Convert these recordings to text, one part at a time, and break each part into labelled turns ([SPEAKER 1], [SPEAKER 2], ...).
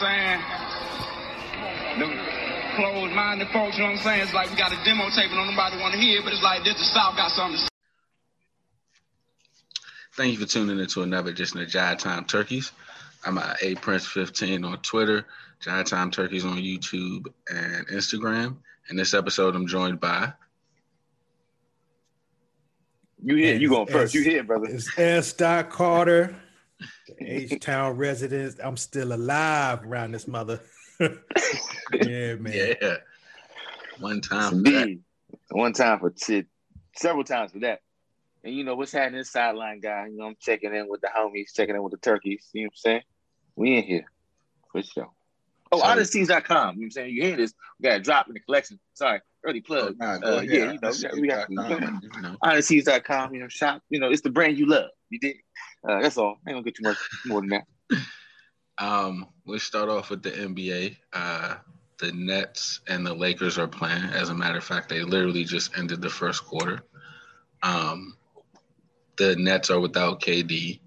[SPEAKER 1] what I'm saying? Them closed-minded folks, you know what I'm saying? It's like we got a demo tape and nobody want to hear it, but it's like this, the South got something to say.
[SPEAKER 2] Thank you for tuning into another edition of Jive Time Turkeys. I'm at A Prince 15 on Twitter, Jive Time Turkeys on YouTube and Instagram. In this episode, I'm joined by
[SPEAKER 3] You here? You going first? You here, brother?
[SPEAKER 4] It's S. Dot Carter, H Town residents, I'm still alive around this mother. yeah, man.
[SPEAKER 2] yeah, one time. for that.
[SPEAKER 3] One time for t- several times for that. And you know what's happening, this sideline guy. You know, I'm checking in with the homies, checking in with the turkeys. You know what I'm saying? We in here. For sure. Oh,
[SPEAKER 2] So-
[SPEAKER 3] odysseys.com. You know what I'm saying? You hear this? We got a drop in the collection. Sorry, early plug.
[SPEAKER 2] Nah,
[SPEAKER 3] Uh,
[SPEAKER 2] ahead.
[SPEAKER 3] yeah, you know,
[SPEAKER 2] That's
[SPEAKER 3] we got,
[SPEAKER 2] you know.
[SPEAKER 3] odysseys.com, you know, shop. You know, it's the brand you love. You did. Uh, that's all. I ain't gonna get too much more than that.
[SPEAKER 2] Um, let's start off with the NBA. Uh, the Nets and the Lakers are playing. As a matter of fact, they literally just ended the first quarter. Um, the Nets are without KD.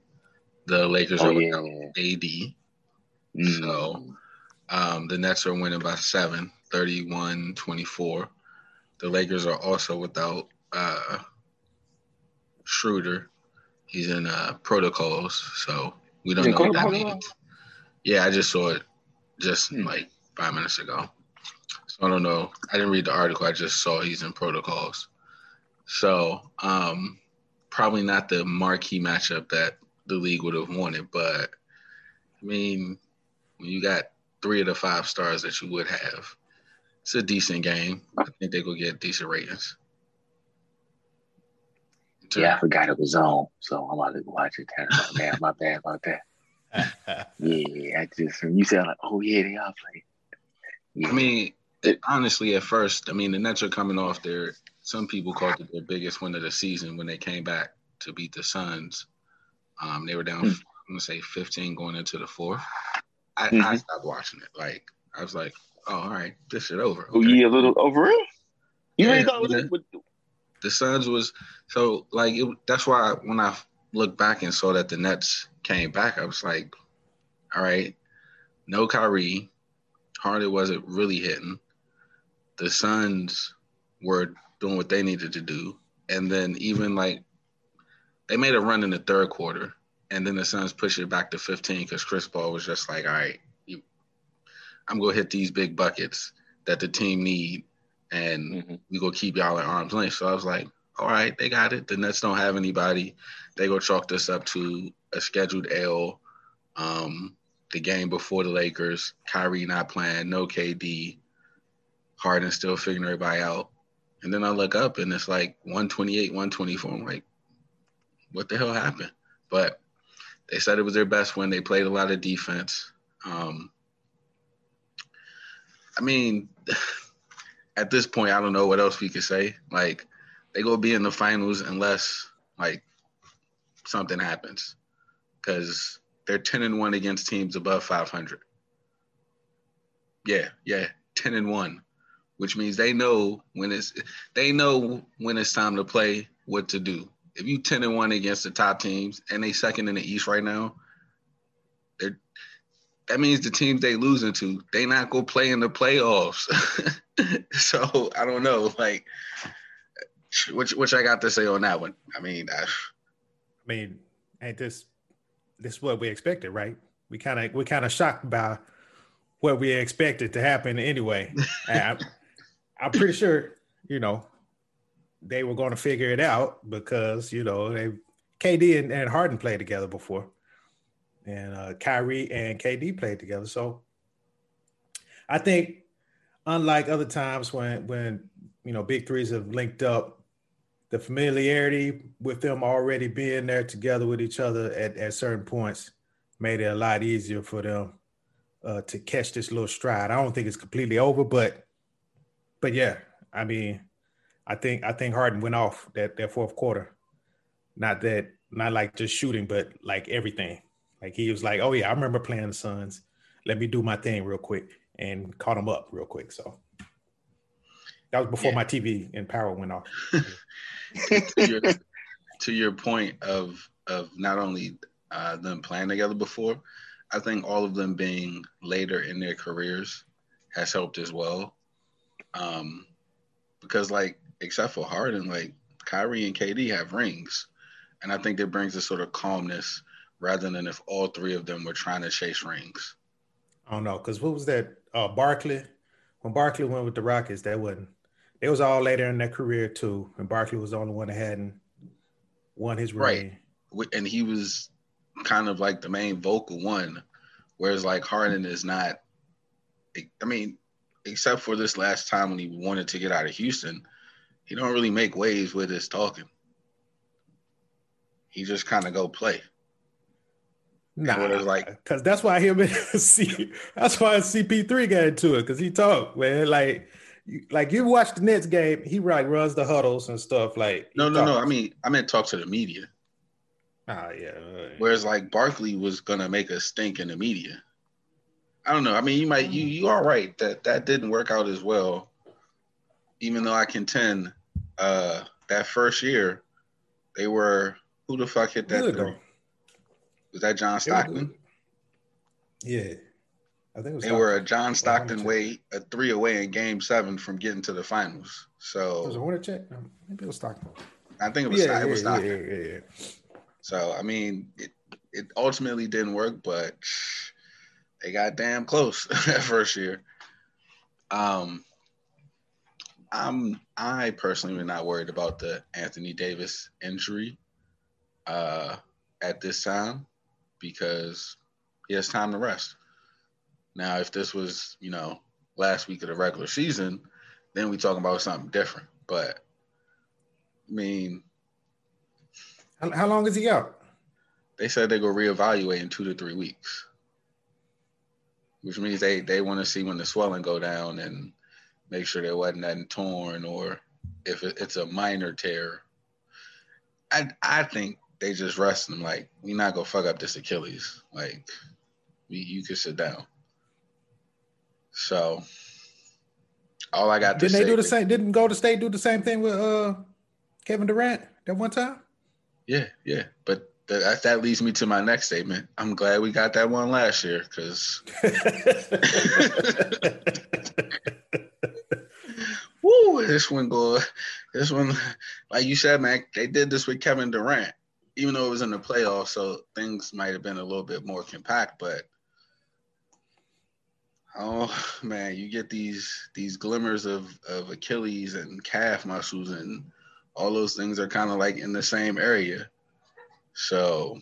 [SPEAKER 2] The Lakers
[SPEAKER 3] Oh
[SPEAKER 2] are
[SPEAKER 3] yeah.
[SPEAKER 2] without AD.
[SPEAKER 3] Mm.
[SPEAKER 2] So um, the Nets are winning by seven, 31-24. The Lakers are also without uh, Schroeder. He's in uh, protocols, so we don't know what that means. Yeah, I just saw it just
[SPEAKER 3] Hmm.
[SPEAKER 2] like five minutes ago. So I don't know. I didn't read the article. I just saw he's in protocols. So um, probably not the marquee matchup that the league would have wanted, but I mean, when you got three of the five stars that you would have, it's a decent game. I think they will get decent ratings.
[SPEAKER 3] Yeah, I forgot it was on, so I'm about to watch it. Turn it on. Man, my bad about that. Yeah, I just when you said like, oh yeah, they are playing. Yeah.
[SPEAKER 2] I mean, it, honestly, at first, I mean, the Nets are coming off their. Some people called it their biggest win of the season when they came back to beat the Suns. Um, they were down,
[SPEAKER 3] Hmm.
[SPEAKER 2] I'm gonna say 15 going into the fourth. I, I
[SPEAKER 3] Mhm.
[SPEAKER 2] stopped watching it. Like I was like, oh, all right, this shit over.
[SPEAKER 3] oh
[SPEAKER 2] Okay.
[SPEAKER 3] yeah, a little over it. You
[SPEAKER 2] Yeah,
[SPEAKER 3] really thought it was
[SPEAKER 2] yeah.
[SPEAKER 3] with,
[SPEAKER 2] the Suns was so like it, that's why when I looked back and saw that the Nets came back, I was like, all right, no Kyrie, Harden wasn't really hitting. The Suns were doing what they needed to do, and then even like they made a run in the third quarter, and then the Suns pushed it back to 15 because Chris Paul was just like, all right, you, I'm gonna hit these big buckets that the team need, and
[SPEAKER 3] Mhm.
[SPEAKER 2] we gonna keep y'all at arm's length. So I was like, all right, they got it. The Nets don't have anybody. They go chalk this up to a scheduled L. Um, the game before the Lakers, Kyrie not playing, no KD, Harden still figuring everybody out. And then I look up and it's like 128, 124. I'm like, what the hell happened? But they said it was their best win. They played a lot of defense. Um, I mean, at this point, I don't know what else we could say. Like, they go be in the finals unless like something happens, because they're ten and one against teams above five hundred. Yeah, yeah, ten and one, which means they know when it's they know when it's time to play what to do. If you ten and one against the top teams and they second in the East right now, that means the teams they losing to, they not gonna play in the playoffs. so I don't know, like, which which I got to say on that one. I mean, I,
[SPEAKER 4] I mean, ain't this this is what we expected, right? We kind of we kind of shocked by what we expected to happen anyway. I'm, I'm pretty sure, you know, they were going to figure it out because you know they KD and, and Harden played together before, and uh, Kyrie and KD played together. So I think, unlike other times when when you know big threes have linked up, the familiarity with them already being there together with each other at, at certain points made it a lot easier for them uh, to catch this little stride. I don't think it's completely over, but but yeah, I mean, I think I think Harden went off that that fourth quarter. Not that not like just shooting, but like everything. Like he was like, "Oh yeah, I remember playing the Suns. Let me do my thing real quick," and caught him up real quick. So that was before
[SPEAKER 2] Yeah.
[SPEAKER 4] my TV and power went off.
[SPEAKER 2] to, your, to your point of of not only uh, them playing together before, I think all of them being later in their careers has helped as well. Um, because like except for Harden, like Kyrie and KD have rings, and I think that brings a sort of calmness rather than if all three of them were trying to chase rings.
[SPEAKER 4] I don't know because what was that? Uh, Barkley. When Barkley went with the Rockets, that wasn't. It was all later in their career too, and Barkley was the only one that hadn't won his ring.
[SPEAKER 2] Right, and he was kind of like the main vocal one, whereas like Harden is not. I mean, except for this last time when he wanted to get out of Houston, he don't really make waves with his talking. He just kind of go play.
[SPEAKER 4] Nah, like because that's why him and C, that's why CP3 got into it because he talked, man. Like, like you watch the Nets game, he like runs the huddles and stuff. Like,
[SPEAKER 2] no, no, talks. no. I mean, I meant talk to the media.
[SPEAKER 4] Ah, yeah.
[SPEAKER 2] Whereas like Barkley was gonna make a stink in the media. I don't know. I mean, you might you you are right that that didn't work out as well. Even though I contend uh that first year they were who the fuck hit that Good? Was that John Stockton?
[SPEAKER 4] Yeah. I think it was
[SPEAKER 2] they were a John Stockton way a three away in game seven from getting to the finals. So
[SPEAKER 4] was it Hornacek? Maybe it was Stockton.
[SPEAKER 2] I think it was, yeah, it was Stockton. Yeah, yeah, yeah. So I mean, it it ultimately didn't work, but they got damn close that first year. Um, I'm I personally am not worried about the Anthony Davis injury uh, at this time because he has time to rest. Now, if this was you know last week of the regular season, then we talking about something different. But I mean,
[SPEAKER 4] how, how long is he out?
[SPEAKER 2] They said they go reevaluate in two to three weeks, which means they they want to see when the swelling go down and make sure there wasn't nothing torn or if it's a minor tear. I I think they just rest him like we not gonna fuck up this Achilles. Like we, you could sit down. So all I got.
[SPEAKER 4] Didn't they do the same? Didn't Golden State do the same thing with uh Kevin Durant that one time?
[SPEAKER 2] Yeah, yeah, but that that leads me to my next statement. I'm glad we got that one last year because. Woo! This one go. This one, like you said, man, they did this with Kevin Durant, even though it was in the playoffs, so things might have been a little bit more compact. But oh man, you get these these glimmers of of Achilles and calf muscles and all those things are kind of like in the same area. So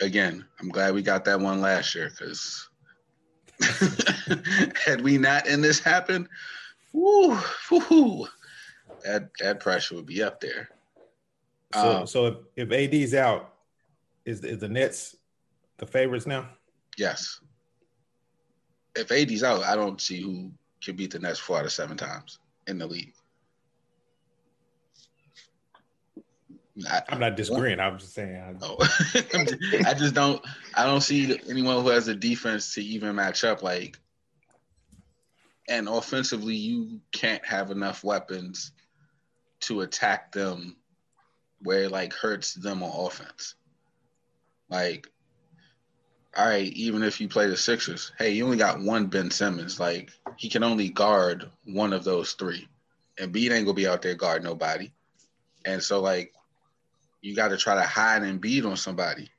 [SPEAKER 2] again, I'm glad we got that one last year because had we not in this happened, whoo, whoo, that that pressure would be up there.
[SPEAKER 4] So, um, so if, if AD's out, is is the Nets the favorites now?
[SPEAKER 2] Yes. If AD's out, I don't see who can beat the Nets four out of seven times in the league.
[SPEAKER 4] I, am not disagreeing. I'm just saying. I,
[SPEAKER 2] oh. I just don't. I don't see anyone who has a defense to even match up. Like, and offensively, you can't have enough weapons to attack them where it like hurts them on offense. Like, all right, even if you play the Sixers, hey, you only got one Ben Simmons. Like, he can only guard one of those three, and Embiid ain't gonna be out there guard nobody. And so, like, you got to try to hide and beat on somebody.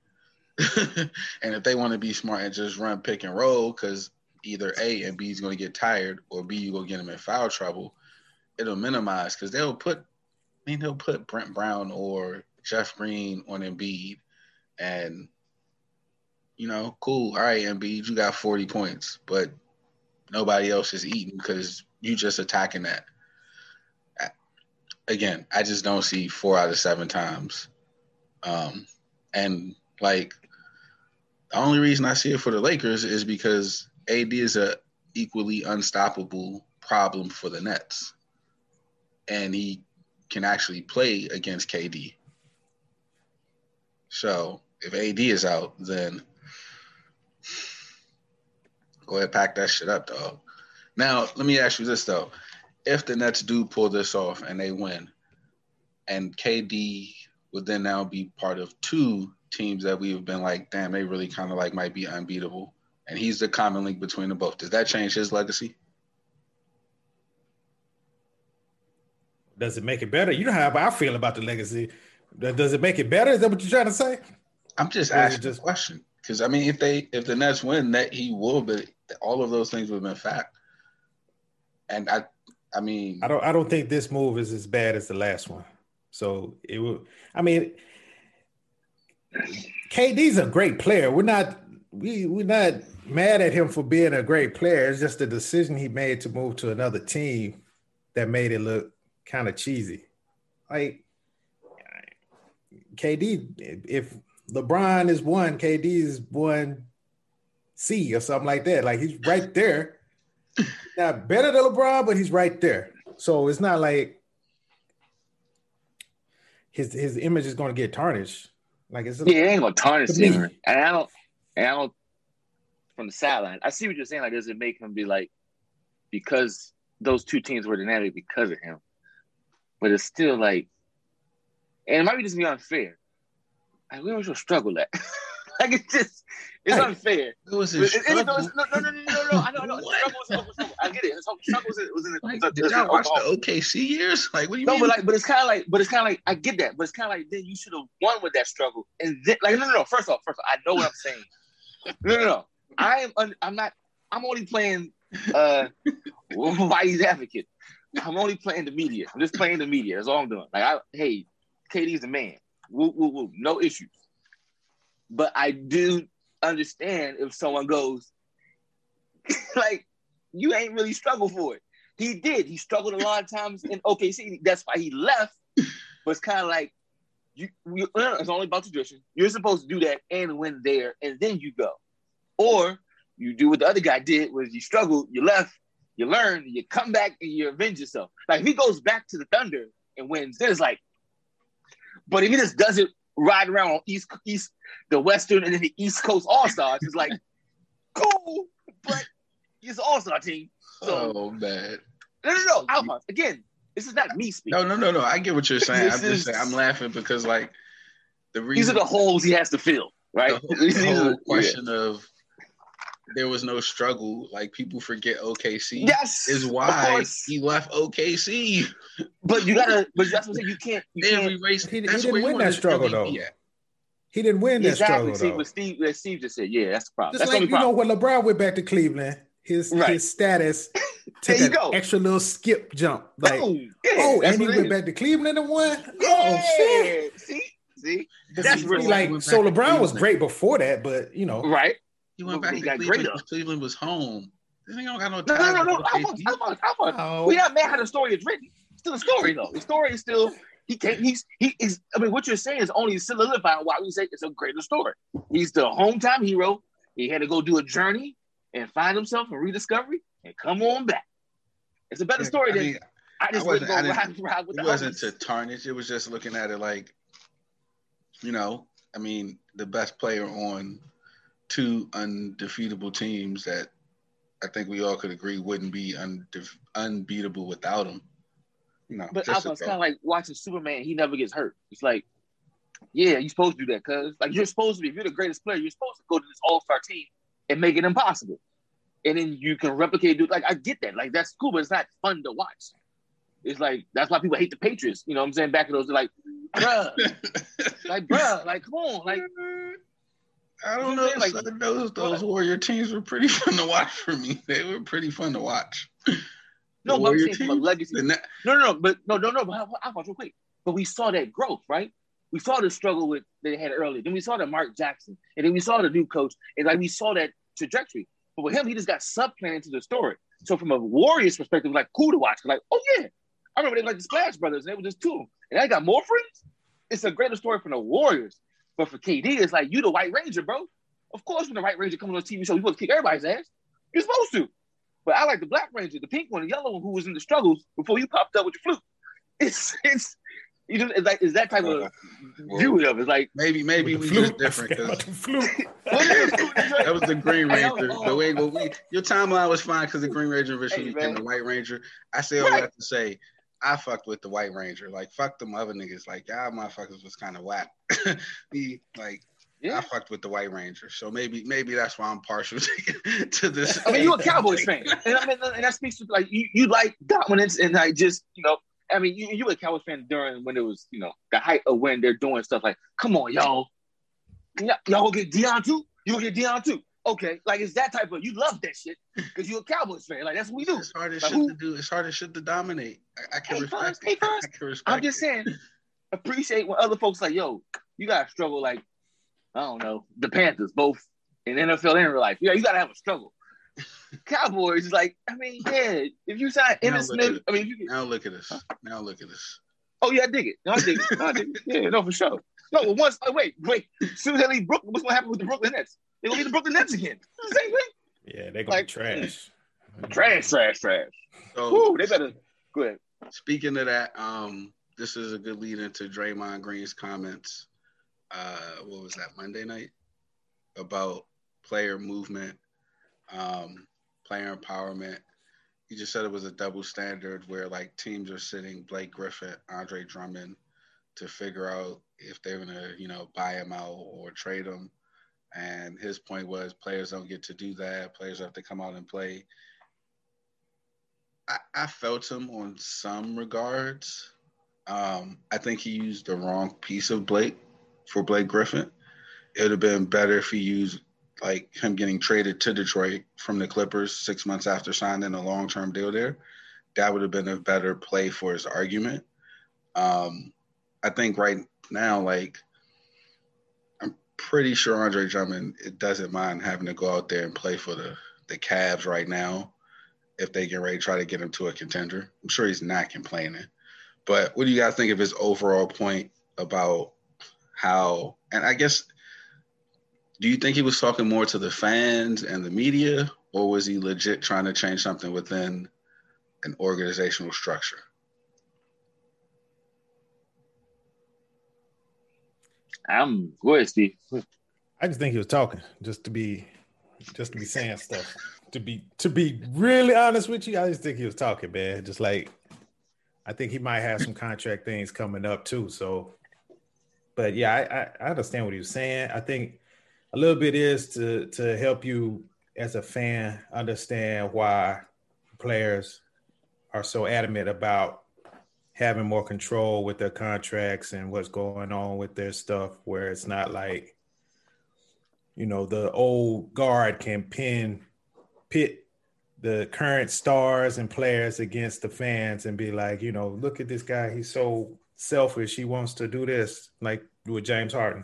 [SPEAKER 2] and if they want to be smart and just run pick and roll, because either A and B is going to get tired, or B you go get them in foul trouble, it'll minimize because they'll put, mean, he'll put Bruce Brown or Jeff Green on Embiid, and you know, cool. All right, Embiid, you got forty points, but nobody else is eating because you just attacking that. Again, I just don't see four out of seven times um, and like the only reason I see it for the Lakers is because AD is a equally unstoppable problem for the Nets, and he can actually play against KD. So if AD is out, then go ahead pack that shit up, dog. Now let me ask you this though: If the Nets do pull this off and they win, and KD would then now be part of two teams that we've been like, damn, they really kind of like might be unbeatable. And he's the common link between them both. Does that change his legacy?
[SPEAKER 4] Does it make it better? You know how I feel about the legacy. Does it make it better? Is that what you're trying to say?
[SPEAKER 2] I'm just asking just question because I mean, if they if the Nets win, that he will, but all of those things would have been fact. And I, I mean,
[SPEAKER 4] I don't I don't think this move is as bad as the last one. So it will. I mean, KD's a great player. We're not we we're not mad at him for being a great player. It's just the decision he made to move to another team that made it look kind of cheesy. Like KD, if LeBron is one, KD is one C or something like that. Like he's right there. not better than LeBron, but he's right there. So it's not like his his image is going to get tarnished. Like it's
[SPEAKER 3] yeah, it ain't gonna tarnish him. And I don't, and I don't from the sideline. I see what you're saying. Like, does it make him be like because those two teams were dynamic because of him? But it's still like, and it might be just be unfair. Like, we don't struggle at. like it's just it's hey, unfair.
[SPEAKER 2] It was a struggle.
[SPEAKER 3] no, no, no, no, no, no. I know, I know. struggle was, struggle. I get it. Struggle was, was in the.
[SPEAKER 2] Like, was, did y'all watch the OKC years? Like, what do you
[SPEAKER 3] no,
[SPEAKER 2] mean?
[SPEAKER 3] but like, but it's kind of like, but it's kind of like, I get that, but it's kind of like, then you should have won with that struggle, and then, like, no, no, no. First off, first off, I know what I'm saying. No, no, no. I am. Un, I'm not. I'm only playing. uh Whitey's advocate. I'm only playing the media. I'm just playing the media. That's all I'm doing. Like, I, hey, KD's a man. Woo, woo, woo. No issues. But I do understand if someone goes, like, you ain't really struggled for it. He did. He struggled a lot of times in OKC. That's why he left. But it's kind of like, you, you, it's only about tradition. You're supposed to do that and win there, and then you go. Or you do what the other guy did, was you struggled, you left, you learn, you come back, and you avenge yourself. Like if he goes back to the Thunder and wins, then it's like, but if he just doesn't ride around on East East the Western and then the East Coast All Stars. It's like cool, but it's an All Star team. So,
[SPEAKER 2] oh man.
[SPEAKER 3] No, no, no, Alphonse. Again, this is not me speaking.
[SPEAKER 2] No, no, no, no. I get what you're saying. I'm just saying, I'm laughing because like the reason
[SPEAKER 3] these are the holes he has to fill, right?
[SPEAKER 2] The whole, the whole question yeah. of there was no struggle. Like people forget OKC.
[SPEAKER 3] Yes,
[SPEAKER 2] is why he left OKC.
[SPEAKER 3] But you gotta. But that's what I'm saying. You can't. You can't.
[SPEAKER 2] Erase,
[SPEAKER 4] he, he didn't win that struggle though. Yeah. He didn't win that exactly. struggle
[SPEAKER 3] See,
[SPEAKER 4] though.
[SPEAKER 3] What Steve, what Steve just said. Yeah, that's the problem.
[SPEAKER 4] Just
[SPEAKER 3] that's
[SPEAKER 4] like you
[SPEAKER 3] problem.
[SPEAKER 4] know when LeBron went back to Cleveland, his right. his status took an go. extra little skip jump. Like oh, yeah, oh and he went back to Cleveland and won. Yeah. Oh shit.
[SPEAKER 3] See, see,
[SPEAKER 4] that's really like so. LeBron was great before that, but you know,
[SPEAKER 3] right.
[SPEAKER 2] He went back he to Cleveland because Cleveland was home. This ain't got no
[SPEAKER 3] No, no, no, no. I want, I want, I want. Oh. We not mad how the story is written. Still a story though. The story is still he can't. He's he is. I mean, what you're saying is only solidifying why we say it's a greater story. He's the hometown hero. He had to go do a journey and find himself and rediscovery and come on back. It's a better story I than mean, I just I wasn't, I ride, ride with
[SPEAKER 2] It wasn't to tarnish. It was just looking at it like, you know, I mean, the best player on two undefeatable teams that I think we all could agree wouldn't be unde- unbeatable without him. You know,
[SPEAKER 3] but Alpha, it's kind of like watching Superman. He never gets hurt. It's like, yeah, you're supposed to do that, cuz like you're supposed to be. If you're the greatest player, you're supposed to go to this All Star team and make it impossible, and then you can replicate. Do like I get that, like that's cool, but it's not fun to watch. It's like that's why people hate the Patriots. You know what I'm saying? Back in those, they're like, bruh, like bruh, like come on, like
[SPEAKER 2] I don't know. Like those those Warrior teams were pretty fun to watch for me. They were pretty fun to watch.
[SPEAKER 3] no, but I'm saying from a legacy. That, no, no, no, but no, no, no. But I'll watch real quick. But we saw that growth, right? We saw the struggle with they had earlier. Then we saw the Mark Jackson, and then we saw the new coach, and like we saw that trajectory. But with him, he just got supplanted to the story. So from a Warriors perspective, like cool to watch. Like, oh yeah, I remember they like the Splash Brothers, and they were just two, and I got more friends. It's a greater story from the Warriors but for KD, it's like you the White Ranger, bro. Of course, when the White Ranger comes on a TV show, you're supposed to kick everybody's ass. You're supposed to. But I like the Black Ranger, the pink one, the yellow one, who was in the struggles before you popped up with your flute. It's it's you know, it's like it's that type of uh, well, view of it. It's like
[SPEAKER 2] maybe maybe we just different because that was the Green Ranger. the way but we your timeline was fine because the Green Ranger eventually hey, became the White Ranger. I say all right. that to say I fucked with the White Ranger. Like fuck them other niggas. Like y'all motherfuckers was kind of whack. Me, like yeah. I fucked with the White Ranger. so maybe maybe that's why I'm partial to, to this.
[SPEAKER 3] I mean, you're a Cowboys fan, and I mean, and that speaks to like you, you like dominance and like just you know. I mean, you, you were a Cowboys fan during when it was, you know, the height of when they're doing stuff like, come on, y'all. Y'all, y'all get Deion too? You gonna get Deion too? Okay, like it's that type of you love that shit because you're a Cowboys fan. Like that's what we do.
[SPEAKER 2] It's hard as
[SPEAKER 3] like,
[SPEAKER 2] shit who, to do. It's hard as shit to dominate. I, I can hey, respect. Hey, I can respect.
[SPEAKER 3] I'm just saying, appreciate when other folks like, yo, you gotta struggle like, I don't know, the Panthers, both in NFL and real life. Yeah, you gotta have a struggle. Cowboys is like, I mean, yeah, if you sign Emmitt Smith, I mean, you
[SPEAKER 2] now look at this. Now look at this.
[SPEAKER 3] Oh yeah, I dig it. No, I dig it. No, I dig it. Yeah, no, for sure. No, but once, oh, wait, wait. As soon as they leave Brooklyn, what's gonna happen with the Brooklyn Nets? They're gonna be the Brooklyn Nets again. Same thing.
[SPEAKER 4] Yeah, they're gonna like, be trash.
[SPEAKER 3] Trash, trash, trash. So, Woo, they better go ahead.
[SPEAKER 2] Speaking of that, um, this is a good lead into Draymond Green's comments. Uh, what was that Monday night about player movement, um, player empowerment. He just said it was a double standard where like teams are sitting Blake Griffin, Andre Drummond to figure out if they're gonna, you know, buy him out or trade him. And his point was players don't get to do that. Players have to come out and play. I, I felt him on some regards. Um, I think he used the wrong piece of Blake for Blake Griffin. It would have been better if he used like him getting traded to Detroit from the Clippers six months after signing a long term deal there. That would have been a better play for his argument. Um, I think right now, like I'm pretty sure Andre Drummond it doesn't mind having to go out there and play for the the Cavs right now if they get ready to try to get him to a contender. I'm sure he's not complaining. But what do you guys think of his overall point about how and I guess do you think he was talking more to the fans and the media or was he legit trying to change something within an organizational structure?
[SPEAKER 3] I'm go ahead, Steve.
[SPEAKER 4] I just think he was talking just to be just to be saying stuff. To be to be really honest with you, I just think he was talking, man. Just like I think he might have some contract things coming up too. So, but yeah, I, I, I understand what he was saying. I think a little bit is to to help you as a fan understand why players are so adamant about having more control with their contracts and what's going on with their stuff where it's not like you know the old guard can pin pit the current stars and players against the fans and be like you know look at this guy. He's so selfish. He wants to do this like with James Harden.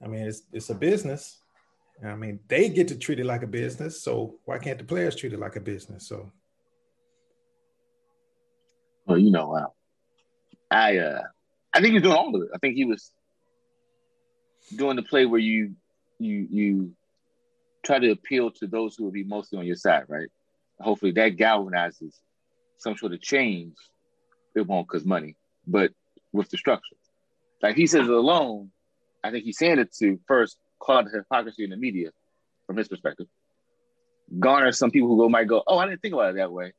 [SPEAKER 4] I mean it's it's a business. I mean they get to treat it like a business. So why can't the players treat it like a business? So
[SPEAKER 3] well, you know, uh, I uh, I think he's doing all of it. I think he was doing the play where you you you try to appeal to those who will be mostly on your side, right? Hopefully that galvanizes some sort of change. It won't cause money, but with the structure. Like he says it alone, I think he's saying it to first call out the hypocrisy in the media from his perspective. Garner some people who go might go, Oh, I didn't think about it that way.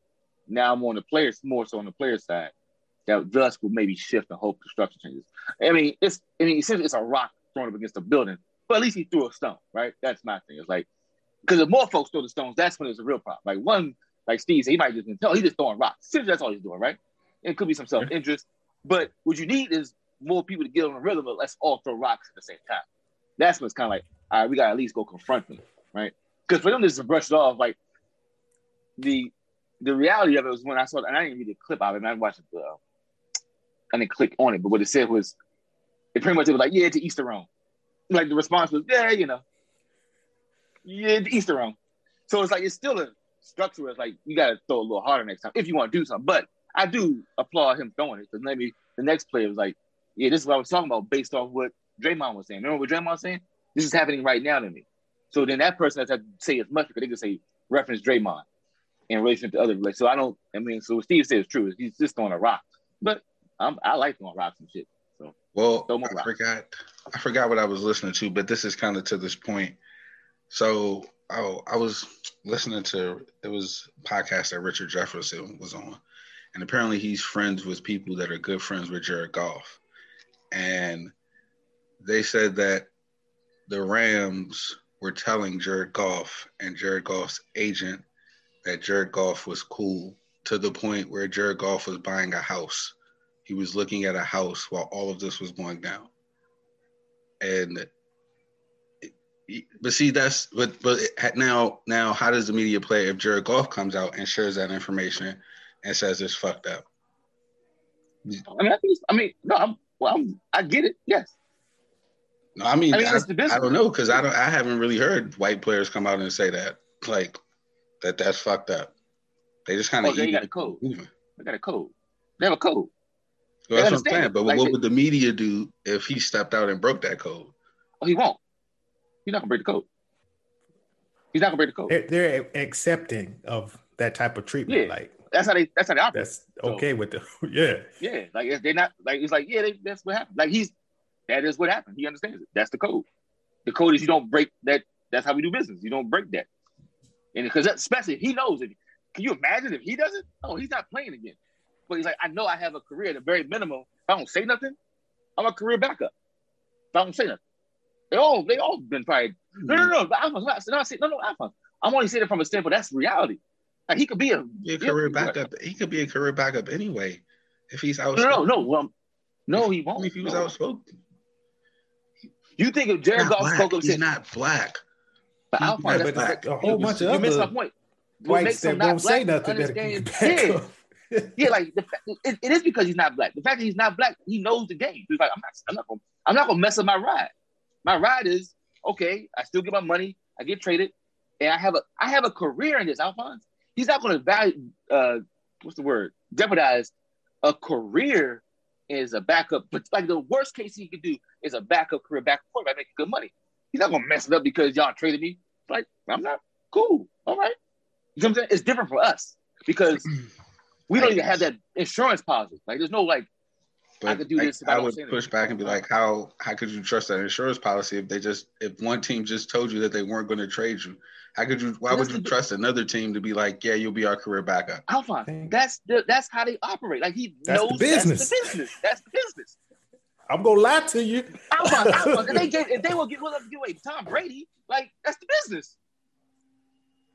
[SPEAKER 3] Now I'm on the players more so on the player side. That thus will maybe shift and hope the structure changes. I mean, it's I mean, essentially it's a rock thrown up against a building, but at least he threw a stone, right? That's my thing. It's like because if more folks throw the stones, that's when it's a real problem. Like one, like Steve said, he might just tell he's just throwing rocks. Essentially, that's all he's doing, right? It could be some self interest, but what you need is more people to get on the rhythm. But let's all throw rocks at the same time. That's what's kind of like, all right, we got to at least go confront them, right? Because for them just to brush it off, like the the reality of it was when I saw it, and I didn't read the clip of it, and I watched the, uh, I didn't click on it, but what it said was, it pretty much it was like, yeah, to Easter Rome. Like the response was, yeah, you know, yeah, to Easter Rome. So it's like it's still a structure. It's like you got to throw a little harder next time if you want to do something. But I do applaud him throwing it because maybe the next player was like, yeah, this is what I was talking about based off what Draymond was saying. Remember what Draymond was saying? This is happening right now to me. So then that person has to say as much because they can say reference Draymond in relation to other like so I don't I mean so what Steve says is true. He's just throwing a rock. But I'm, I like throwing rocks and shit. So
[SPEAKER 2] well I rocks. forgot I forgot what I was listening to, but this is kind of to this point. So oh, I was listening to it was a podcast that Richard Jefferson was on, and apparently he's friends with people that are good friends with Jared Goff, and they said that the Rams were telling Jared Goff and Jared Goff's agent that Jared Goff was cool to the point where Jared Goff was buying a house. He was looking at a house while all of this was going down. And but see that's but but now now how does the media play if Jared Goff comes out and shares that information and says it's fucked up?
[SPEAKER 3] I mean, I think. I mean, no. I'm. Well, I'm, I get it. Yes.
[SPEAKER 2] No, I mean,
[SPEAKER 3] I mean,
[SPEAKER 2] I,
[SPEAKER 3] it's the business.
[SPEAKER 2] I don't know because I don't. I haven't really heard white players come out and say that, like, that that's fucked up. They just kind of
[SPEAKER 3] Oh,
[SPEAKER 2] of
[SPEAKER 3] they got a code.
[SPEAKER 2] moving.
[SPEAKER 3] They got a code. They have a code.
[SPEAKER 2] Well, that's what I'm saying. But
[SPEAKER 3] Like
[SPEAKER 2] what
[SPEAKER 3] they-
[SPEAKER 2] would the media do if he stepped out and broke that code?
[SPEAKER 3] Oh, he won't. He's not gonna break the code. He's not gonna break the code.
[SPEAKER 4] They're, they're accepting of that type of treatment.
[SPEAKER 3] Yeah.
[SPEAKER 4] Like
[SPEAKER 3] That's how they. That's how they operate.
[SPEAKER 4] that's okay with them. yeah.
[SPEAKER 3] Yeah, like if they're not like it's like yeah, they, that's what happened. Like he's that is what happened. He understands it. That's the code. The code is you don't break that. That's how we do business. You don't break that. And because especially if he knows it. Can you imagine if he doesn't? Oh, he's not playing again. But he's like, I know I have a career at a very minimum. If I don't say nothing, I'm a career backup. If I don't say nothing, they all they all been probably no no hmm. no. But I'm not, not saying no no. I'm, I'm only saying it from a standpoint. That's reality. Like he could be a
[SPEAKER 2] a career backup. He could be a career backup anyway if he's outspoken.
[SPEAKER 3] no no. Well, no, he won't.
[SPEAKER 2] if he was
[SPEAKER 3] No.
[SPEAKER 2] outspoken,
[SPEAKER 3] You think if Jared Goff spoke up
[SPEAKER 2] He's
[SPEAKER 3] said,
[SPEAKER 2] not black.
[SPEAKER 3] But Alphonse,
[SPEAKER 2] not
[SPEAKER 3] that's
[SPEAKER 2] black.
[SPEAKER 4] A whole
[SPEAKER 3] you-
[SPEAKER 4] bunch of
[SPEAKER 3] you missed my
[SPEAKER 4] other
[SPEAKER 3] point. What makes him not
[SPEAKER 4] say
[SPEAKER 3] black
[SPEAKER 4] nothing
[SPEAKER 3] understand-
[SPEAKER 4] back
[SPEAKER 3] Yeah, yeah, like the, it, it is because he's not black. The fact that he's not black, he knows the game. He's like, I'm not, I'm not gonna, I'm not gonna mess up my ride. My ride is okay. I still get my money. I get traded, and I have a, I have a career in this. Alphonse, he's not gonna value, uh, what's the word? Jeopardize a career as a backup. But like the worst case he could do is a backup career, backup quarterback making good money. He's not gonna mess it up because y'all traded me. Like I'm not cool. All right, you know what I'm saying? It's different for us because we don't even have that insurance policy. Like there's no like I could do
[SPEAKER 2] like,
[SPEAKER 3] this if I
[SPEAKER 2] I
[SPEAKER 3] don't
[SPEAKER 2] would
[SPEAKER 3] say
[SPEAKER 2] push back and be like, how how could you trust that insurance policy if they just if one team just told you that they weren't going to trade you? How could you? Why would you
[SPEAKER 3] the-
[SPEAKER 2] trust another team to be like, yeah, you'll be our career backup?
[SPEAKER 3] Alphonse, that's the, that's how they operate. Like he
[SPEAKER 4] That's the
[SPEAKER 3] knows
[SPEAKER 4] business.
[SPEAKER 3] that's the business. That's the business.
[SPEAKER 4] I'm gonna lie to you.
[SPEAKER 3] Alphonse, Alphonse, if they gave, if they will get willing to give away Tom Brady, like that's the business.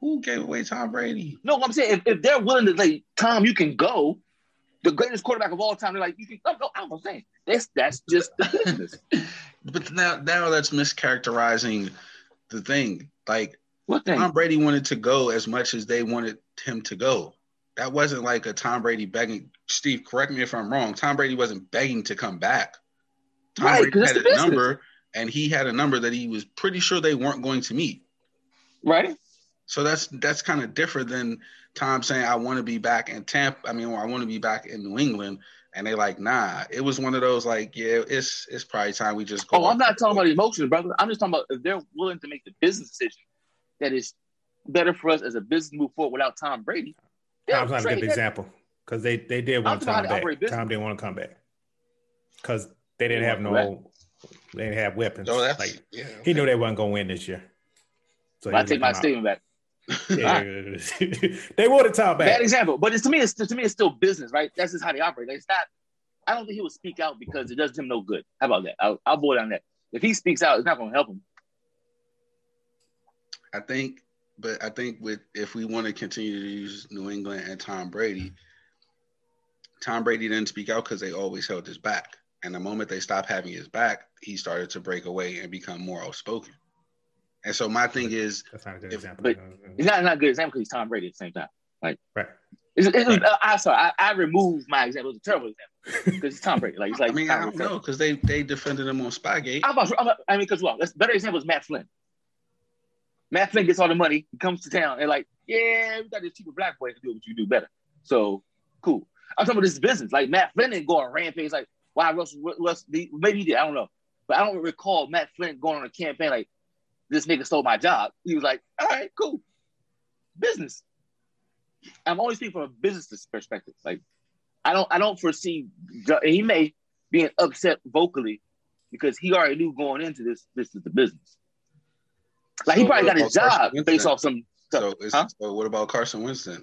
[SPEAKER 2] Who gave away Tom Brady?
[SPEAKER 3] No, I'm saying if, if they're willing to like Tom, you can go. The greatest quarterback of all time, they're like, you can go. No, I'm saying that's that's just the business.
[SPEAKER 2] But now now that's mischaracterizing the thing. Like
[SPEAKER 3] What thing?
[SPEAKER 2] Tom Brady wanted to go as much as they wanted him to go. That wasn't like a Tom Brady begging. Steve, correct me if I'm wrong. Tom Brady wasn't begging to come back. Tom
[SPEAKER 3] Right, 'cause
[SPEAKER 2] Brady
[SPEAKER 3] that's
[SPEAKER 2] had a
[SPEAKER 3] the business.
[SPEAKER 2] number, and he had a number that he was pretty sure they weren't going to meet.
[SPEAKER 3] right?
[SPEAKER 2] So that's that's kind of different than Tom saying, "I want to be back in Tampa." I mean, well, I want to be back in New England, and they like, "Nah." It was one of those like, "Yeah, it's it's probably time we just go."
[SPEAKER 3] Oh, I'm not talking about emotions, brother. I'm just talking about if they're willing to make the business decision that is better for us as a business move forward without Tom Brady.
[SPEAKER 4] Tom's not a
[SPEAKER 3] trade
[SPEAKER 4] good
[SPEAKER 3] that-
[SPEAKER 4] example because they they did want Tom back. Tom didn't want to come back because they didn't have no, they didn't have weapons.
[SPEAKER 2] So that's
[SPEAKER 4] like
[SPEAKER 2] yeah.
[SPEAKER 4] he knew they wasn't gonna win this year. So
[SPEAKER 3] I take my
[SPEAKER 4] let
[SPEAKER 3] statement back.
[SPEAKER 4] Yeah. they wanted Tom
[SPEAKER 3] Bad
[SPEAKER 4] back.
[SPEAKER 3] Bad example, but it's to me, it's to me, it's still business, right? That's just how they operate. Like, it's not. I don't think he would speak out because it does him no good. How about that? I'll, I'll boil down that. If he speaks out, it's not going to help him.
[SPEAKER 2] I think, but I think with if we want to continue to use New England and Tom Brady, Tom Brady didn't speak out because they always held his back. And the moment they stopped having his back, he started to break away and become more outspoken. And so my thing is,
[SPEAKER 4] That's not a good
[SPEAKER 3] If-
[SPEAKER 4] example.
[SPEAKER 3] but- It's not, not a good example because he's Tom Brady at the same time.
[SPEAKER 4] Like, right.
[SPEAKER 3] It's, it's, uh, I sorry, I, I removed my example. It's a terrible example because it's Tom Brady. Like it's like
[SPEAKER 2] I mean, I don't know because they they defended him on Spygate.
[SPEAKER 3] I'm about, I'm about- I mean, because well, that's better example is Matt Flynn. Matt Flynn gets all the money, he comes to town, and like, yeah, we got this cheaper black boy to do what you do better. So cool. I'm talking about this business. Like Matt Flynn didn't go on rampage. Like, why Russell? Russell maybe he did. I don't know, but I don't recall Matt Flynn going on a campaign like, this nigga stole my job. He was like, all right, cool, business. I'm only speaking from a business perspective. Like, I don't, I don't foresee. He may being upset vocally because he already knew going into this, this is the business. Like he probably got his
[SPEAKER 2] Carson
[SPEAKER 3] job
[SPEAKER 2] Wentz?
[SPEAKER 3] based off some stuff.
[SPEAKER 2] So,
[SPEAKER 3] Huh?
[SPEAKER 2] so what about Carson Wentz?
[SPEAKER 3] I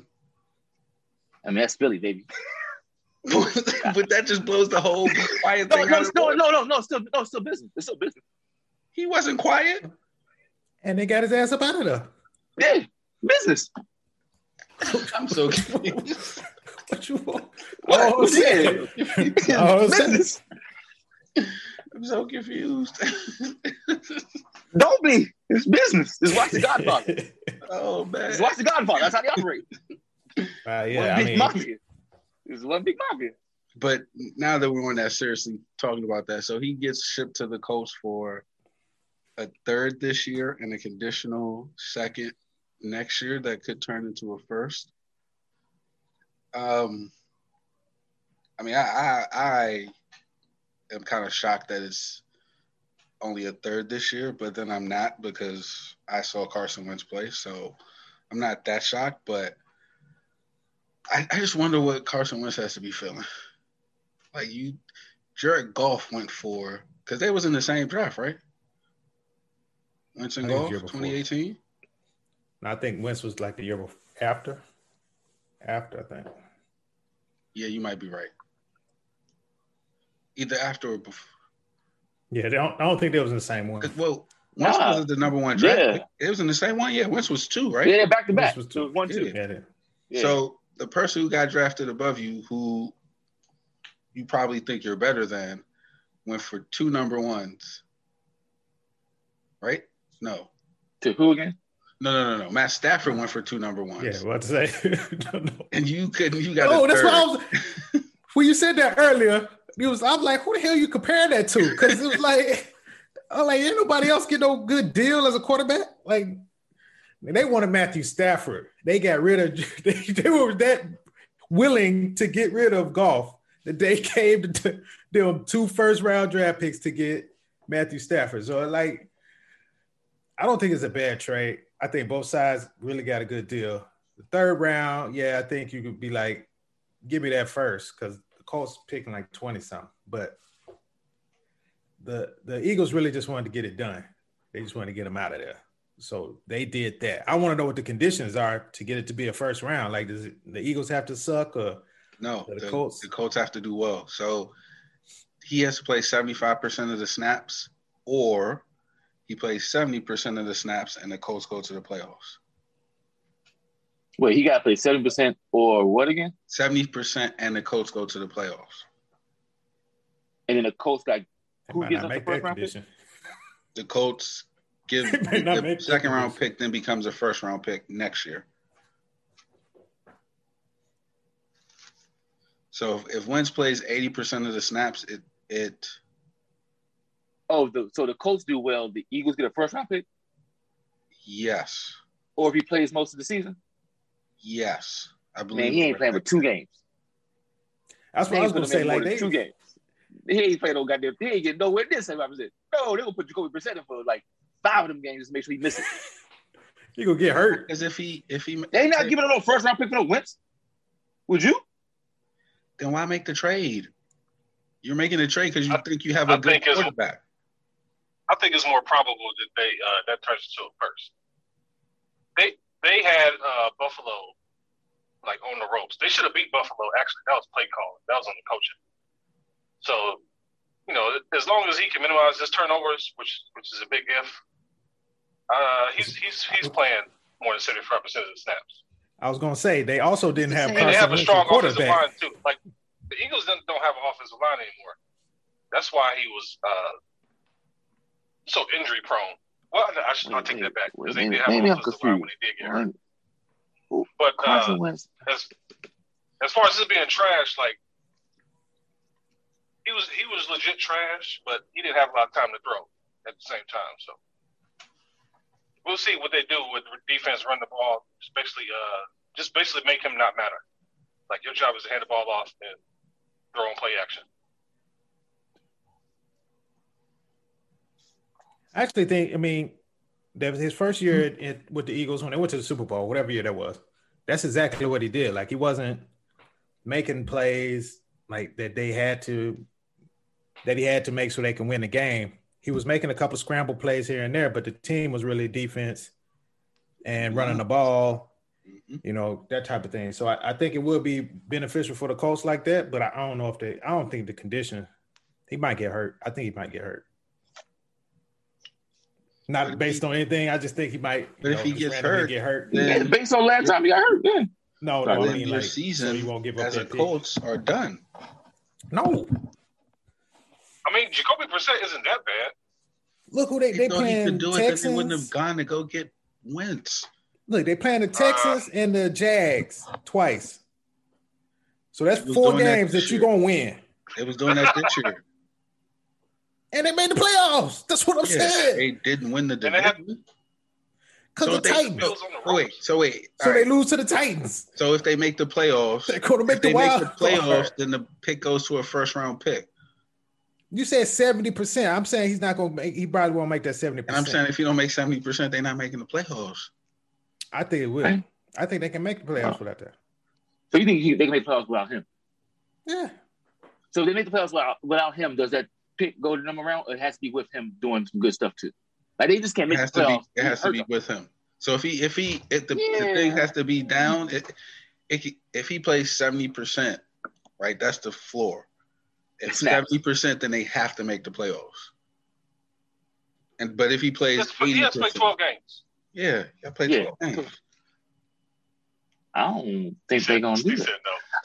[SPEAKER 3] mean, that's Philly, baby.
[SPEAKER 2] but that just blows the whole quiet
[SPEAKER 3] No,
[SPEAKER 2] thing
[SPEAKER 3] no,
[SPEAKER 2] out
[SPEAKER 3] no, no, no, no, still, no, still business. It's still business.
[SPEAKER 2] He wasn't quiet.
[SPEAKER 4] And they got his ass up out of there.
[SPEAKER 3] Yeah, business.
[SPEAKER 2] I'm so confused.
[SPEAKER 4] What you want?
[SPEAKER 3] What?
[SPEAKER 4] Oh,
[SPEAKER 3] yeah.
[SPEAKER 4] Oh,
[SPEAKER 3] business.
[SPEAKER 2] I'm so confused.
[SPEAKER 3] Don't be. It's business. It's watch the Godfather.
[SPEAKER 2] oh man.
[SPEAKER 3] It's watch the Godfather. That's how they operate.
[SPEAKER 4] Uh,
[SPEAKER 3] one
[SPEAKER 4] yeah, I mean,
[SPEAKER 3] mafia. It's one big mafia.
[SPEAKER 2] But now that we're on that seriously talking about that, so he gets shipped to the Colts for a third this year and a conditional second next year that could turn into a first. Um, I mean, I I, I am kind of shocked that it's only a third this year, but then I'm not because I saw Carson Wentz play, so I'm not that shocked. But I, I just wonder what Carson Wentz has to be feeling. Like you, Jared Goff went for because they was in the same draft, right? Wentz and Goff, 2018.
[SPEAKER 4] I think Wentz was like the year before, after. After, I think.
[SPEAKER 2] Yeah, you might be right. Either after or before.
[SPEAKER 4] Yeah, they don't, I don't think they was in the same one.
[SPEAKER 2] Well, Wentz
[SPEAKER 3] Nah.
[SPEAKER 2] was the number one draft.
[SPEAKER 3] Yeah.
[SPEAKER 2] It was in the same one. Yeah, Wentz was two, right?
[SPEAKER 3] Yeah, back to back.
[SPEAKER 4] This was
[SPEAKER 3] So it
[SPEAKER 4] two.
[SPEAKER 3] was one, two.
[SPEAKER 4] Yeah, they-
[SPEAKER 3] Yeah.
[SPEAKER 2] So the person who got drafted above you, who you probably think you're better than, went for two number ones. Right? No.
[SPEAKER 3] to who again?
[SPEAKER 2] No, no, no, no. Matt Stafford went for two number ones.
[SPEAKER 4] yeah, what to say? no, no.
[SPEAKER 2] And you couldn't you got
[SPEAKER 4] Oh,
[SPEAKER 2] a
[SPEAKER 4] that's
[SPEAKER 2] third.
[SPEAKER 4] what I was. when you said that earlier, it was. I'm like, who the hell you comparing that to? Because it was like, I'm like, ain't nobody else get no good deal as a quarterback. Like, they wanted Matthew Stafford. They got rid of. They, they were that willing to get rid of Goff that they came to them two first round draft picks to get Matthew Stafford. So like, I don't think it's a bad trade. I think both sides really got a good deal. The third round, yeah, I think you could be like, give me that first because the Colts picking like 20 something. But the the Eagles really just wanted to get it done. They just wanted to get him out of there. So they did that. I want to know what the conditions are to get it to be a first round. Like, does it, the Eagles have to suck or
[SPEAKER 2] No,
[SPEAKER 4] The
[SPEAKER 2] the,
[SPEAKER 4] Colts.
[SPEAKER 2] the Colts have to do well. So he has to play 75% of the snaps, or he plays 70% of the snaps and the Colts go to the playoffs.
[SPEAKER 3] Wait, he got to play seven percent or what again?
[SPEAKER 2] 70% and the Colts go to the playoffs.
[SPEAKER 3] And then the Colts got Who
[SPEAKER 4] might
[SPEAKER 3] gives
[SPEAKER 4] not
[SPEAKER 3] the first
[SPEAKER 4] that
[SPEAKER 3] round pick?
[SPEAKER 2] The Colts give
[SPEAKER 4] They may not
[SPEAKER 2] the second round
[SPEAKER 4] condition.
[SPEAKER 2] pick, then becomes a first round pick next year. So if, if Wentz plays 80% of the snaps, it it
[SPEAKER 3] oh, the, so the Colts do well. The Eagles get a first round pick,
[SPEAKER 2] yes.
[SPEAKER 3] or if he plays most of the season,
[SPEAKER 2] Yes. I believe
[SPEAKER 3] man, he ain't playing with two games.
[SPEAKER 4] That's what I was
[SPEAKER 3] ain't
[SPEAKER 4] going to say.
[SPEAKER 3] him in more
[SPEAKER 4] Like, they,
[SPEAKER 3] two games. He ain't playing no goddamn. He ain't getting nowhere near seventy five percent. No, they gonna put Jacoby Brissett in for like five of them games to make sure he misses.
[SPEAKER 4] you going to get hurt.
[SPEAKER 2] Because if he if he
[SPEAKER 3] They not giving him no first round pick for no Wentz. Would you?
[SPEAKER 2] then why make the trade? You're making a trade because you
[SPEAKER 5] I-
[SPEAKER 2] think you have a
[SPEAKER 5] I
[SPEAKER 2] good
[SPEAKER 5] think
[SPEAKER 2] quarterback.
[SPEAKER 5] I think it's more probable that they uh, that turns into a first. They they had uh, Buffalo like on the ropes. They should have beat Buffalo. Actually, that was play calling. That was on the coaching. So, you know, as long as he can minimize his turnovers, which which is a big if, uh, he's he's he's playing more than seventy five percent of the snaps.
[SPEAKER 4] I was going to say, they also didn't have
[SPEAKER 3] And
[SPEAKER 5] And they have a strong offensive
[SPEAKER 4] quarterback.
[SPEAKER 5] line too. Like the Eagles don't, don't have an offensive line anymore. That's why he was uh, so injury prone. Well, I, I should I'll take that back because they
[SPEAKER 3] Maybe-
[SPEAKER 5] did have an
[SPEAKER 3] I'm
[SPEAKER 5] offensive line
[SPEAKER 3] confused.
[SPEAKER 5] when they did get hurt. But uh, as as far as this being trash, like he was he was legit trash, but he didn't have a lot of time to throw at the same time. So we'll see what they do with defense, run the ball, especially uh just basically make him not matter. Like your job is to hand the ball off and throw and play action.
[SPEAKER 4] I actually think, I mean, that was his first year with the Eagles when they went to the Super Bowl, whatever year that was. That's exactly what he did. Like he wasn't making plays like that they had to that he had to make so they can win the game. He was making a couple scramble plays here and there, but the team was really defense and mm-hmm. running the ball. Mm-hmm. you know that type of thing. So I, I think it would be beneficial for the Colts like that, but I, I don't know if they. I don't think the condition. He might get hurt. I think he might get hurt. Not based on anything. I just think he might.
[SPEAKER 2] But
[SPEAKER 4] you
[SPEAKER 2] if
[SPEAKER 4] know,
[SPEAKER 2] he gets hurt,
[SPEAKER 4] get hurt.
[SPEAKER 2] then-
[SPEAKER 3] Yeah, based on last time he got hurt, yeah.
[SPEAKER 4] No,
[SPEAKER 2] But
[SPEAKER 4] no, I
[SPEAKER 2] then
[SPEAKER 4] mean
[SPEAKER 2] your
[SPEAKER 4] like
[SPEAKER 2] season
[SPEAKER 4] so you won't give up
[SPEAKER 2] as a. Colts are done.
[SPEAKER 4] No,
[SPEAKER 5] I mean, Jacoby Brissett isn't that bad.
[SPEAKER 4] look who they
[SPEAKER 2] They
[SPEAKER 4] they
[SPEAKER 2] thought he could do it because he wouldn't have gone to go get Wentz.
[SPEAKER 4] Look, they playing the
[SPEAKER 2] Uh,
[SPEAKER 4] Texans and the Jags twice. So that's four
[SPEAKER 2] doing that
[SPEAKER 4] games that you're gonna win.
[SPEAKER 2] They was doing that this year.
[SPEAKER 4] And they made the playoffs. That's what I'm
[SPEAKER 2] Yeah,
[SPEAKER 4] saying.
[SPEAKER 2] they didn't win the
[SPEAKER 5] And they have-
[SPEAKER 2] division.
[SPEAKER 4] Because
[SPEAKER 2] So
[SPEAKER 4] the
[SPEAKER 2] they-
[SPEAKER 4] Titans.
[SPEAKER 5] The
[SPEAKER 2] Oh, wait, so wait.
[SPEAKER 4] So
[SPEAKER 2] all
[SPEAKER 4] they lose to the Titans.
[SPEAKER 2] So if they make the playoffs,
[SPEAKER 4] They're gonna make
[SPEAKER 2] if
[SPEAKER 4] the
[SPEAKER 2] they make the playoffs,
[SPEAKER 4] card.
[SPEAKER 2] then the pick goes to a first round pick.
[SPEAKER 4] You said 70%. I'm saying he's not gonna make he probably won't make that 70%.
[SPEAKER 2] I'm saying if you don't make seventy percent, they're not making the playoffs.
[SPEAKER 4] I think it will.
[SPEAKER 3] Right.
[SPEAKER 4] I think they can make the playoffs without that.
[SPEAKER 3] So you think he, they can make playoffs without him?
[SPEAKER 4] Yeah.
[SPEAKER 3] So if they make the playoffs without, without him, does that pick go to number round, or it has to be with him doing some good stuff too? Like they just can't
[SPEAKER 2] It
[SPEAKER 3] make
[SPEAKER 2] has
[SPEAKER 3] the
[SPEAKER 2] to be.
[SPEAKER 3] playoffs.
[SPEAKER 2] It has to
[SPEAKER 3] Hurt
[SPEAKER 2] be
[SPEAKER 3] them.
[SPEAKER 2] with him. So if he if he if the, the thing has to be down, it, it if he plays seventy percent, right? That's the floor. If
[SPEAKER 3] Snaps.
[SPEAKER 2] seventy percent, then they have to make the playoffs. And but if he plays
[SPEAKER 5] He has, he
[SPEAKER 2] eighty
[SPEAKER 5] has to play
[SPEAKER 2] percent,
[SPEAKER 5] 12 games.
[SPEAKER 2] yeah, I play
[SPEAKER 3] Yeah.
[SPEAKER 2] twelve games.
[SPEAKER 3] I don't think they're gonna do that.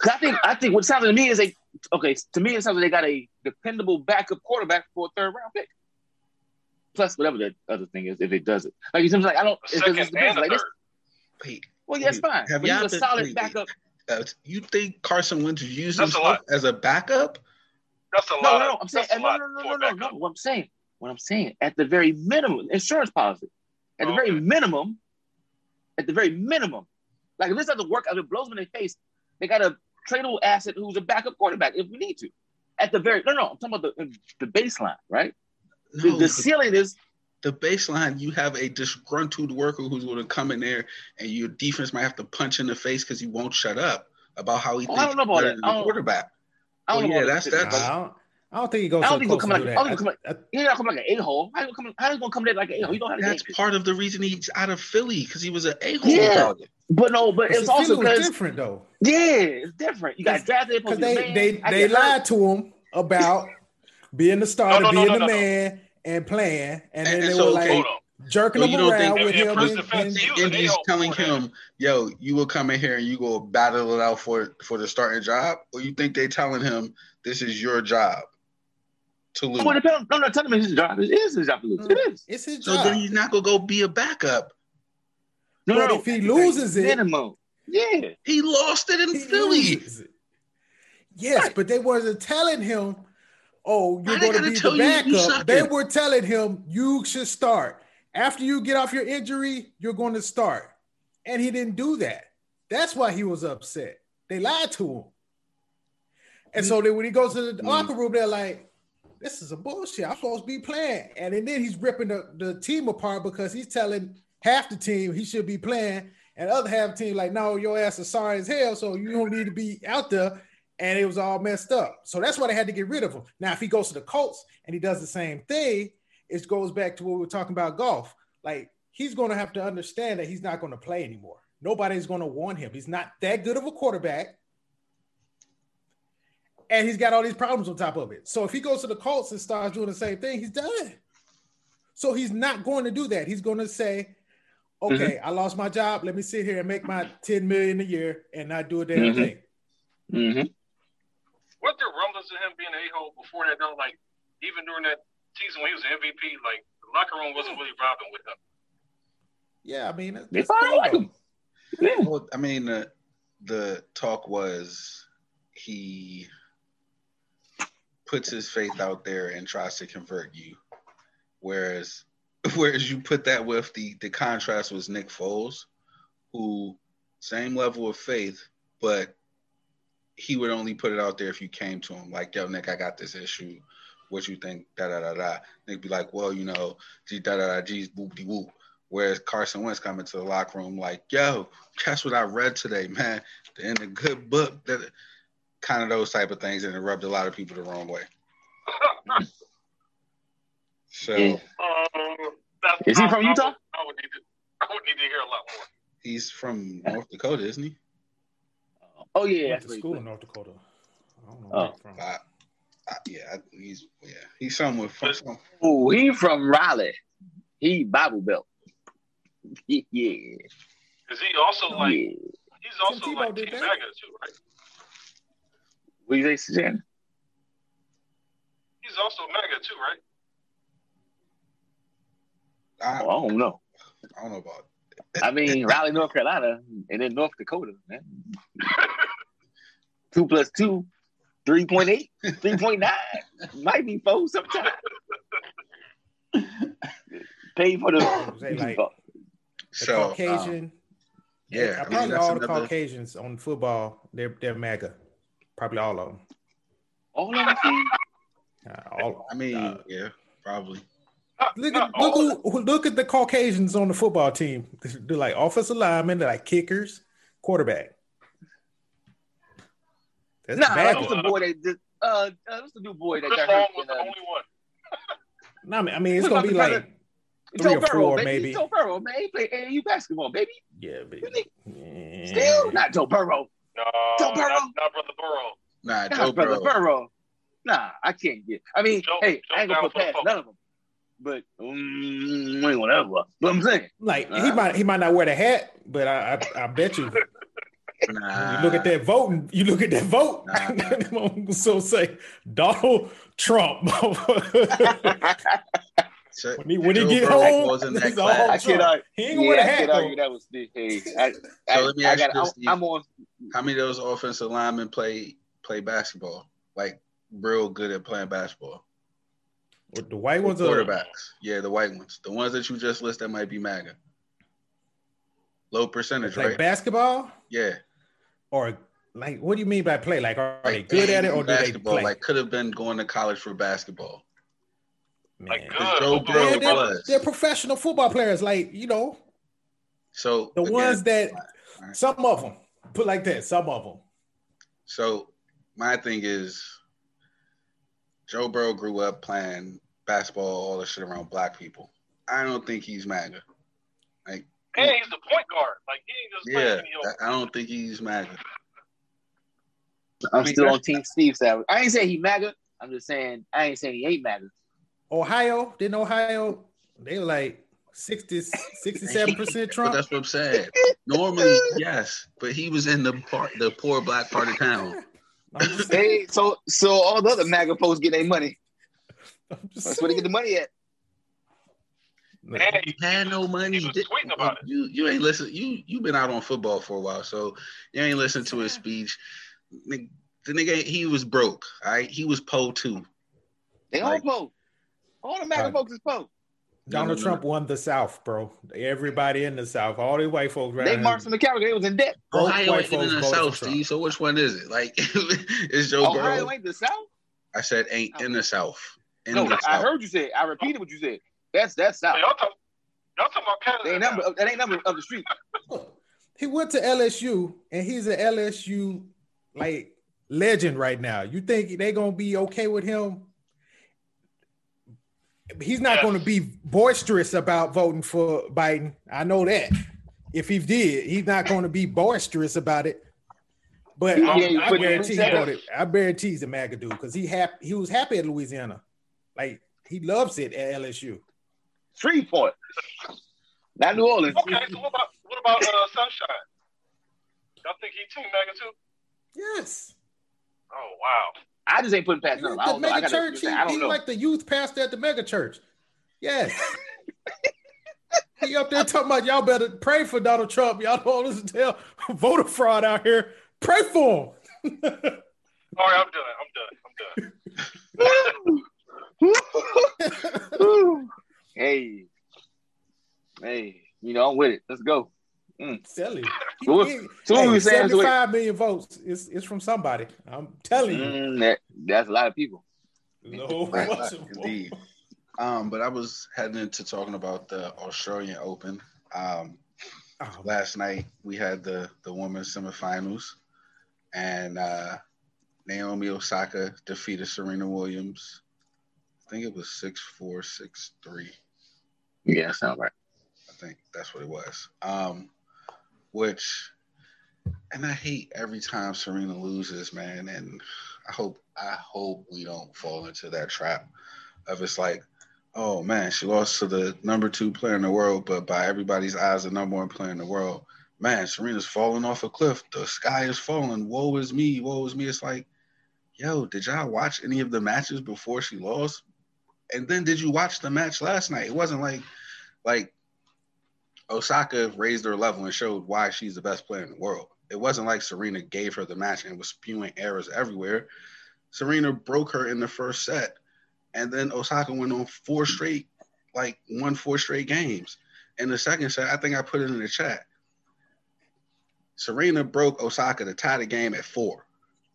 [SPEAKER 5] said
[SPEAKER 3] I think I think what sounds to me is they okay. To me, it sounds like they got a dependable backup quarterback for a third round pick. Plus, whatever that other thing is, if it does it, like it seems like I don't. It,
[SPEAKER 5] Second
[SPEAKER 3] it depends.
[SPEAKER 5] and a
[SPEAKER 3] Like this,
[SPEAKER 5] third.
[SPEAKER 2] Wait,
[SPEAKER 3] well, yeah, that's
[SPEAKER 2] Wait,
[SPEAKER 3] fine.
[SPEAKER 2] have
[SPEAKER 3] But
[SPEAKER 2] y'all
[SPEAKER 3] he's a solid
[SPEAKER 2] wait, wait.
[SPEAKER 3] backup.
[SPEAKER 2] uh, you think Carson Wentz used
[SPEAKER 5] That's a lot.
[SPEAKER 2] as a backup?
[SPEAKER 5] That's a
[SPEAKER 3] No,
[SPEAKER 5] lot.
[SPEAKER 3] no, no. I'm saying
[SPEAKER 5] That's
[SPEAKER 3] no, no, no, no, no, no. What I'm saying, what I'm saying, at the very minimum, insurance policy, at the very minimum, at the very minimum, like if this doesn't work, if it blows them in their face, they got a tradable asset who's a backup quarterback if we need to. At the very no, no, I'm talking about the the baseline, right? The,
[SPEAKER 2] No,
[SPEAKER 3] the
[SPEAKER 2] the,
[SPEAKER 3] ceiling is
[SPEAKER 2] the baseline. You have a disgruntled worker who's going to come in there, and your defense might have to punch in the face because he won't shut up about how he
[SPEAKER 3] Oh, I don't know about
[SPEAKER 2] better
[SPEAKER 3] that.
[SPEAKER 2] than
[SPEAKER 3] I don't-
[SPEAKER 2] quarterback.
[SPEAKER 3] I don't
[SPEAKER 2] Oh,
[SPEAKER 3] know
[SPEAKER 2] yeah, that's-
[SPEAKER 3] the-
[SPEAKER 2] that's-
[SPEAKER 4] I, don't, I don't think he goes
[SPEAKER 3] I don't
[SPEAKER 4] the
[SPEAKER 3] think he'll come like I
[SPEAKER 4] that.
[SPEAKER 3] don't think he'll come like he's not coming like an a hole. How you gonna come? How you gonna come there like an a hole? You don't have
[SPEAKER 2] That's part of the reason he's out of Philly because he was an a hole.
[SPEAKER 3] Yeah. But no, but
[SPEAKER 4] But
[SPEAKER 3] it's
[SPEAKER 4] see,
[SPEAKER 3] also because
[SPEAKER 4] different though.
[SPEAKER 3] yeah, it's different. You got drafted
[SPEAKER 4] Because they
[SPEAKER 3] man.
[SPEAKER 4] they
[SPEAKER 3] I
[SPEAKER 4] they
[SPEAKER 3] get hurt.
[SPEAKER 4] lied to him about being the starter,
[SPEAKER 5] No, no, no,
[SPEAKER 4] being the
[SPEAKER 5] no, no.
[SPEAKER 4] man, and playing, and
[SPEAKER 2] And-
[SPEAKER 4] then
[SPEAKER 2] and
[SPEAKER 4] they
[SPEAKER 2] so,
[SPEAKER 4] were
[SPEAKER 2] okay,
[SPEAKER 4] like
[SPEAKER 5] Hold on.
[SPEAKER 4] Jerking
[SPEAKER 2] Well,
[SPEAKER 4] him
[SPEAKER 2] you don't
[SPEAKER 4] around
[SPEAKER 2] think-
[SPEAKER 4] with him.
[SPEAKER 5] first
[SPEAKER 4] And, and-
[SPEAKER 5] he was an
[SPEAKER 2] telling
[SPEAKER 5] before
[SPEAKER 2] him, "Yo, you will come in here and you go battle it out for for the starting job," or you think they telling him this is your job to lose?
[SPEAKER 3] Well, depend- no, no, tell him it's his job. It is his job to lose. It is.
[SPEAKER 4] it's his
[SPEAKER 2] So
[SPEAKER 4] job.
[SPEAKER 2] then he's not gonna go be a backup.
[SPEAKER 3] No,
[SPEAKER 4] But
[SPEAKER 3] no, no.
[SPEAKER 4] if he
[SPEAKER 3] At the
[SPEAKER 4] loses it-
[SPEAKER 3] minimum, yeah.
[SPEAKER 2] He lost it in
[SPEAKER 4] He
[SPEAKER 2] Philly.
[SPEAKER 4] it. Yes,
[SPEAKER 3] Right.
[SPEAKER 4] but they wasn't telling him, "Oh, you're going to be
[SPEAKER 2] tell
[SPEAKER 4] the
[SPEAKER 2] you you
[SPEAKER 4] backup." They were telling him you should start after you get off your injury. You're going to start, and he didn't do that. That's why he was upset. They lied to him, and so then when he goes to the
[SPEAKER 2] Mm.
[SPEAKER 4] locker room, they're like, "This is a bullshit. I'm supposed to be playing," and then he's ripping the, the team apart because he's telling half the team he should be playing, and the other half the team like, "No, your ass is sorry as hell, so you don't need to be out there." And it was all messed up. So that's why they had to get rid of him. Now, if he goes to the Colts and he does the same thing, it goes back to what we were talking about Goff. Like he's going to have to understand that he's not going to play anymore. Nobody's going to want him. He's not that good of a quarterback. And he's got all these problems on top of it. So if he goes to the Colts and starts doing the same thing, he's done. So he's not going to do that. He's going to say, okay, I lost my job. Let me sit here and make my 10 million a year and not do a damn
[SPEAKER 3] Mhm.
[SPEAKER 4] thing.
[SPEAKER 3] Mm-hmm.
[SPEAKER 5] What there rumblings of him being a-hole before that though? Like even during that season when he was an MVP, like the locker room wasn't really vibing with him.
[SPEAKER 4] Yeah, I mean, that's,
[SPEAKER 3] They
[SPEAKER 4] that's
[SPEAKER 3] probably
[SPEAKER 4] cool
[SPEAKER 3] like him. Yeah.
[SPEAKER 2] Well, I mean, the the talk was he puts his faith out there and tries to convert you, whereas whereas you put that with the the contrast was Nick Foles, who same level of faith, but he would only put it out there if you came to him like, "Yo, Nick, I got this issue. What you think?" Da da da da. Nick be like, "Well, you know, gee da da da, geez, whoop de whoop." Whereas Carson Wentz coming to the locker room like, "Yo, guess what I read today, man? In a good book." That kind of those type of things, and it rubbed a lot of people the wrong way. So
[SPEAKER 5] Um, that's-
[SPEAKER 3] Is he
[SPEAKER 5] I-
[SPEAKER 3] from
[SPEAKER 5] I
[SPEAKER 3] Utah?
[SPEAKER 5] would- I would need to. I would need to hear a lot more.
[SPEAKER 2] He's from North Dakota, isn't he?
[SPEAKER 3] Oh yeah,
[SPEAKER 4] Went to school in North Dakota. I don't know
[SPEAKER 3] Oh.
[SPEAKER 4] where he's from.
[SPEAKER 2] I, I, yeah, I, he's yeah, he's somewhere from. Some,
[SPEAKER 3] Oh, he from Raleigh. He Bible Belt. yeah, yeah.
[SPEAKER 5] Is he also like he's also
[SPEAKER 4] Tim
[SPEAKER 5] like
[SPEAKER 4] did
[SPEAKER 5] Team
[SPEAKER 4] that.
[SPEAKER 5] MAGA too, right?
[SPEAKER 3] What do you say, Suzanne?
[SPEAKER 5] He's also mega too, right?
[SPEAKER 2] I,
[SPEAKER 3] Oh, I don't know.
[SPEAKER 2] I don't know about.
[SPEAKER 3] I mean, Raleigh, North Carolina, and then North Dakota. Man. two plus two, 3.8, 3.9. Might be four sometimes. Pay for the.
[SPEAKER 4] Say, like, The
[SPEAKER 2] So um,
[SPEAKER 4] Caucasian.
[SPEAKER 2] yeah,
[SPEAKER 4] Uh,
[SPEAKER 2] I mean,
[SPEAKER 4] probably
[SPEAKER 2] that's
[SPEAKER 4] all the
[SPEAKER 2] another-
[SPEAKER 4] Caucasians on football, they're they're MAGA. Probably all of them.
[SPEAKER 3] all of them.
[SPEAKER 4] Uh, all,
[SPEAKER 2] I mean,
[SPEAKER 4] uh,
[SPEAKER 2] yeah, probably.
[SPEAKER 4] Look at look,
[SPEAKER 5] all
[SPEAKER 4] who, who- look at the Caucasians on the football team. They're like offensive linemen, they're like kickers, quarterback. That's
[SPEAKER 3] Nah,
[SPEAKER 4] bad
[SPEAKER 3] what's
[SPEAKER 4] one.
[SPEAKER 3] the boy that just, uh, uh, what's the new boy that
[SPEAKER 5] Chris
[SPEAKER 3] got
[SPEAKER 5] Long
[SPEAKER 3] hurt?
[SPEAKER 5] was
[SPEAKER 3] In,
[SPEAKER 5] the
[SPEAKER 3] uh,
[SPEAKER 5] only one.
[SPEAKER 4] No, I mean, I mean, it's gonna be like three
[SPEAKER 3] Joe
[SPEAKER 4] or
[SPEAKER 3] Burrow,
[SPEAKER 4] four,
[SPEAKER 3] baby.
[SPEAKER 4] maybe.
[SPEAKER 3] Joe Burrow, man. He play AAU basketball, baby.
[SPEAKER 4] yeah, baby.
[SPEAKER 3] Really? Still not Joe Burrow.
[SPEAKER 5] No,
[SPEAKER 3] Joe Burrow?
[SPEAKER 5] not, not brother Burrow.
[SPEAKER 2] Nah,
[SPEAKER 3] Not
[SPEAKER 2] Joe
[SPEAKER 3] brother
[SPEAKER 2] Burrow.
[SPEAKER 3] Burrow. Nah, I can't get. I mean,
[SPEAKER 5] Joe-
[SPEAKER 3] hey,
[SPEAKER 5] Joe
[SPEAKER 3] I ain't gonna put past none of them. But um, ain't whatever. But I'm saying,
[SPEAKER 4] Like he
[SPEAKER 3] Uh.
[SPEAKER 4] might he might not wear the hat, but I I, I bet you
[SPEAKER 2] Nah,
[SPEAKER 4] you look at that voting, you look at that vote.
[SPEAKER 2] Nah,
[SPEAKER 4] so say Donald Trump.
[SPEAKER 2] So-
[SPEAKER 4] when he when he get home,
[SPEAKER 2] falls in that class.
[SPEAKER 3] I can't
[SPEAKER 4] Trump.
[SPEAKER 3] argue.
[SPEAKER 4] He ain't gonna wear
[SPEAKER 3] Yeah,
[SPEAKER 4] the
[SPEAKER 3] I
[SPEAKER 4] hat
[SPEAKER 3] can't argue that was the. Hey, I, I,
[SPEAKER 2] So let me
[SPEAKER 3] I
[SPEAKER 2] ask
[SPEAKER 3] got.
[SPEAKER 2] you
[SPEAKER 3] I'm,
[SPEAKER 2] this,
[SPEAKER 3] I'm on.
[SPEAKER 2] How many of those offensive linemen play play basketball? Like real good at playing basketball.
[SPEAKER 4] With the white
[SPEAKER 2] The
[SPEAKER 4] ones are
[SPEAKER 2] quarterbacks. Yeah, the white ones. The ones that you just listed that might be MAGA. Low percentage,
[SPEAKER 4] like
[SPEAKER 2] right?
[SPEAKER 4] basketball
[SPEAKER 2] Yeah.
[SPEAKER 4] Or like what do you mean by play? Like are they good at it or do they play?
[SPEAKER 2] like could have been going to college for basketball.
[SPEAKER 5] Like
[SPEAKER 4] Man.
[SPEAKER 5] good.
[SPEAKER 2] Joe
[SPEAKER 5] Who
[SPEAKER 2] Burrow
[SPEAKER 4] Yeah, they're,
[SPEAKER 2] was.
[SPEAKER 4] they're professional football players, like you know,
[SPEAKER 2] So
[SPEAKER 4] the
[SPEAKER 2] again,
[SPEAKER 4] ones that
[SPEAKER 2] Alright.
[SPEAKER 4] some of them put like that, some of them.
[SPEAKER 2] So my thing is, Joe Burrow grew up playing basketball, all the shit around black people. I don't think he's MAGA. Like,
[SPEAKER 5] And he's the point guard. Like he ain't just
[SPEAKER 2] yeah,
[SPEAKER 5] playing any.
[SPEAKER 2] I I don't think he's MAGA.
[SPEAKER 3] I'm still on Team Steve side. I ain't saying he MAGA. I'm just saying I ain't saying he ain't MAGA.
[SPEAKER 4] Ohio, didn't Ohio? They were like 60, 67 percent
[SPEAKER 2] But
[SPEAKER 4] Trump.
[SPEAKER 2] that's what I'm saying. Normally, yes, but he was in the part, the poor black part of town.
[SPEAKER 3] Hey, so so all the other MAGA folks get their money.
[SPEAKER 4] I'm
[SPEAKER 3] That's where they get the money at.
[SPEAKER 4] Saying.
[SPEAKER 5] And
[SPEAKER 2] He had no money.
[SPEAKER 5] He was tweeting about it.
[SPEAKER 2] You you ain't listen. You you been out on football for a while, so you ain't listen to his speech. The nigga, he was broke. All right, he was po too.
[SPEAKER 3] They all
[SPEAKER 2] Like-
[SPEAKER 3] po. All the MAGA
[SPEAKER 4] Right.
[SPEAKER 3] folks is po.
[SPEAKER 4] Donald
[SPEAKER 2] No, no, no.
[SPEAKER 4] Trump won the South, bro. Everybody in the South, all the white folks. Right?
[SPEAKER 3] They
[SPEAKER 4] around
[SPEAKER 3] marched from the character. They was in debt.
[SPEAKER 4] Both
[SPEAKER 2] Ohio
[SPEAKER 4] white
[SPEAKER 2] ain't in the South,
[SPEAKER 4] Trump.
[SPEAKER 2] Steve. So which one is it? Like, is Joe
[SPEAKER 3] Ohio
[SPEAKER 2] Burrow?
[SPEAKER 3] ain't the South.
[SPEAKER 2] I said ain't in the South. In
[SPEAKER 3] No,
[SPEAKER 2] the
[SPEAKER 3] I
[SPEAKER 2] South.
[SPEAKER 3] heard you say. it. I repeated what you said. That's that's South.
[SPEAKER 5] Hey, y'all talk, y'all talking about Canada?
[SPEAKER 3] They ain't number. That ain't number of the street.
[SPEAKER 4] He went to LSU and he's an LSU like legend right now. You think they gonna be okay with him? He's not
[SPEAKER 5] Yes.
[SPEAKER 4] gonna be boisterous about voting for Biden. I know that. If he did, he's not gonna be boisterous about it. But
[SPEAKER 3] Yeah,
[SPEAKER 4] I, I guarantee he
[SPEAKER 5] yeah.
[SPEAKER 4] voted. I guarantee he's a MAGA dude because he happy. He was happy at Louisiana. Like he loves it at LSU.
[SPEAKER 3] Shreveport. Not New Orleans.
[SPEAKER 5] Okay, so what about what about uh, Sunshine? Y'all think he team MAGA too?
[SPEAKER 4] Yes.
[SPEAKER 5] Oh wow.
[SPEAKER 3] I just ain't putting past
[SPEAKER 4] He
[SPEAKER 3] none. I
[SPEAKER 4] the
[SPEAKER 3] don't know. I,
[SPEAKER 4] mega church. He,
[SPEAKER 3] don't
[SPEAKER 4] he like the youth pastor at the mega church. Yes. he up there talking about y'all better pray for Donald Trump. Y'all don't listen to tell voter fraud out here. Pray for him.
[SPEAKER 5] All right, I'm done. I'm done. I'm done.
[SPEAKER 3] hey, hey, you know I'm with it. Let's go.
[SPEAKER 4] Tell you.
[SPEAKER 3] So what-
[SPEAKER 4] He-
[SPEAKER 3] so what
[SPEAKER 4] hey,
[SPEAKER 3] we saying is wait-
[SPEAKER 4] 75 million votes. It's, it's from somebody. I'm telling you.
[SPEAKER 3] Mm, that, that's a lot of people.
[SPEAKER 4] No,
[SPEAKER 2] Indeed. Um, but I was heading into talking about the Australian Open. Um,
[SPEAKER 4] Oh,
[SPEAKER 2] last night we had the the women's semifinals, and uh, Naomi Osaka defeated Serena Williams. I think it was six four six three.
[SPEAKER 3] Yeah, sound right.
[SPEAKER 2] I think that's what it was. Um, which, and I hate every time Serena loses, man. And I hope I hope we don't fall into that trap of it's like, oh man, she lost to the number two player in the world, but by everybody's eyes, the number one player in the world. Man, Serena's falling off a cliff. The sky is falling. Woe is me. Woe is me. It's like, yo, did y'all watch any of the matches before she lost? And then did you watch the match last night? It wasn't like like Osaka raised her level and showed why she's the best player in the world. It wasn't like Serena gave her the match and was spewing errors everywhere. Serena broke her in the first set, and then Osaka went on four straight, like won four straight games. In the second set, I think I put it in the chat. Serena broke Osaka to tie the game at four.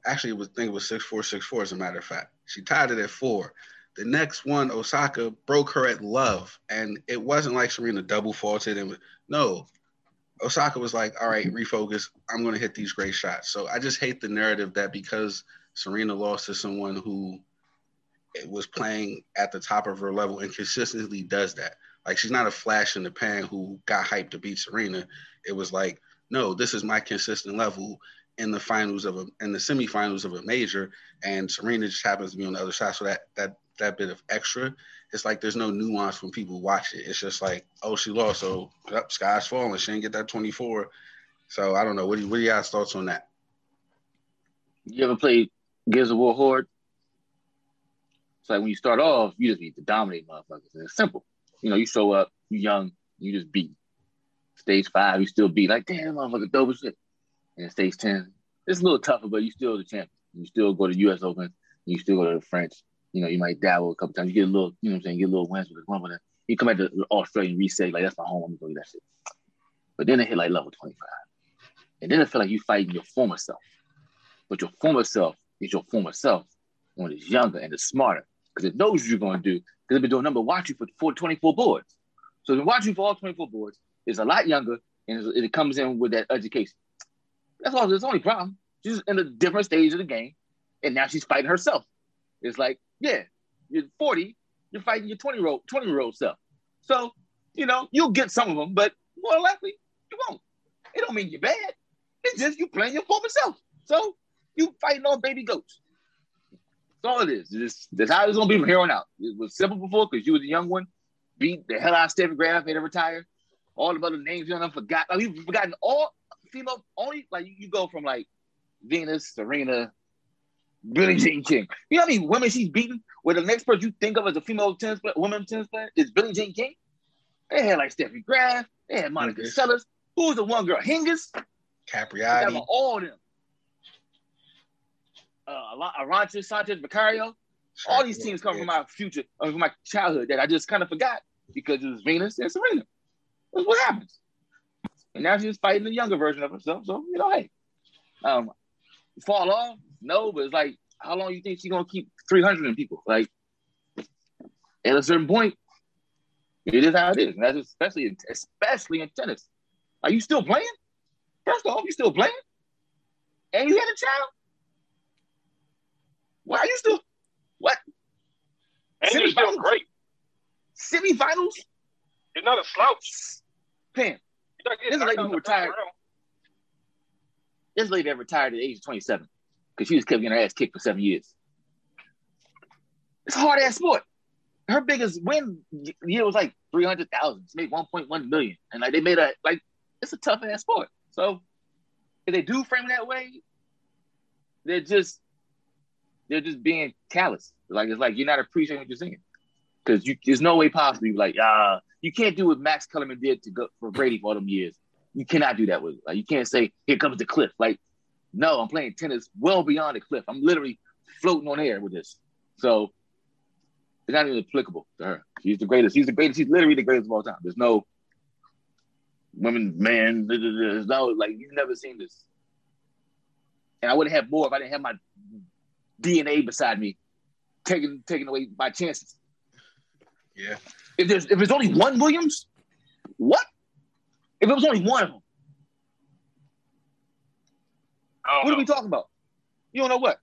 [SPEAKER 2] Actually, it was I think it was six four six four. As a matter of fact, she tied it at four. The next one, Osaka broke her at love, and it wasn't like Serena double faulted. And no, Osaka was like, "All right, refocus. I'm going to hit these great shots." So I just hate the narrative that because Serena lost to someone who was playing at the top of her level and consistently does that. Like she's not a flash in the pan who got hyped to beat Serena. It was like, no, this is my consistent level in the finals of a in the semifinals of a major, and Serena just happens to be on the other side. So that that that bit of extra, it's like there's no nuance when people watch it. It's just like, oh, she lost, so up, sky's falling. She didn't get that 24. So I don't know. What do you, what you guys thoughts on that?
[SPEAKER 3] You ever played Gears of War Horde? It's like when you start off, you just need to dominate motherfuckers. And it's simple. You know, you show up, you young, you just beat. Stage five, you still beat. Like, damn, motherfucker, dope as shit. And stage 10, it's a little tougher, but you still the champion. You still go to US Open, you still go to the French. You know, you might dabble a couple times. You get a little, you know what I'm saying, get a little wins with one, but you come back to the Australian reset, like that's my home, I'm gonna go that shit. But then it hit like level 25. And then it feel like you fighting your former self. But your former self is your former self when it's younger and it's smarter. Because it knows what you're gonna do. Because it's been doing number watch you for, for 24 boards. So the watch for all 24 boards is a lot younger and it comes in with that education. That's all. It's only problem. She's in a different stage of the game, and now she's fighting herself. It's like, yeah, you're 40, you're fighting your 20 year old 20 year old self. So, you know, you'll get some of them, but more likely you won't. It don't mean you're bad. It's just you playing your former self. So you fighting on baby goats. That's all it is. It's, that's how it's gonna be from here on out. It was simple before because you was a young one, beat the hell out of Steffi Graf, made her retire. All the other names you know forgot. Like, we've forgotten all female only like you go from like Venus, Serena, Billie Jean King. You know how many women she's beaten? Where the next person you think of as a female tennis player, woman tennis player is Billie Jean King. They had like Steffi Graf, they had Monica
[SPEAKER 2] Hingis.
[SPEAKER 3] Seles. Who was the one girl? Hingis.
[SPEAKER 2] Capriati.
[SPEAKER 3] All of them. Uh, Arantxa, Sanchez, Vicario. All these teams come from my future, uh, from my childhood that I just kind of forgot because it was Venus and Serena. That's what happens. And now she's fighting the younger version of herself. So, you know, hey, um, fall off? No, but it's like, how long you think she's gonna keep 300 people? Like, at a certain point, it is how it is. And that's especially, in, especially in tennis. Are you still playing? First off, you still playing? And you had a child? Why are you still? What?
[SPEAKER 5] And you're still
[SPEAKER 3] Semifinals?
[SPEAKER 5] great.
[SPEAKER 3] Semifinals?
[SPEAKER 5] You're not a slouch.
[SPEAKER 3] Pam, This like you retired. this lady that retired at the age of 27 because she just kept getting her ass kicked for seven years. It's a hard ass sport. Her biggest win year was like 300,000. She made 1.1 million. And like they made a, like, it's a tough ass sport. So if they do frame it that way, they're just, they're just being callous. Like, it's like you're not appreciating what you're seeing. Because you, there's no way possible you're like, ah, you can't do what Max Kellerman did to go for Brady for all them years. You cannot do that with it. Like you can't say, here comes the cliff. Like, no, I'm playing tennis well beyond the cliff. I'm literally floating on air with this. So it's not even applicable to her. She's the greatest. She's the greatest. She's literally the greatest of all time. There's no women, man. There's no like you've never seen this. And I would have more if I didn't have my DNA beside me, taking taking away my chances.
[SPEAKER 2] Yeah.
[SPEAKER 3] If there's if there's only one Williams, what? If it was only one of them,
[SPEAKER 5] I don't
[SPEAKER 3] what
[SPEAKER 5] know.
[SPEAKER 3] are we talking about? You don't know what?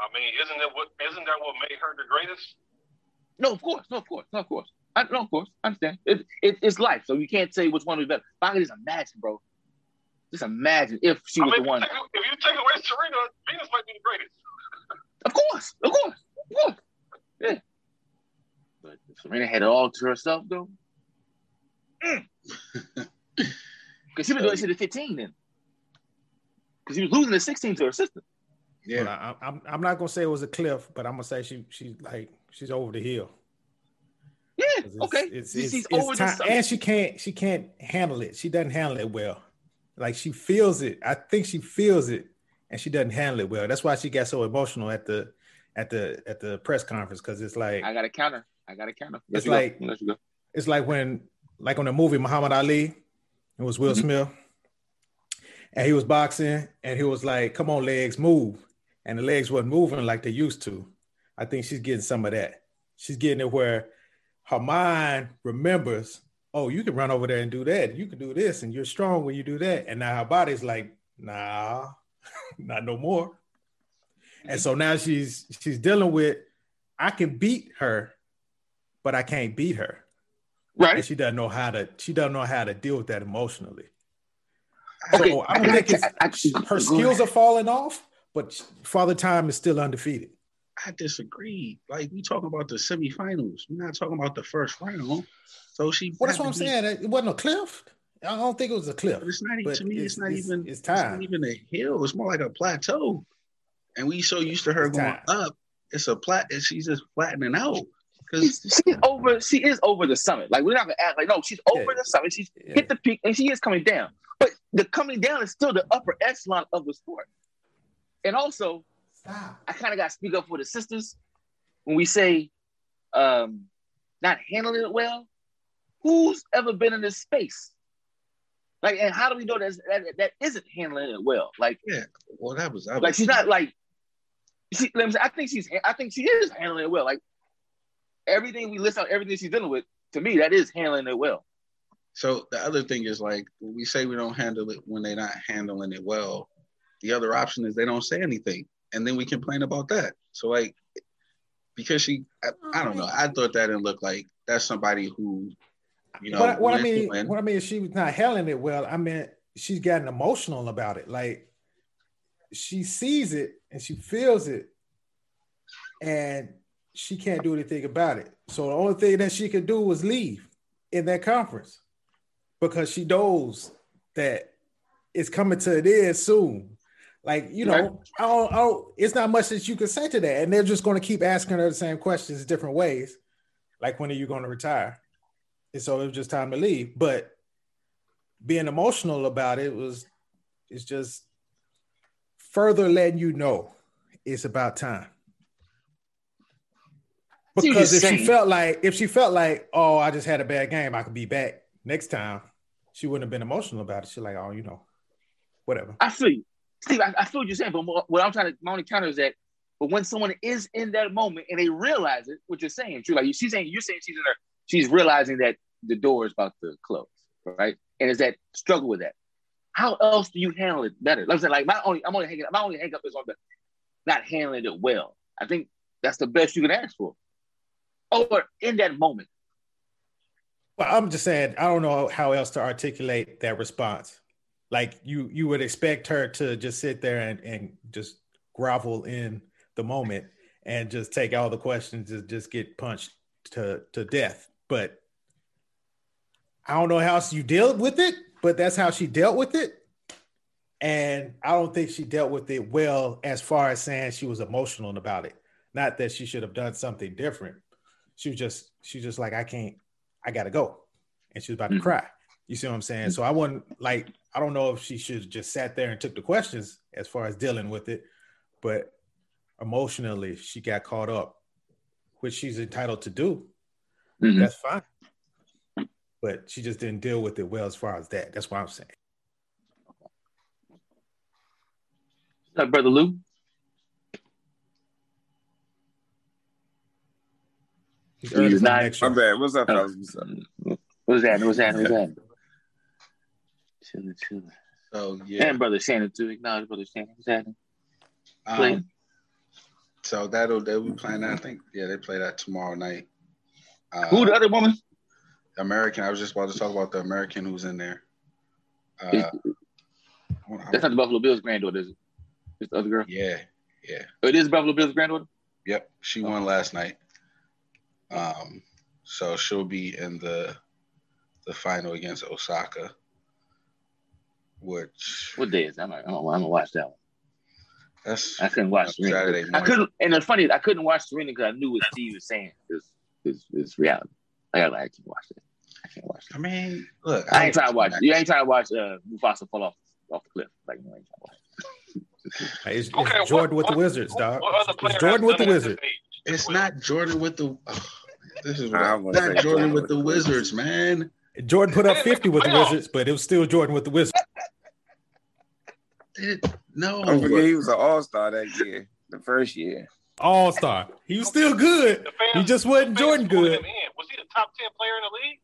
[SPEAKER 5] I mean, isn't that what isn't that what made her the greatest?
[SPEAKER 3] No, of course, no, of course, no, of course. I no, of course, I understand. It, it, it's life, so you can't say which one was better. But I can just imagine, bro. Just imagine if she
[SPEAKER 5] I
[SPEAKER 3] was
[SPEAKER 5] mean,
[SPEAKER 3] the one.
[SPEAKER 5] if you take- if you take away Serena, Venus might be the greatest.
[SPEAKER 3] Of course, of course, of course. Yeah. But if Serena had it all to herself, though. Because she was doing shit at 15 then. Because she was losing at 16 to her sister.
[SPEAKER 4] But I, I'm I'm not gonna say it was a cliff, but I'm gonna say she she's like she's over the hill.
[SPEAKER 3] Yeah.
[SPEAKER 4] It's,
[SPEAKER 3] okay.
[SPEAKER 4] It's, it's,
[SPEAKER 3] she's
[SPEAKER 4] it's
[SPEAKER 3] over
[SPEAKER 4] time,
[SPEAKER 3] the summit.
[SPEAKER 4] and she can't she can't handle it. She doesn't handle it well. Like she feels it. I think she feels it, and she doesn't handle it well. That's why she got so emotional at the at the at the press conference because it's like
[SPEAKER 3] I got a counter. I got a counter. Let
[SPEAKER 4] It's
[SPEAKER 3] you go.
[SPEAKER 4] like-
[SPEAKER 3] Let you go.
[SPEAKER 4] it's like when like on the movie Muhammad Ali, it was Will
[SPEAKER 3] Mhm.
[SPEAKER 4] Smith, and he was boxing, and he was like, "Come on, legs, move," and the legs weren't moving like they used to. I think she's getting some of that. She's getting it where her mind remembers, "Oh, you can run over there and do that. You can do this, and you're strong when you do that." And now her body's like, "Nah, not no more." And so now she's she's dealing with, I can beat her, but I can't beat her and
[SPEAKER 3] Right.
[SPEAKER 4] she doesn't know how to she doesn't know how to deal with that emotionally.
[SPEAKER 3] Okay,
[SPEAKER 4] So I don't
[SPEAKER 3] I-
[SPEAKER 4] think it's
[SPEAKER 3] I- I-
[SPEAKER 4] her skills
[SPEAKER 3] ahead.
[SPEAKER 4] are falling off, but Father Time is still undefeated.
[SPEAKER 2] I disagree. Like we talking about the semifinals. We're not talking about the first round. So she.
[SPEAKER 4] Well, that's what I'm
[SPEAKER 2] be-
[SPEAKER 4] saying. It wasn't a cliff. I don't think it was a cliff.
[SPEAKER 2] But it's not. even
[SPEAKER 4] But
[SPEAKER 2] to me, it's,
[SPEAKER 4] it's-
[SPEAKER 2] not
[SPEAKER 4] it's-
[SPEAKER 2] even.
[SPEAKER 4] it's
[SPEAKER 2] It's, not
[SPEAKER 4] time.
[SPEAKER 2] even a hill. It's more like a plateau. And we so used to her
[SPEAKER 4] It's
[SPEAKER 2] going
[SPEAKER 4] time.
[SPEAKER 2] up. It's a plat. and She's just flattening out. Because
[SPEAKER 3] She's, she's over. She is over the summit. Like we're not gonna act like no. She's over
[SPEAKER 4] Yeah.
[SPEAKER 3] the summit. She's
[SPEAKER 4] Yeah.
[SPEAKER 3] hit the peak, and she is coming down. The coming down is still the upper echelon of the sport. And also,
[SPEAKER 4] Stop.
[SPEAKER 3] I kind of got to speak up for the sisters when we say um, not handling it well. Who's ever been in this space? Like, and how do we know that that, that isn't handling it well? Like, yeah,
[SPEAKER 2] well, that was. That
[SPEAKER 3] like she's not like she. Let me say, I think she's. I think she is handling it well. Like everything we list out, everything she's dealing with. To me, that is handling it well.
[SPEAKER 2] So the other thing is like we say we don't handle it when they're not handling it well. The other option is they don't say anything, and then we complain about that. So like, because she, I, I don't know. I thought that didn't look like that's somebody who, you know,
[SPEAKER 4] what, what I mean, what I mean is she was not handling it well. I mean, she's gotten emotional about it. Like she sees it and she feels it, and she can't do anything about it. So the only thing that she could do was leave in that conference because she knows that it's coming to an end soon. Like you know,
[SPEAKER 3] Right.
[SPEAKER 4] I don't, I don't, it's not much that you can say to that, and they're just going to keep asking her the same questions different ways. Like when are you going to retire? And so it was just time to leave. But being emotional about it was it's just further letting you know it's about time. Because if she felt like if she felt like, oh, I just had a bad game, I could be back next time, she wouldn't have been emotional about it. She's like, oh, you know, whatever.
[SPEAKER 3] I feel you, Steve. I, I feel what you're saying, but what I'm trying to my only counter is that, but when someone is in that moment and they realize it, what you're saying, true. Like she's saying, you're saying she's in her, she's realizing that the door is about to close, right? And is that struggle with that? How else do you handle it better? Like I said, like my only, I'm only hanging, my only hang up is on the not handling it well. I think that's the best you can ask for. Or in that moment,
[SPEAKER 4] Well, I'm just saying, I don't know how else to articulate that response. Like you, you would expect her to just sit there and, and just grovel in the moment and just take all the questions and just get punched to, to death. But I don't know how you deal with it, but that's how she dealt with it. And I don't think she dealt with it well as far as saying she was emotional about it. Not that she should have done something different. She was just, she was just like, I can't, I gotta go. And she was about to
[SPEAKER 3] Mhm.
[SPEAKER 4] cry. You see what I'm saying? So I wouldn't like, I don't know if she should have just sat there and took the questions as far as dealing with it, but emotionally she got caught up, which she's entitled to do.
[SPEAKER 3] Mhm.
[SPEAKER 4] That's fine. But she just didn't deal with it well as far as that. That's what I'm saying.
[SPEAKER 3] Uh, brother Lou,
[SPEAKER 4] He's early for the
[SPEAKER 3] not-
[SPEAKER 4] next
[SPEAKER 6] My
[SPEAKER 4] show.
[SPEAKER 6] bad. What's up, fellas? What's up?
[SPEAKER 3] what's that? What's that? What's that? Chilling, chilling.
[SPEAKER 2] So yeah.
[SPEAKER 3] And brother Shannon too. Acknowledge brother Shannon. What's happening?
[SPEAKER 2] Um, so that'll they'll be playing that. I think yeah they play that tomorrow night. Uh,
[SPEAKER 3] Who the other woman?
[SPEAKER 2] American. I was just about to talk about the American who's in there. Uh,
[SPEAKER 3] Is- That's not the Buffalo Bills granddaughter, is it? It's the other girl.
[SPEAKER 2] yeah, yeah.
[SPEAKER 3] Oh, it is Buffalo Bills granddaughter.
[SPEAKER 2] Yep, she won last night. Um, so she'll be in the the final against Osaka, which
[SPEAKER 3] What day is that? I'm, I'm, I'm gonna watch that one.
[SPEAKER 2] that's
[SPEAKER 3] I couldn't watch Serena.
[SPEAKER 2] Saturday
[SPEAKER 3] I couldn't, and it's funny. I couldn't watch Serena because I knew what Steve was saying is is is reality. I gotta I can't watch that. I can't watch that.
[SPEAKER 2] I mean, look,
[SPEAKER 3] I ain't trying to watch. You ain't trying to watch uh, Mufasa fall off off the cliff. Like you ain't trying to watch.
[SPEAKER 4] Hey, It's, it's
[SPEAKER 5] Okay,
[SPEAKER 4] Jordan
[SPEAKER 5] what-
[SPEAKER 4] with the Wizards, dog.
[SPEAKER 5] What
[SPEAKER 4] It's Jordan with the
[SPEAKER 5] done it at this
[SPEAKER 4] Wizards.
[SPEAKER 2] It's not Jordan with the. oh, this is what
[SPEAKER 6] I
[SPEAKER 2] I,
[SPEAKER 6] was
[SPEAKER 2] not
[SPEAKER 6] gonna
[SPEAKER 2] Jordan
[SPEAKER 6] say Jordan
[SPEAKER 2] with
[SPEAKER 6] with
[SPEAKER 2] the
[SPEAKER 6] the
[SPEAKER 2] Wizards, man.
[SPEAKER 4] Jordan put up 50 with the
[SPEAKER 5] the.
[SPEAKER 4] Wizards, but it was still Jordan with the Wizards.
[SPEAKER 2] No,
[SPEAKER 6] Don't forget he was an all star that year, the first year.
[SPEAKER 4] All star. He was still good.
[SPEAKER 5] Fans,
[SPEAKER 4] He just wasn't Jordan good.
[SPEAKER 5] him. Was he the top ten player in the league?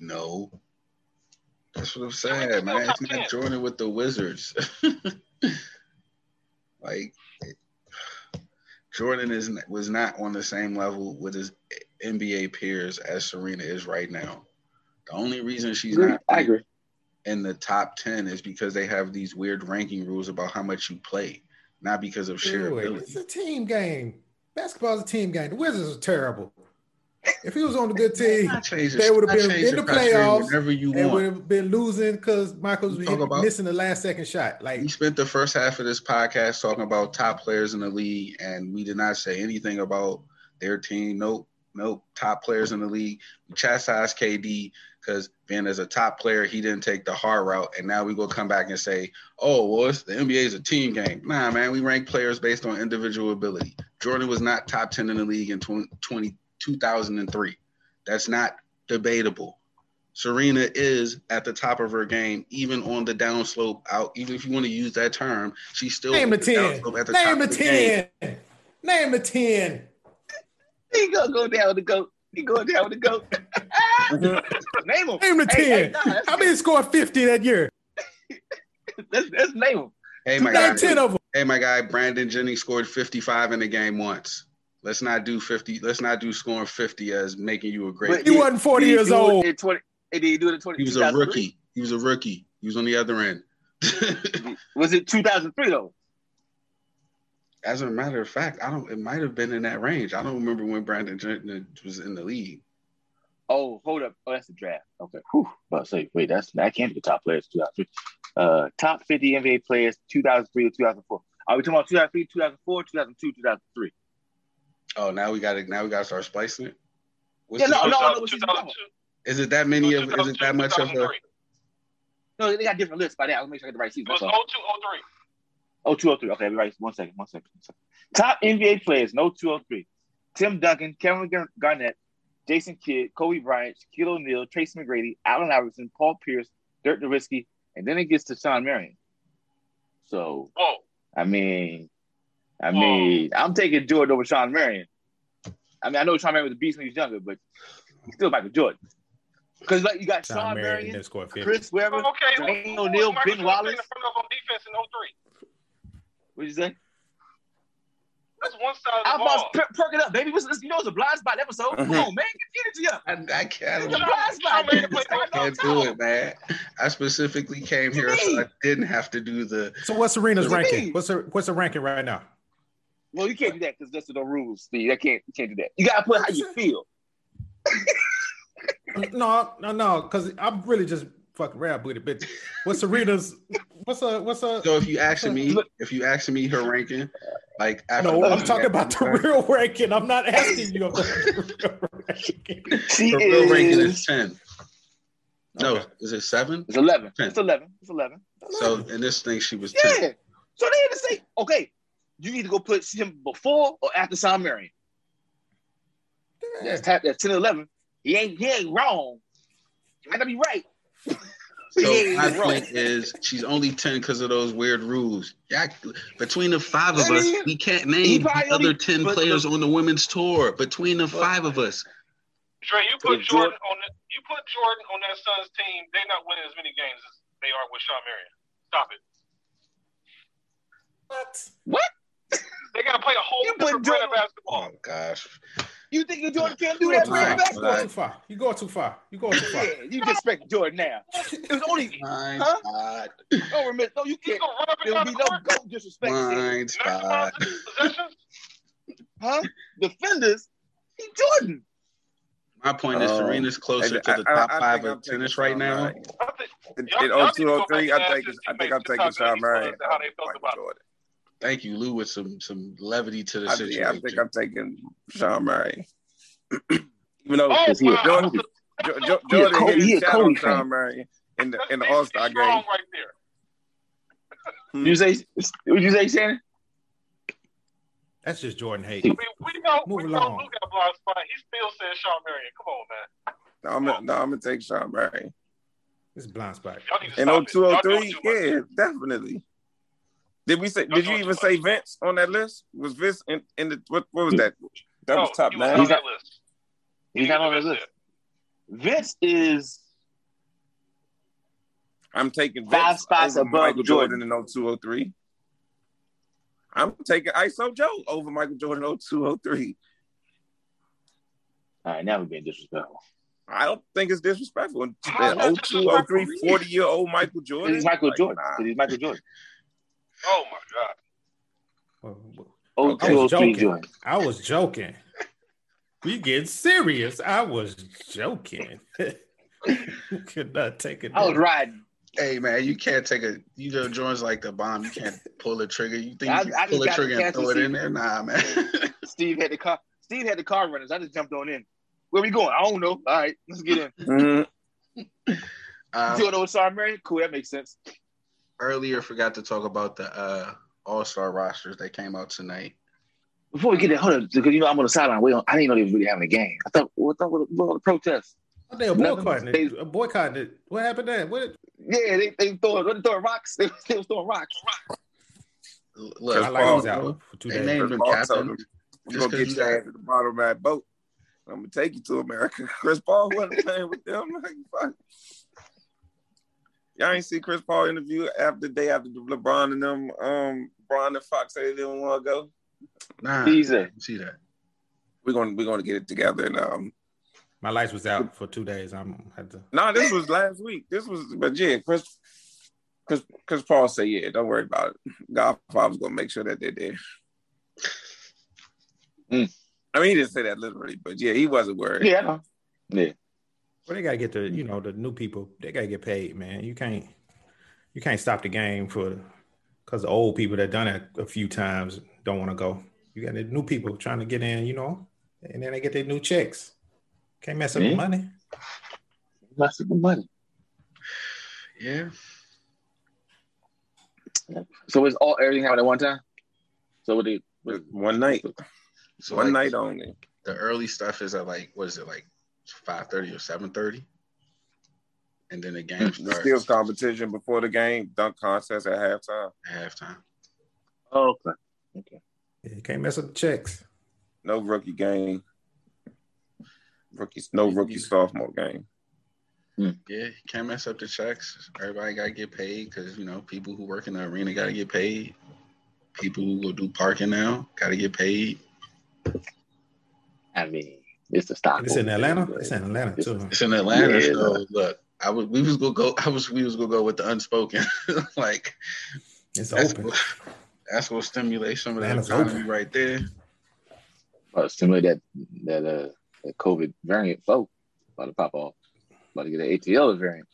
[SPEAKER 2] no. That's what I'm saying, man.
[SPEAKER 5] still
[SPEAKER 2] It's not Jordan with the Wizards. like it- Jordan is was not on the same level with his NBA peers as Serena is right now. The only reason she's not
[SPEAKER 3] I agree.
[SPEAKER 2] in the top 10 is because they have these weird ranking rules about how much you play, not because of sheer ability.
[SPEAKER 4] It's a team game. Basketball's a team game. The Wizards are terrible. If he was on a good team, they would have been in the playoffs.
[SPEAKER 2] whenever you
[SPEAKER 4] they would have been losing because Michael's
[SPEAKER 2] about-
[SPEAKER 4] missing the last second shot. Like
[SPEAKER 2] We spent the first half of this podcast talking about top players in the league, and we did not say anything about their team. Nope, nope. Top players in the league. We chastised KD because being as a top player, he didn't take the hard route, and now we go come back and say, "Oh, well, it's, the NBA is a team game." Nah, man, we rank players based on individual ability. Jordan was not top ten in the league in 20, 20 2003. That's not debatable. Serena is at the top of her game, even on the downslope out. Even if you want to use that term, she's still
[SPEAKER 4] name
[SPEAKER 2] on
[SPEAKER 4] the
[SPEAKER 2] the
[SPEAKER 4] 10.
[SPEAKER 2] at the top
[SPEAKER 4] Name the
[SPEAKER 2] of the game.
[SPEAKER 4] 10. Name the 10.
[SPEAKER 3] He gonna go down with the goat. He going down with the goat. name him.
[SPEAKER 4] Name the 10.
[SPEAKER 3] Hey, hey, nah, that's-
[SPEAKER 4] How many scored 50 that year?
[SPEAKER 3] Let's, let's name him.
[SPEAKER 2] Hey, my
[SPEAKER 4] Name
[SPEAKER 2] guy.
[SPEAKER 4] 10 of them.
[SPEAKER 2] Hey, my guy. Brandon Jennings scored 55 in the game once. Let's not do 50. Let's not do scoring 50 as making you a great.
[SPEAKER 3] But
[SPEAKER 4] He wasn't 40
[SPEAKER 3] he
[SPEAKER 4] years
[SPEAKER 3] do
[SPEAKER 4] old.
[SPEAKER 3] In 20, did he do it in 20,
[SPEAKER 2] he was a rookie. He was a rookie. He was on the other end.
[SPEAKER 3] Was it 2003 though?
[SPEAKER 2] As a matter of fact, I don't. It might have been in that range. I don't remember when Brandon Jennings was in the league.
[SPEAKER 3] Oh, hold up. Oh, that's the draft. Okay. Whew. About to say, wait, that's that can't be the top players. 2003. Uh, top 50 NBA players, 2003 to 2004. Are we talking about 2003, 2004, 2002, 2003?
[SPEAKER 2] Oh, now we got to. Now we got to start splicing it. What's
[SPEAKER 3] Yeah,
[SPEAKER 2] the-
[SPEAKER 3] no, no, no.
[SPEAKER 5] 2002,
[SPEAKER 3] What's his number?
[SPEAKER 2] Is it that many of? Is it that much of a?
[SPEAKER 3] No, they got different lists by that. I'll make sure I get the right season.
[SPEAKER 5] It was
[SPEAKER 3] That's all.
[SPEAKER 5] 02, 03.
[SPEAKER 3] Oh, 203. Okay, right. One second. One second. One second. Top NBA players, no 203. Tim Duncan, Kevin Gar- Garnett, Jason Kidd, Kobe Bryant, Shaquille O'Neal, Tracy McGrady, Allen Iverson, Paul Pierce, Dirk Nowitzki, and then it gets to Shawn Marion. So,
[SPEAKER 5] Whoa.
[SPEAKER 3] I mean, I mean, I'm taking Jordan over Shawn Marion. I mean, I know Shawn Marion was a beast when he was younger, but he's still Michael Jordan. Because like you got
[SPEAKER 4] Sean
[SPEAKER 3] Sean,
[SPEAKER 4] Marion
[SPEAKER 3] Marion,
[SPEAKER 4] didn't score 50.
[SPEAKER 3] Chris Webber, oh,
[SPEAKER 5] Okay. who-
[SPEAKER 3] Dwayne
[SPEAKER 5] who
[SPEAKER 3] O'Neal,
[SPEAKER 5] Michael
[SPEAKER 3] Ben Wallace.
[SPEAKER 5] in front of on defense in 03?
[SPEAKER 3] What'd you say?
[SPEAKER 5] That's one side of the
[SPEAKER 3] I'm
[SPEAKER 5] ball.
[SPEAKER 3] about to per- perk it up, baby. What's? You know it's a blind spot episode. Come
[SPEAKER 6] uh-huh.
[SPEAKER 3] on, man. Get the energy up.
[SPEAKER 2] I, I can't.
[SPEAKER 3] It's a blind spot.
[SPEAKER 5] Shawn Marion
[SPEAKER 3] It's
[SPEAKER 5] played
[SPEAKER 3] going
[SPEAKER 2] I can't do it, man. I specifically came here so I didn't have to do the.
[SPEAKER 4] So what's Serena's
[SPEAKER 3] What do you
[SPEAKER 4] ranking? What's her what's her ranking right now?
[SPEAKER 3] Well, you can't do that because that's the rules, Steve. I can't. You can't do that. You gotta put how you feel.
[SPEAKER 4] No, no, no, because I'm really just fucking around with it. But what's Serena's what's a what's a
[SPEAKER 2] So if you asking me, if you asking me her ranking, like after
[SPEAKER 4] no, I'm talking about the real ranking. I'm not asking you about the real ranking.
[SPEAKER 3] She
[SPEAKER 2] Her real ranking is
[SPEAKER 3] is.
[SPEAKER 2] ten. No,
[SPEAKER 4] Okay.
[SPEAKER 2] is it seven?
[SPEAKER 3] It's eleven.
[SPEAKER 2] Ten.
[SPEAKER 3] It's eleven. It's eleven.
[SPEAKER 2] So in this thing, she was ten.
[SPEAKER 3] Yeah. So they had to say, okay, you need to go put him before or after Shawn Marion. That's tap. That's 10 11. He ain't. He ain't wrong. He might not be right.
[SPEAKER 2] So my
[SPEAKER 3] wrong.
[SPEAKER 2] point is, she's only ten because of those weird rules. Yeah, between the five of us, we can't name the other
[SPEAKER 3] only-
[SPEAKER 2] ten
[SPEAKER 3] but-
[SPEAKER 2] players on the women's tour. Between the five of us,
[SPEAKER 5] Dre, you put
[SPEAKER 3] If
[SPEAKER 5] Jordan on the, you put Jordan on that Suns team. They're not winning as many games as they are with Shawn Marion. Stop it.
[SPEAKER 4] What?
[SPEAKER 3] What?
[SPEAKER 5] They got to play a whole
[SPEAKER 3] You put
[SPEAKER 5] different brand of
[SPEAKER 3] Jordan-
[SPEAKER 5] basketball.
[SPEAKER 2] oh gosh,
[SPEAKER 3] You think you Jordan can't do
[SPEAKER 4] You
[SPEAKER 3] that?
[SPEAKER 4] go too
[SPEAKER 3] Bring
[SPEAKER 4] far.
[SPEAKER 3] him back.
[SPEAKER 4] You too far. You go too far. You go too far.
[SPEAKER 3] Yeah, you disrespect Jordan now. It was only
[SPEAKER 2] Blind
[SPEAKER 3] Huh?
[SPEAKER 2] spot.
[SPEAKER 3] no remember. No, you
[SPEAKER 5] He's
[SPEAKER 3] can't.
[SPEAKER 5] gonna run up and
[SPEAKER 3] There will be
[SPEAKER 5] the
[SPEAKER 3] no
[SPEAKER 5] court.
[SPEAKER 3] goat disrespect. here.
[SPEAKER 2] Blind spot.
[SPEAKER 3] Huh? Defenders. He Jordan.
[SPEAKER 2] My point is. Serena's closer
[SPEAKER 6] And
[SPEAKER 2] to the
[SPEAKER 6] I- I-
[SPEAKER 2] top
[SPEAKER 6] I
[SPEAKER 2] five
[SPEAKER 6] I'm
[SPEAKER 2] of tennis right now.
[SPEAKER 6] Murray. In,
[SPEAKER 5] Y'all-
[SPEAKER 6] in
[SPEAKER 5] y'all need to go
[SPEAKER 6] 0203, I think I think I'm taking
[SPEAKER 5] just how
[SPEAKER 6] Sean
[SPEAKER 5] good
[SPEAKER 6] Murray.
[SPEAKER 5] how they felt about.
[SPEAKER 6] Jordan.
[SPEAKER 2] Thank you, Lou, with some some levity to the
[SPEAKER 6] I,
[SPEAKER 2] situation.
[SPEAKER 6] yeah, I think I'm taking Sean Murray. Even though
[SPEAKER 5] Oh,
[SPEAKER 3] Because he a
[SPEAKER 5] wow.
[SPEAKER 6] Jordan,
[SPEAKER 3] Kobe.
[SPEAKER 6] Jo- Jo-
[SPEAKER 3] a
[SPEAKER 6] Jordan
[SPEAKER 3] Kobe-
[SPEAKER 6] hit
[SPEAKER 3] he
[SPEAKER 6] his shot on. Sean Murray in the in the All Star game.
[SPEAKER 5] right there. Hmm.
[SPEAKER 3] You say? Would you say, Shannon?
[SPEAKER 4] That's just Jordan hate.
[SPEAKER 5] I mean, we know,
[SPEAKER 4] Move
[SPEAKER 5] we know. Lou got a blind spot. He still says Shawn Marion. Come on, man.
[SPEAKER 6] No, I'm gonna, no, I'm gonna take Sean Murray.
[SPEAKER 4] This blind spot.
[SPEAKER 5] Y'all need to
[SPEAKER 6] In
[SPEAKER 5] stop it. Oh oh Y'all
[SPEAKER 6] 0203,
[SPEAKER 5] doing too much.
[SPEAKER 6] yeah, definitely. Did we say?
[SPEAKER 5] Y'all
[SPEAKER 6] Did you
[SPEAKER 5] doing
[SPEAKER 6] even
[SPEAKER 5] too
[SPEAKER 6] say. Vince on that list? Was Vince in, in the what? What was that? That
[SPEAKER 5] No,
[SPEAKER 6] was top
[SPEAKER 5] he was
[SPEAKER 6] nine.
[SPEAKER 5] on
[SPEAKER 3] He's
[SPEAKER 5] that
[SPEAKER 3] not-
[SPEAKER 5] list.
[SPEAKER 3] He's not on the list. Vince is
[SPEAKER 6] I'm taking
[SPEAKER 3] Five spots above
[SPEAKER 6] Michael Jordan,
[SPEAKER 3] Jordan.
[SPEAKER 6] in 0203. I'm taking ISO Joe over Michael Jordan in 0203.
[SPEAKER 3] all right. Now we're being disrespectful.
[SPEAKER 6] I don't think it's disrespectful.
[SPEAKER 5] How's
[SPEAKER 6] 0203, 40 year old Michael Jordan.
[SPEAKER 3] He's Michael
[SPEAKER 6] Like,
[SPEAKER 3] Jordan.
[SPEAKER 6] nah.
[SPEAKER 3] He's Michael Jordan.
[SPEAKER 5] Oh my God.
[SPEAKER 4] Well, well,
[SPEAKER 3] Oh,
[SPEAKER 4] I
[SPEAKER 3] two, oh,
[SPEAKER 4] was joking. I was joking. We get serious. I was joking. Could not take it.
[SPEAKER 3] I was riding.
[SPEAKER 2] Hey man, you can't take a you know Jordan's like the bomb. You can't pull the trigger. You think
[SPEAKER 3] I-
[SPEAKER 2] you
[SPEAKER 3] I
[SPEAKER 2] can pull the trigger and throw it
[SPEAKER 3] to
[SPEAKER 2] in there? Nah, man.
[SPEAKER 3] Steve had the car. Steve had the car runners. I just jumped on in. Where we going? I don't know. All right, let's get in.
[SPEAKER 6] Mhm.
[SPEAKER 2] uh,
[SPEAKER 3] Jordan with Shawn Marion. Cool, that makes sense.
[SPEAKER 2] Earlier, forgot to talk about the uh, All Star rosters that came out tonight.
[SPEAKER 3] Before we get there, hold on, because you know I'm on the sideline. Wait, on- I didn't know they was really having a game. I thought, what thought what, what the protests?
[SPEAKER 4] Oh, they were
[SPEAKER 3] Nothing.
[SPEAKER 4] boycotting
[SPEAKER 3] They-
[SPEAKER 4] it. Boycotting it. What happened there? What?
[SPEAKER 3] Yeah, they they throwing they throwing rocks. They, they was throwing rocks.
[SPEAKER 2] L-
[SPEAKER 6] Cause
[SPEAKER 2] Look,
[SPEAKER 4] My light
[SPEAKER 6] Paul-
[SPEAKER 4] was out for two
[SPEAKER 2] They
[SPEAKER 4] days.
[SPEAKER 2] named
[SPEAKER 6] Chris
[SPEAKER 2] him
[SPEAKER 6] Paul
[SPEAKER 2] captain.
[SPEAKER 6] told him, You
[SPEAKER 2] Just
[SPEAKER 6] gonna get
[SPEAKER 2] you
[SPEAKER 6] your
[SPEAKER 2] got-
[SPEAKER 6] ass at the bottom of that boat. I'm gonna take you to America. Chris Paul wasn't playing with them. Like, fuck. Y'all ain't see Chris Paul interview after the day after LeBron and them, um, Bron and Fox said they didn't want to go.
[SPEAKER 2] Nah,
[SPEAKER 3] He's
[SPEAKER 2] see that.
[SPEAKER 6] We're gonna we're gonna get it together. And um,
[SPEAKER 4] My lights was out for two days. I'm had to.
[SPEAKER 6] no, this was last week. This was, but yeah, Chris, Chris, Chris Paul said, yeah, don't worry about it. Godfather's gonna make sure that they're there.
[SPEAKER 3] Mm.
[SPEAKER 6] I mean, he didn't say that literally, but yeah, he wasn't worried.
[SPEAKER 3] yeah, yeah.
[SPEAKER 4] Well, they gotta get the you mm-hmm. know the new people. They gotta get paid, man. You can't you can't stop the game for because the old people that done it a few times don't want to go. You got the new people trying to get in, you know, and then they get their new checks. Can't mess up
[SPEAKER 3] Yeah.
[SPEAKER 4] the money.
[SPEAKER 3] That's the money.
[SPEAKER 2] Yeah.
[SPEAKER 3] So it's all everything happened at one time. So what they what,
[SPEAKER 6] One night,
[SPEAKER 2] So
[SPEAKER 6] one
[SPEAKER 2] like,
[SPEAKER 6] night only.
[SPEAKER 2] The early stuff is at like what is it like five thirty or seven thirty, and then the game
[SPEAKER 6] The
[SPEAKER 2] starts
[SPEAKER 6] skills competition before the game, dunk contest at halftime.
[SPEAKER 2] at halftime.
[SPEAKER 3] oh, okay.
[SPEAKER 4] Yeah, you can't mess up the checks.
[SPEAKER 6] No rookie game. Rookies, no rookie sophomore game.
[SPEAKER 2] Yeah, you can't mess up the checks. Everybody gotta get paid because you know people who work in the arena gotta get paid. People who go do parking now gotta get paid.
[SPEAKER 3] I mean, it's the stock.
[SPEAKER 4] It's in Atlanta. It's in Atlanta too.
[SPEAKER 2] It's in Atlanta,
[SPEAKER 3] Yeah.
[SPEAKER 2] so look, I was we was gonna go. I was we was gonna go with the unspoken. like
[SPEAKER 4] It's
[SPEAKER 2] that's
[SPEAKER 4] open.
[SPEAKER 2] what, that's gonna stimulate some of that economy
[SPEAKER 4] open.
[SPEAKER 2] right there.
[SPEAKER 3] uh, stimulate that that uh that COVID variant flow. About to pop off. About to get an ATL variant.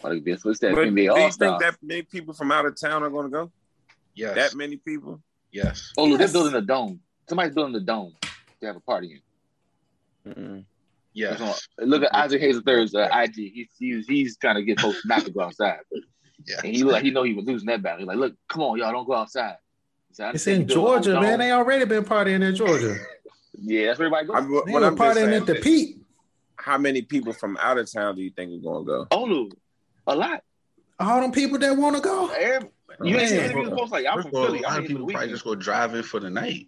[SPEAKER 3] About to get what's that
[SPEAKER 6] But do you
[SPEAKER 3] All
[SPEAKER 6] think that many people from out of town are going to go?
[SPEAKER 2] Yes,
[SPEAKER 6] That many people?
[SPEAKER 2] yes.
[SPEAKER 3] Oh, look,
[SPEAKER 4] Yes.
[SPEAKER 3] they're building a dome. Somebody's building a dome to have a party in.
[SPEAKER 6] Mm-mm.
[SPEAKER 2] Yes.
[SPEAKER 3] Look at Isaac Hayes III's uh, IG. He's, he's he's trying to get folks not to go outside. But,
[SPEAKER 2] Yeah.
[SPEAKER 3] And he look like he know he was losing that battle. He's like, look, come on, y'all, don't go outside. He said,
[SPEAKER 4] It's in
[SPEAKER 3] you build a whole
[SPEAKER 4] Georgia, man.
[SPEAKER 3] dome.
[SPEAKER 4] They already been partying in Georgia.
[SPEAKER 3] Yeah, that's where everybody
[SPEAKER 6] I'm,
[SPEAKER 3] goes.
[SPEAKER 6] what
[SPEAKER 4] They
[SPEAKER 6] what
[SPEAKER 4] were
[SPEAKER 6] I'm just
[SPEAKER 4] partying
[SPEAKER 6] saying
[SPEAKER 4] at the
[SPEAKER 6] is,
[SPEAKER 4] Pete.
[SPEAKER 6] how many people from out of town do you think are going to go?
[SPEAKER 3] Olu, a lot.
[SPEAKER 4] All them people that want to go.
[SPEAKER 3] Every, you ain't see
[SPEAKER 4] Man.
[SPEAKER 3] interviews post like I'm
[SPEAKER 2] First
[SPEAKER 3] from Philly.
[SPEAKER 2] a lot
[SPEAKER 3] I'm
[SPEAKER 2] of
[SPEAKER 3] here for the
[SPEAKER 2] people probably just go driving for the night.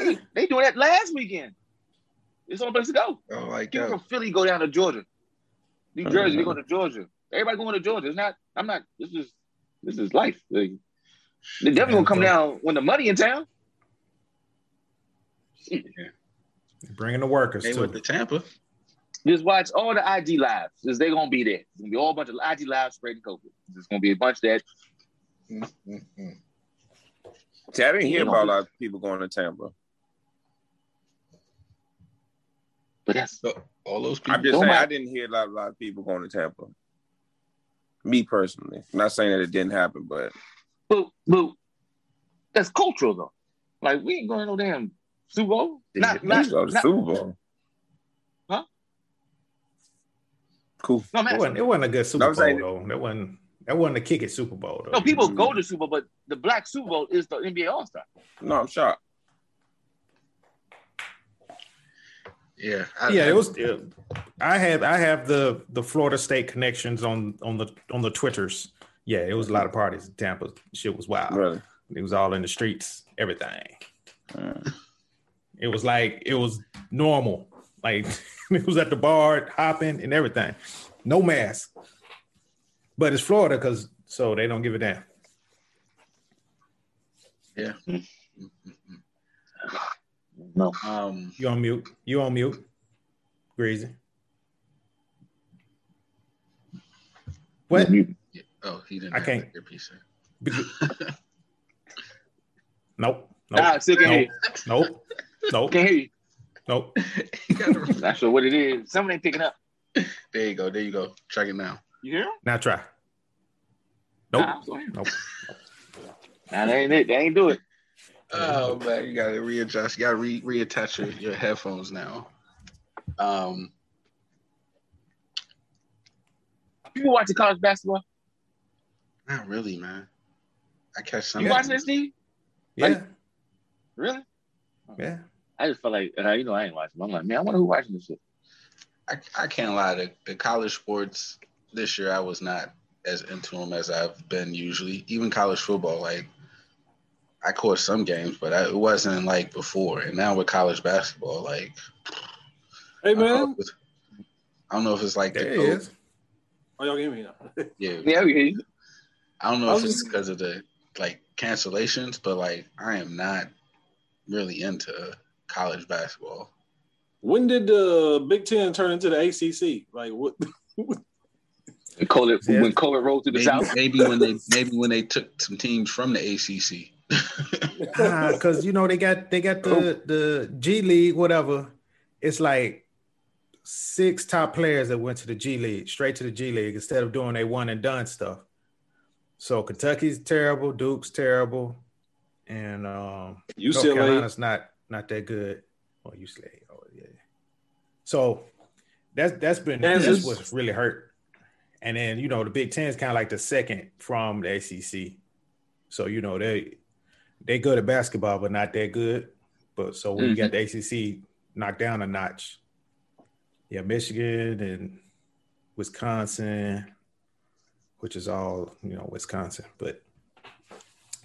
[SPEAKER 3] They, they doing that last weekend. It's the only place to go.
[SPEAKER 2] Oh, like
[SPEAKER 3] People from Philly go down to Georgia. New oh, Jersey, they go to Georgia. Everybody going to Georgia. It's not. I'm not. This is this is life. They, they definitely gonna come down when the money in town. Yeah.
[SPEAKER 4] Bringing the workers
[SPEAKER 2] They
[SPEAKER 4] too.
[SPEAKER 2] went to Tampa.
[SPEAKER 3] Just watch all the IG lives. Cause they're gonna be there. It's gonna be all a bunch of IG lives spreading COVID. There's gonna be a bunch that
[SPEAKER 2] Mm-mm-mm.
[SPEAKER 6] See, I didn't hear about a lot of people going to Tampa.
[SPEAKER 3] But that's
[SPEAKER 2] So all those people.
[SPEAKER 6] I'm just saying
[SPEAKER 3] mind-
[SPEAKER 6] I didn't hear a lot, a lot of people going to Tampa. Me personally, I'm not saying that it didn't happen, but
[SPEAKER 3] but but that's cultural though. Like we ain't going to no damn Super Bowl. Not
[SPEAKER 2] Yeah.
[SPEAKER 3] not,
[SPEAKER 6] go to
[SPEAKER 3] not
[SPEAKER 6] Super Bowl.
[SPEAKER 3] Huh?
[SPEAKER 6] Cool.
[SPEAKER 3] no.
[SPEAKER 4] It wasn't, it wasn't a good Super
[SPEAKER 6] No,
[SPEAKER 4] Bowl
[SPEAKER 6] saying-
[SPEAKER 4] though. That wasn't that wasn't a kick at Super Bowl though.
[SPEAKER 3] No, people go to Super Bowl, but the black Super Bowl is the NBA All Star.
[SPEAKER 6] No, I'm shocked.
[SPEAKER 2] Yeah. I-
[SPEAKER 4] yeah,
[SPEAKER 2] I-
[SPEAKER 4] it was. it- I have I have the the Florida State connections on on the on the Twitters. Yeah, it was a lot of parties in Tampa. Shit was wild.
[SPEAKER 6] Really.
[SPEAKER 4] It was all in the streets. Everything.
[SPEAKER 6] Mm.
[SPEAKER 4] It was like it was normal. Like it was at the bar hopping and everything. No mask. But it's Florida because so they don't give a damn.
[SPEAKER 2] Yeah.
[SPEAKER 3] No,
[SPEAKER 2] Um.
[SPEAKER 4] You on mute. You on mute. Greasy. What?
[SPEAKER 3] You-
[SPEAKER 2] yeah. Oh, he didn't.
[SPEAKER 4] I can't.
[SPEAKER 2] the earpiece in.
[SPEAKER 4] Nope.
[SPEAKER 3] Nah, I
[SPEAKER 4] Nope.
[SPEAKER 3] still can't hear you.
[SPEAKER 4] Nope. Nope.
[SPEAKER 3] Can't hear you.
[SPEAKER 4] Nope.
[SPEAKER 2] He
[SPEAKER 3] Not sure what it is. Something ain't picking up.
[SPEAKER 2] there you go. There you go. Check it now.
[SPEAKER 3] You hear him?
[SPEAKER 4] Now try. Nope.
[SPEAKER 3] Nah, I'm still hearing him.
[SPEAKER 4] Nope.
[SPEAKER 3] Nah, that ain't it. They ain't do it.
[SPEAKER 2] Oh man, you gotta readjust. You gotta re- reattach your, your headphones now. Um.
[SPEAKER 3] People watching college basketball.
[SPEAKER 2] Not really, man. I catch some.
[SPEAKER 3] You watching this, Steve?
[SPEAKER 4] Yeah.
[SPEAKER 3] Really?
[SPEAKER 4] Yeah.
[SPEAKER 3] I just felt like, uh, you know, I ain't watching. I'm like, man, I wonder who watching this shit.
[SPEAKER 2] I, I can't lie. The, the college sports this year, I was not as into them as I've been usually. Even college football, like I caught some games, but I, it wasn't like before. And now with college basketball, like
[SPEAKER 7] Hey
[SPEAKER 2] I don't know
[SPEAKER 7] man,
[SPEAKER 2] if it's, I don't know if it's like
[SPEAKER 4] There
[SPEAKER 2] the
[SPEAKER 4] he is.
[SPEAKER 7] oh y'all give me now.
[SPEAKER 2] Yeah,
[SPEAKER 3] Yeah, we hear you.
[SPEAKER 2] I don't know
[SPEAKER 7] I
[SPEAKER 2] if
[SPEAKER 7] was
[SPEAKER 2] it's
[SPEAKER 7] just-
[SPEAKER 2] because of the like cancellations, but like I am not really into college basketball.
[SPEAKER 7] When did the Big Ten turn into the ACC? Like what?
[SPEAKER 3] When COVID,
[SPEAKER 4] Yeah.
[SPEAKER 3] when COVID rolled through the
[SPEAKER 2] Maybe,
[SPEAKER 3] South.
[SPEAKER 2] maybe when they maybe when they took some teams from the ACC.
[SPEAKER 4] Because you know they got they got the the G League whatever. It's like six top players that went to the G League straight to the G League instead of doing a one and done stuff. So Kentucky's terrible, Duke's terrible, and um, North
[SPEAKER 7] UCLA.
[SPEAKER 4] Carolina's not not that good. Oh, UCLA, oh yeah. So that's that's been that's
[SPEAKER 7] Kansas.
[SPEAKER 4] what's really hurt. And then you know the Big Ten is kind of like the second from the ACC. So you know they they good at basketball, but not that good. But so when you got mm-hmm. the ACC knocked down a notch, yeah, Michigan and Wisconsin, which is all you know Wisconsin, but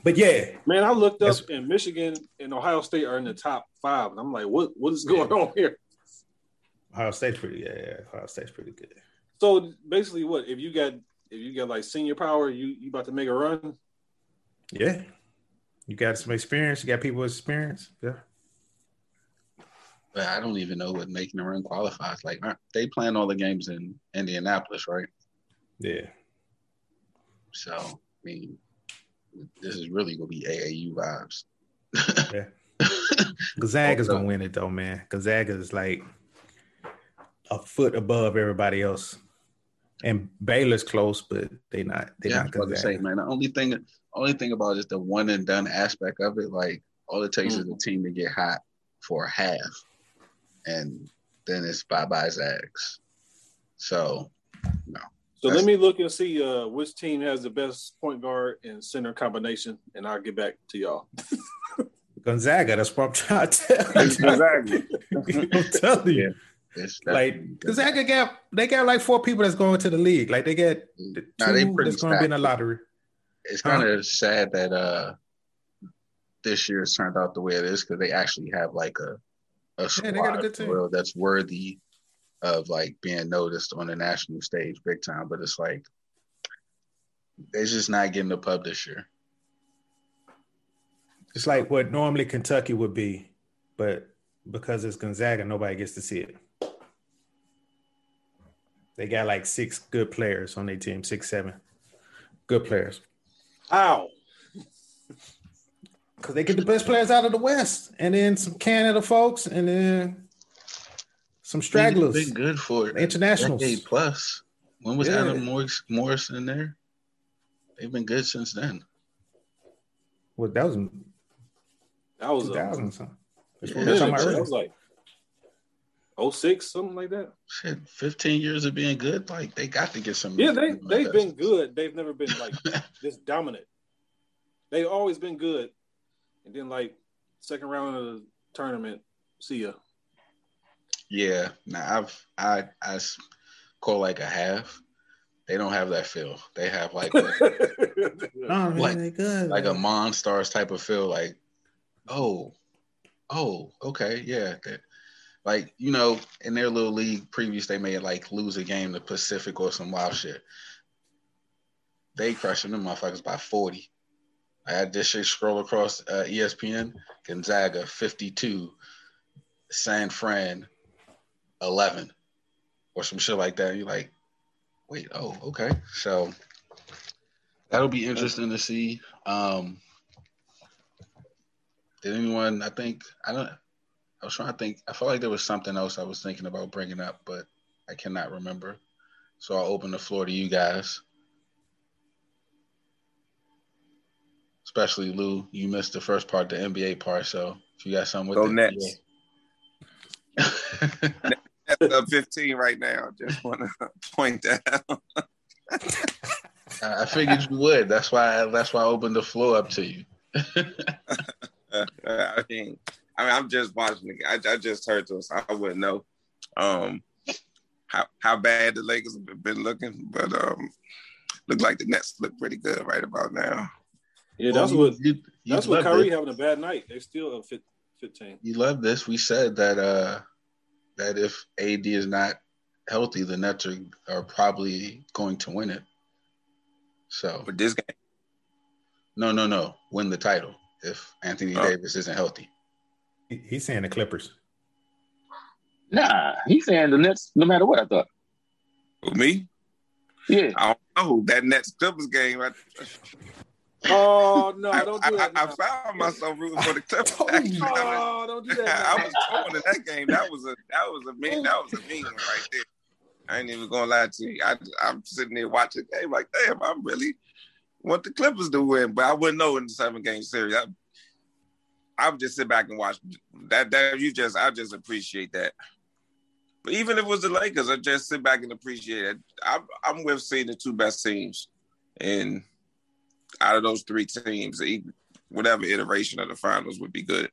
[SPEAKER 4] but yeah,
[SPEAKER 7] Man, I looked up
[SPEAKER 4] That's-
[SPEAKER 7] and Michigan and Ohio State are in the top five. And I'm like, what what is going on here?
[SPEAKER 4] Ohio State's pretty yeah, yeah Ohio State's pretty good.
[SPEAKER 7] So basically, what if you got if you got like senior power, you you about to make a run?
[SPEAKER 4] Yeah, you got some experience. You got people with experience. Yeah,
[SPEAKER 2] But I don't even know what making a run qualifies. Like they playing all the games in Indianapolis, right?
[SPEAKER 4] yeah.
[SPEAKER 2] So I mean, this is really gonna be AAU vibes.
[SPEAKER 4] Yeah.
[SPEAKER 2] Gonzaga's
[SPEAKER 4] gonna win it though, man. Gonzaga is like a foot above everybody else, and Baylor's close, but they not. They
[SPEAKER 2] yeah, I
[SPEAKER 4] not
[SPEAKER 2] was about to say,
[SPEAKER 4] Gonzaga.
[SPEAKER 2] man. The only thing, only thing about it is the one and done aspect of it. Like all it takes
[SPEAKER 3] Mm-hmm.
[SPEAKER 2] is a team to get hot for a half, and then it's bye bye Zags. So
[SPEAKER 7] no.
[SPEAKER 2] So
[SPEAKER 7] let me look and see uh, which team has the best point guard and center combination, and I'll get back to y'all.
[SPEAKER 4] Gonzaga. That's what I'm trying to tell you.
[SPEAKER 6] Exactly.
[SPEAKER 4] I'm telling you.
[SPEAKER 2] it's
[SPEAKER 4] Like Gonzaga got they got like four people that's going to the league. Like they got the
[SPEAKER 2] Nah,
[SPEAKER 4] two
[SPEAKER 2] pretty
[SPEAKER 4] that's going to be in the lottery.
[SPEAKER 2] It's kind of sad that uh this year's turned out the way it is because they actually have like a a
[SPEAKER 4] Yeah, they got a
[SPEAKER 2] squad
[SPEAKER 4] good team.
[SPEAKER 2] real that's worthy of like being noticed on the national stage big time. But it's like they're just not getting the pub this year.
[SPEAKER 4] It's like what normally Kentucky would be, but because it's Gonzaga, nobody gets to see it. They got like six good players on their team, six, seven good players.
[SPEAKER 7] How?
[SPEAKER 4] Because they get the best players out of the West, and then some Canada folks, and then some stragglers,
[SPEAKER 2] They've been good for
[SPEAKER 4] internationals.
[SPEAKER 2] decade plus. When was
[SPEAKER 4] Yeah.
[SPEAKER 2] Adam Morrison, in there? They've been good since then.
[SPEAKER 4] Well, that was
[SPEAKER 7] That was um, a
[SPEAKER 4] 2000 something. That's
[SPEAKER 2] Yeah,
[SPEAKER 4] what we're
[SPEAKER 7] that was like 06, something like that.
[SPEAKER 2] Shit, 15 years of being good, like they got to get some.
[SPEAKER 7] Yeah, they they've been good. They've never been like this dominant. They've always been good, and then like second round of the tournament, see ya.
[SPEAKER 2] Yeah, now I've I I call like a half. They don't have that feel. They have like a,
[SPEAKER 4] No, man,
[SPEAKER 2] Like-
[SPEAKER 4] good.
[SPEAKER 2] like a
[SPEAKER 4] man.
[SPEAKER 2] Monstars type of feel. Like, oh, oh, okay, yeah. That, like you know, in their little league previous, they may like lose a game to Pacific or some wild shit. They crushing them motherfuckers by forty. I had this shit scroll across uh, ESPN. Gonzaga fifty two, San Fran eleven, or some shit like that. You're like, wait, oh, okay. So that'll be interesting to see. Um, did anyone? I think I don't. I was trying to think. I felt like there was something else I was thinking about bringing up, but I cannot remember. So I'll open the floor to you guys. Especially Lou, you missed the first part, the NBA part. So if you got something with
[SPEAKER 6] Go
[SPEAKER 2] the
[SPEAKER 6] Nets. That's up 15 right now. Just want to point that out.
[SPEAKER 2] I I figured you would. That's why. That's why I opened the floor up to you.
[SPEAKER 6] Uh, I mean, I mean, I'm just watching. The, I, I just heard this. I wouldn't know um, how how bad the Lakers have been looking, but um, look like the Nets look pretty good right about now.
[SPEAKER 7] Yeah, that's
[SPEAKER 2] Well,
[SPEAKER 7] what
[SPEAKER 2] you, you
[SPEAKER 7] that's what
[SPEAKER 2] love
[SPEAKER 7] Kyrie
[SPEAKER 2] this.
[SPEAKER 7] having a bad night. They still up fif- 15.
[SPEAKER 2] You love this. We said that uh that if AD is not healthy, the Nets are, are probably going to win it. So
[SPEAKER 6] But this game,
[SPEAKER 2] no, no, no, win the title if Anthony
[SPEAKER 6] Oh.
[SPEAKER 2] Davis isn't healthy.
[SPEAKER 4] He- He's saying the Clippers.
[SPEAKER 3] Nah, he's saying the Nets, no matter what I thought.
[SPEAKER 6] with me,
[SPEAKER 3] Yeah.
[SPEAKER 6] I don't know that Nets Clippers game. I,
[SPEAKER 7] Oh no,
[SPEAKER 6] I,
[SPEAKER 7] don't do
[SPEAKER 6] I,
[SPEAKER 7] that.
[SPEAKER 6] I,
[SPEAKER 7] now.
[SPEAKER 6] found myself rooting for the Clippers.
[SPEAKER 4] told you.
[SPEAKER 6] Actually, I,
[SPEAKER 7] Oh, don't do
[SPEAKER 6] was-
[SPEAKER 7] that.
[SPEAKER 6] I was torn in that game. That was a that was a mean that was a mean one right there. I ain't even gonna lie to you. I, I'm sitting there watching the game like, damn, I am really want the Clippers to win, but I wouldn't know in the seven game series. I, I would just sit back and watch that. That you just, I just appreciate that. But even if it was the Lakers, I just sit back and appreciate it. I'm, I'm with seeing the two best teams, and out of those three teams, whatever iteration of the finals would be good.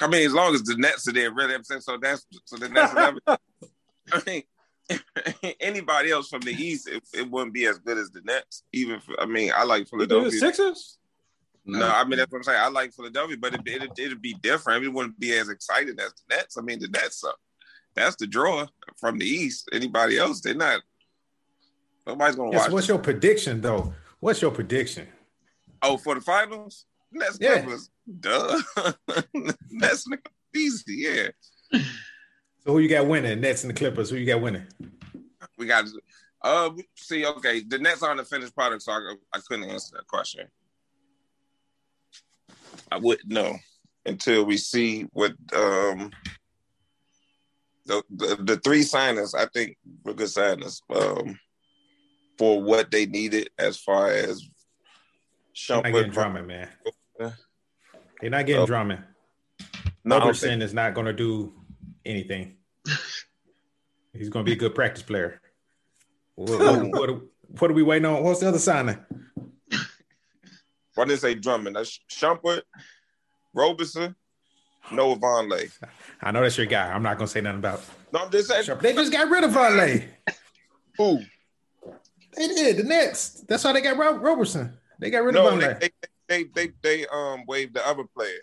[SPEAKER 6] I mean, as long as the Nets are there, really, I'm saying so. That's so the Nets. I mean, anybody else from the East, it, it wouldn't be as good as the Nets. Even, for, I mean, I like
[SPEAKER 7] do the
[SPEAKER 6] Philadelphia.
[SPEAKER 7] Sixers?
[SPEAKER 6] No, I mean that's what I'm saying. I like Philadelphia, but it, it, it'd be different. It wouldn't be as exciting as the Nets. I mean, the Nets, uh, that's the draw from the East. Anybody else, they're not. Nobody's gonna
[SPEAKER 4] Yes,
[SPEAKER 6] watch.
[SPEAKER 4] what's your prediction though? What's your prediction?
[SPEAKER 6] oh, for the finals, Nets
[SPEAKER 4] Yeah.
[SPEAKER 6] Clippers. Duh, Nets easy. Yeah,
[SPEAKER 4] So who you got winning? Nets and the Clippers. Who you got winning?
[SPEAKER 6] we got. Uh, see, okay, the Nets aren't a finished product, so I, I couldn't answer that question. I wouldn't know until we see what um the the, the three signers. I think were good signers um for what they needed as far as
[SPEAKER 4] They're not getting
[SPEAKER 6] Shumpert.
[SPEAKER 4] Drummond, man. They're not getting.
[SPEAKER 6] No, I Roberson
[SPEAKER 4] is not going to do anything. He's going to be a good practice player. What, what, what, what are we waiting on? What's the other signing?
[SPEAKER 6] Why did they say Drummond? That's Shumpert, Roberson, Noah Vonleh.
[SPEAKER 4] I know that's your guy. I'm not going to say nothing about.
[SPEAKER 6] No, I'm just saying.
[SPEAKER 4] They just got rid of Vonleh.
[SPEAKER 6] Who?
[SPEAKER 4] They did. The Nets. That's why they got Rob- Roberson. They got rid
[SPEAKER 6] No,
[SPEAKER 4] of
[SPEAKER 6] they,
[SPEAKER 4] Vonleh.
[SPEAKER 6] they, they, they, they um waived the other player,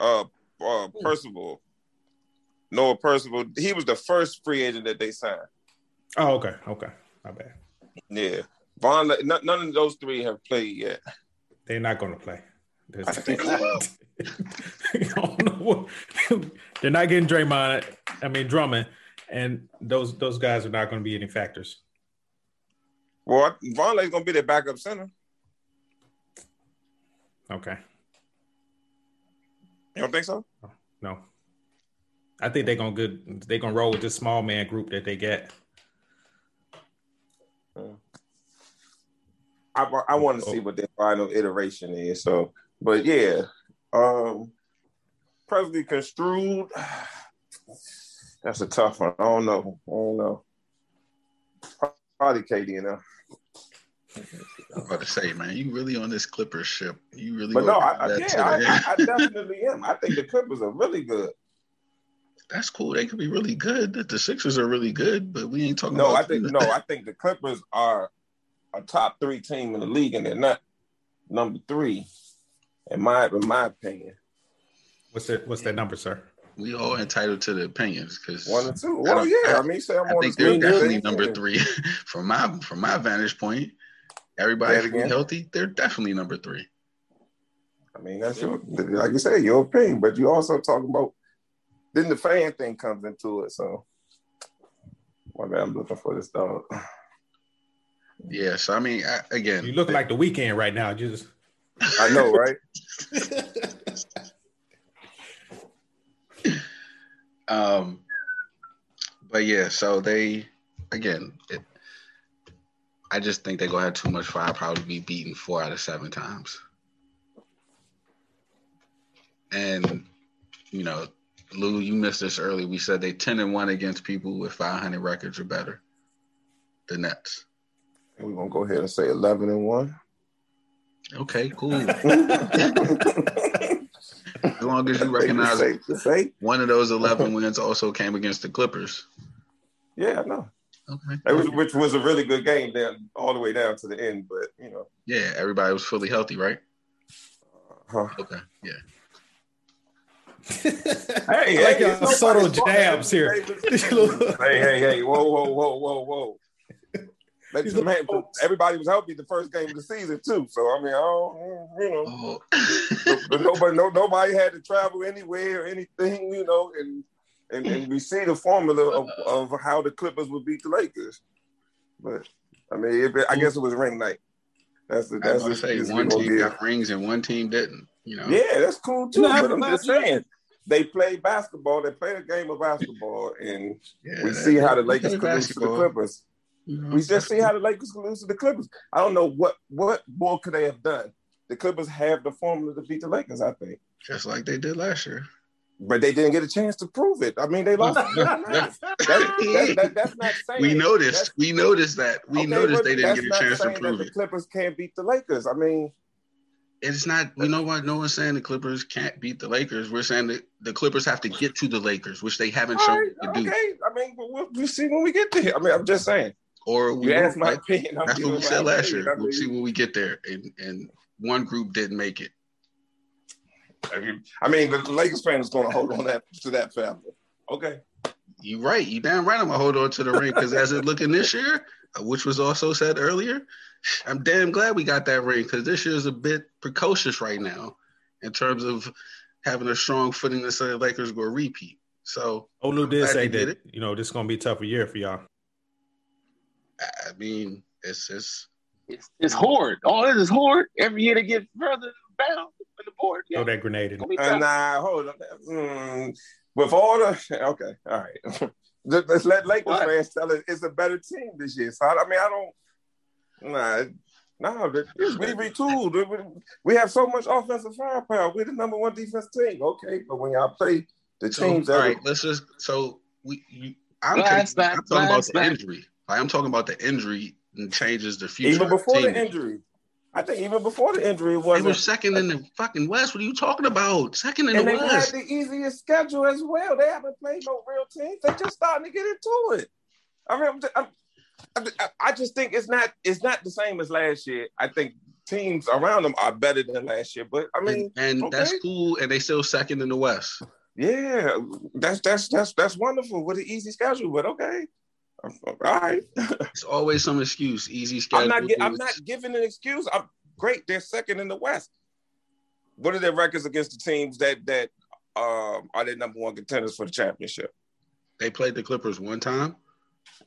[SPEAKER 6] uh, uh. Percival. Noah Percival. He was the first free agent that they signed.
[SPEAKER 4] Oh, okay. Okay. My bad.
[SPEAKER 6] Yeah, Von. None of those three have played yet.
[SPEAKER 4] They're not going to play. There's-
[SPEAKER 6] I think-
[SPEAKER 4] I don't what- They're not getting Draymond. I mean Drummond, and those those guys are not going to be any factors.
[SPEAKER 6] Well, Vonleh's gonna be their backup center.
[SPEAKER 4] Okay,
[SPEAKER 6] You don't think so?
[SPEAKER 4] no, I think they're gonna good. They're gonna roll with this small man group that they get. Hmm.
[SPEAKER 6] I I want to see what their final iteration is. So, but yeah, um, perfectly construed. That's a tough one. I don't know. I don't know. Probably KD, you know.
[SPEAKER 2] I'm about to say, man, you really on this Clippers ship? You really?
[SPEAKER 6] But no, I, I, yeah, I. I, I definitely am. I think the Clippers are really good.
[SPEAKER 2] That's cool. They could be really good. The Sixers are really good, but we ain't talking
[SPEAKER 6] No,
[SPEAKER 2] about.
[SPEAKER 6] I think no, I think the Clippers are a top three team in the league, and they're not number three, in my in my opinion.
[SPEAKER 4] What's that? What's that number, sir?
[SPEAKER 2] we all entitled to the opinions because
[SPEAKER 6] One and two.
[SPEAKER 2] I
[SPEAKER 6] Well,
[SPEAKER 2] don't-
[SPEAKER 6] yeah. I mean, say I'm
[SPEAKER 2] I
[SPEAKER 6] on
[SPEAKER 2] think
[SPEAKER 6] the
[SPEAKER 2] they're definitely number three from my from my vantage point. Everybody
[SPEAKER 6] Say it again.
[SPEAKER 2] healthy, they're definitely number three.
[SPEAKER 6] I mean, that's your like you said, your opinion, but you also talking about then the fan thing comes into it. So, my bad, I'm looking for this dog.
[SPEAKER 2] Yeah, so I mean, I, again,
[SPEAKER 4] You look like the weekend right now. Just
[SPEAKER 6] I know, right?
[SPEAKER 2] Um, but yeah, so they again, it, I just think they're gonna have too much firepower to be beaten four out of seven times. And you know, Lou, you missed this early. We said they ten and one against people with five hundred records or better. The Nets.
[SPEAKER 6] And we're gonna go ahead and say eleven and one.
[SPEAKER 2] Okay, cool. as long as you recognize
[SPEAKER 6] safe to say.
[SPEAKER 2] one of those eleven wins also came against the Clippers.
[SPEAKER 6] Yeah, I know.
[SPEAKER 2] Okay.
[SPEAKER 6] It was, which was a really good game down all the way down to the end, but you know,
[SPEAKER 2] Yeah, everybody was fully healthy, right?
[SPEAKER 6] huh.
[SPEAKER 2] Okay. Yeah.
[SPEAKER 6] Hey,
[SPEAKER 4] I like
[SPEAKER 6] hey,
[SPEAKER 4] your subtle jabs here.
[SPEAKER 6] hey, hey, hey, whoa, whoa, whoa, whoa, whoa. Let
[SPEAKER 4] These
[SPEAKER 6] man, everybody was healthy the first game of the season too. So I mean, I don't, you know,
[SPEAKER 2] Oh.
[SPEAKER 6] but, but nobody, no, nobody had to travel anywhere or anything, you know, and and, and we see the formula of, of how the Clippers would beat the Lakers. But I mean, if it, I guess it was ring night. That's the
[SPEAKER 2] I
[SPEAKER 6] that's
[SPEAKER 2] was gonna
[SPEAKER 6] the
[SPEAKER 2] say one team
[SPEAKER 6] give.
[SPEAKER 2] got rings and one team didn't. You know.
[SPEAKER 6] Yeah, that's cool too.
[SPEAKER 7] You know,
[SPEAKER 6] but I'm just saying, they play basketball. They play a game of basketball, and
[SPEAKER 2] Yeah,
[SPEAKER 6] we
[SPEAKER 2] that-
[SPEAKER 6] see how the Lakers
[SPEAKER 2] play
[SPEAKER 6] can lose to the
[SPEAKER 2] basketball,
[SPEAKER 6] Clippers.
[SPEAKER 2] You know,
[SPEAKER 6] We just see how the Lakers can lose to the Clippers. I don't know what what more could they have done. The Clippers have the formula to beat the Lakers, I think,
[SPEAKER 2] just like they did last year.
[SPEAKER 6] but they didn't get a chance to prove it. I mean, they lost. that's, that, that, that's not saying
[SPEAKER 2] We noticed.
[SPEAKER 6] that's-
[SPEAKER 2] We noticed that. We
[SPEAKER 6] okay,
[SPEAKER 2] noticed they didn't get a chance to prove
[SPEAKER 6] that
[SPEAKER 2] it.
[SPEAKER 6] The Clippers can't beat the Lakers. I mean,
[SPEAKER 2] It's not. You know what? No one's saying the Clippers can't beat the Lakers. We're saying that the Clippers have to get to the Lakers, which they haven't shown
[SPEAKER 6] right,
[SPEAKER 2] they can do.
[SPEAKER 6] okay. I mean, but we'll, we'll see when we get there. I mean, I'm just saying.
[SPEAKER 2] Or we
[SPEAKER 6] You
[SPEAKER 2] won't,
[SPEAKER 6] asked my
[SPEAKER 2] right?
[SPEAKER 6] opinion. I'm
[SPEAKER 2] That's what we said last
[SPEAKER 6] opinion.
[SPEAKER 2] year. We'll see when we get there. And and one group didn't make it.
[SPEAKER 6] I mean, the Lakers fan is going to hold on that to that forever. Okay.
[SPEAKER 2] You're right. You damn right. I'm gonna hold on to the ring because as it looking this year, which was also said earlier, I'm damn glad we got that ring because this year is a bit precocious right now in terms of having a strong footing to say the Lakers go repeat. So
[SPEAKER 4] Olu did say
[SPEAKER 2] they did
[SPEAKER 4] that you know this is gonna be a tougher year for y'all.
[SPEAKER 2] I mean, it's it's
[SPEAKER 3] It's, it's horde. All it is horde. Every year they get further down in the board. Yeah.
[SPEAKER 4] Throw that grenade in.
[SPEAKER 3] Gonna
[SPEAKER 6] And
[SPEAKER 3] tough.
[SPEAKER 6] nah, hold on. Mm, with all the okay, all right. Let's let Lakers
[SPEAKER 3] What?
[SPEAKER 6] fans tell it it's a better team this year. So I mean, I don't. Nah, no, the- we retooled. We- We have so much offensive firepower. We're the number one defense team. Okay, but when y'all play the
[SPEAKER 2] so
[SPEAKER 6] teams
[SPEAKER 2] all
[SPEAKER 6] that
[SPEAKER 2] right. Let's just so we you, I'm, taking,
[SPEAKER 3] back,
[SPEAKER 2] I'm talking about
[SPEAKER 3] last
[SPEAKER 2] the injury. Like, I'm talking about the injury and changes the future.
[SPEAKER 6] even before the injury, I think even before the injury, it
[SPEAKER 2] They were second in the fucking West. What are you talking about? Second in
[SPEAKER 6] and
[SPEAKER 2] the
[SPEAKER 6] they had the easiest schedule as well. They haven't played no real teams. They're just starting to get into it. I mean, I'm just, I'm, I, I just think it's not it's not the same as last year. I think teams around them are better than last year. But I mean,
[SPEAKER 2] and, and
[SPEAKER 6] okay.
[SPEAKER 2] that's cool. And they still second in the West.
[SPEAKER 6] yeah, that's that's that's that's wonderful with an easy schedule. But okay, all right.
[SPEAKER 2] It's always some excuse. Easy schedule.
[SPEAKER 6] I'm not I'm not giving an excuse. I'm great. They're second in the West. what are their records against the teams that that um, are their number one contenders for the championship?
[SPEAKER 2] They played the Clippers one time.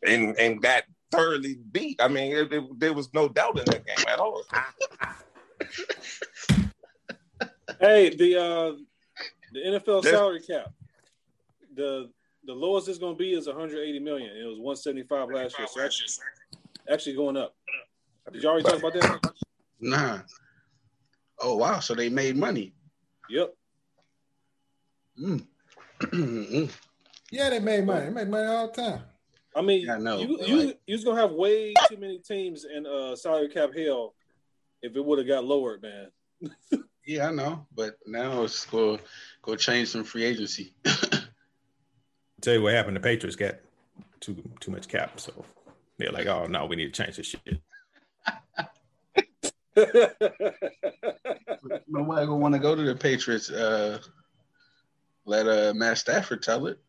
[SPEAKER 6] And and got thoroughly beat. I mean, it, it- there was no doubt in that game at all.
[SPEAKER 7] Hey, the uh the NFL
[SPEAKER 6] There's-
[SPEAKER 7] salary cap. The the lowest it's gonna be is 180 million. It was 175 last year, so actually, actually going up. Did you already talk about that?
[SPEAKER 2] Nah. Oh wow! So they made money.
[SPEAKER 7] Yep.
[SPEAKER 2] Mm.
[SPEAKER 4] Yeah, they made money. They made money all the time.
[SPEAKER 7] I mean,
[SPEAKER 2] Yeah, I know,
[SPEAKER 7] you you
[SPEAKER 2] like-
[SPEAKER 7] you was gonna have way too many teams in uh salary cap hell if it would have got lowered, man.
[SPEAKER 2] yeah, I know, but now it's go go change some free agency.
[SPEAKER 4] tell you what happened. The Patriots got too too much cap, so they're like, "Oh no, we need to change this shit."
[SPEAKER 2] Nobody gonna want to go to the Patriots. Uh, let uh Matt Stafford tell it.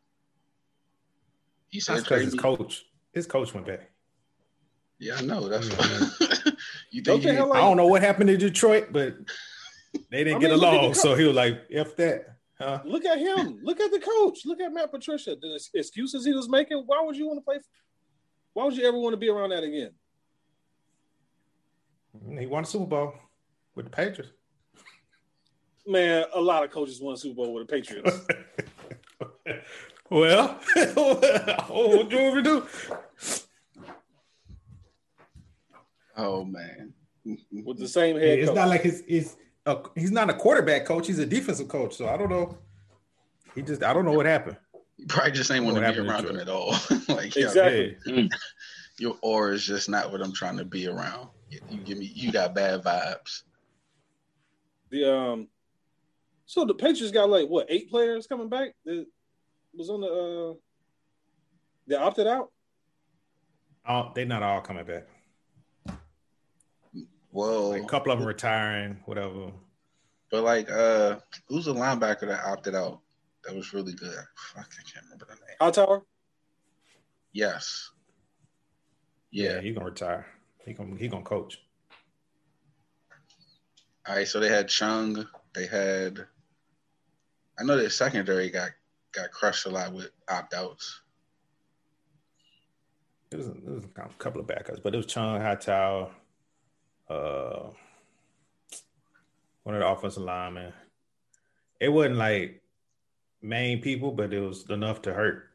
[SPEAKER 2] He said,
[SPEAKER 4] That's because his coach, his coach went back.
[SPEAKER 2] "Yeah, I know. That's
[SPEAKER 4] Yeah,
[SPEAKER 2] you think he,
[SPEAKER 4] I don't know what happened to Detroit, but they didn't
[SPEAKER 7] I
[SPEAKER 4] get
[SPEAKER 7] mean, look
[SPEAKER 4] along. So he was like, "F that." Huh?
[SPEAKER 7] Look at him. Look at the coach. Look at Matt Patricia. The excuses he was making. Why would you want to play? For, Why would you ever want to be around that again?
[SPEAKER 4] He won a Super Bowl with the Patriots.
[SPEAKER 7] Man, a lot of coaches won a Super Bowl with the Patriots.
[SPEAKER 4] well, oh, what you want me to do?
[SPEAKER 2] Oh man.
[SPEAKER 7] with the same head
[SPEAKER 4] It's
[SPEAKER 7] coach.
[SPEAKER 4] not like it's his uh, he's not a quarterback coach. He's a defensive coach. So I don't know. He just I don't know what happened.
[SPEAKER 2] You probably just ain't want to
[SPEAKER 4] What
[SPEAKER 2] be around him at all. like
[SPEAKER 7] Exactly.
[SPEAKER 4] Yeah.
[SPEAKER 2] your aura is just not what I'm trying to be around. You, you give me, you got bad vibes.
[SPEAKER 7] The um, so the Patriots got like what eight players coming back that was on the uh, they opted out.
[SPEAKER 4] Oh, they're not all coming back.
[SPEAKER 2] Well,
[SPEAKER 4] Like a couple of them retiring, whatever.
[SPEAKER 2] but like, uh, who's the linebacker that opted out? That was really good. Fuck, I can't remember the name.
[SPEAKER 7] Hightower.
[SPEAKER 2] Yes.
[SPEAKER 4] Yeah,
[SPEAKER 2] Yeah.
[SPEAKER 4] he's gonna retire. He gonna he gonna coach.
[SPEAKER 2] All right. So they had Chung. They had. I know their secondary got got crushed a lot with opt outs.
[SPEAKER 4] It was, it was a couple of backups, but it was Chung Hightower, uh, one of the offensive linemen. It wasn't like main people, but it was enough to hurt.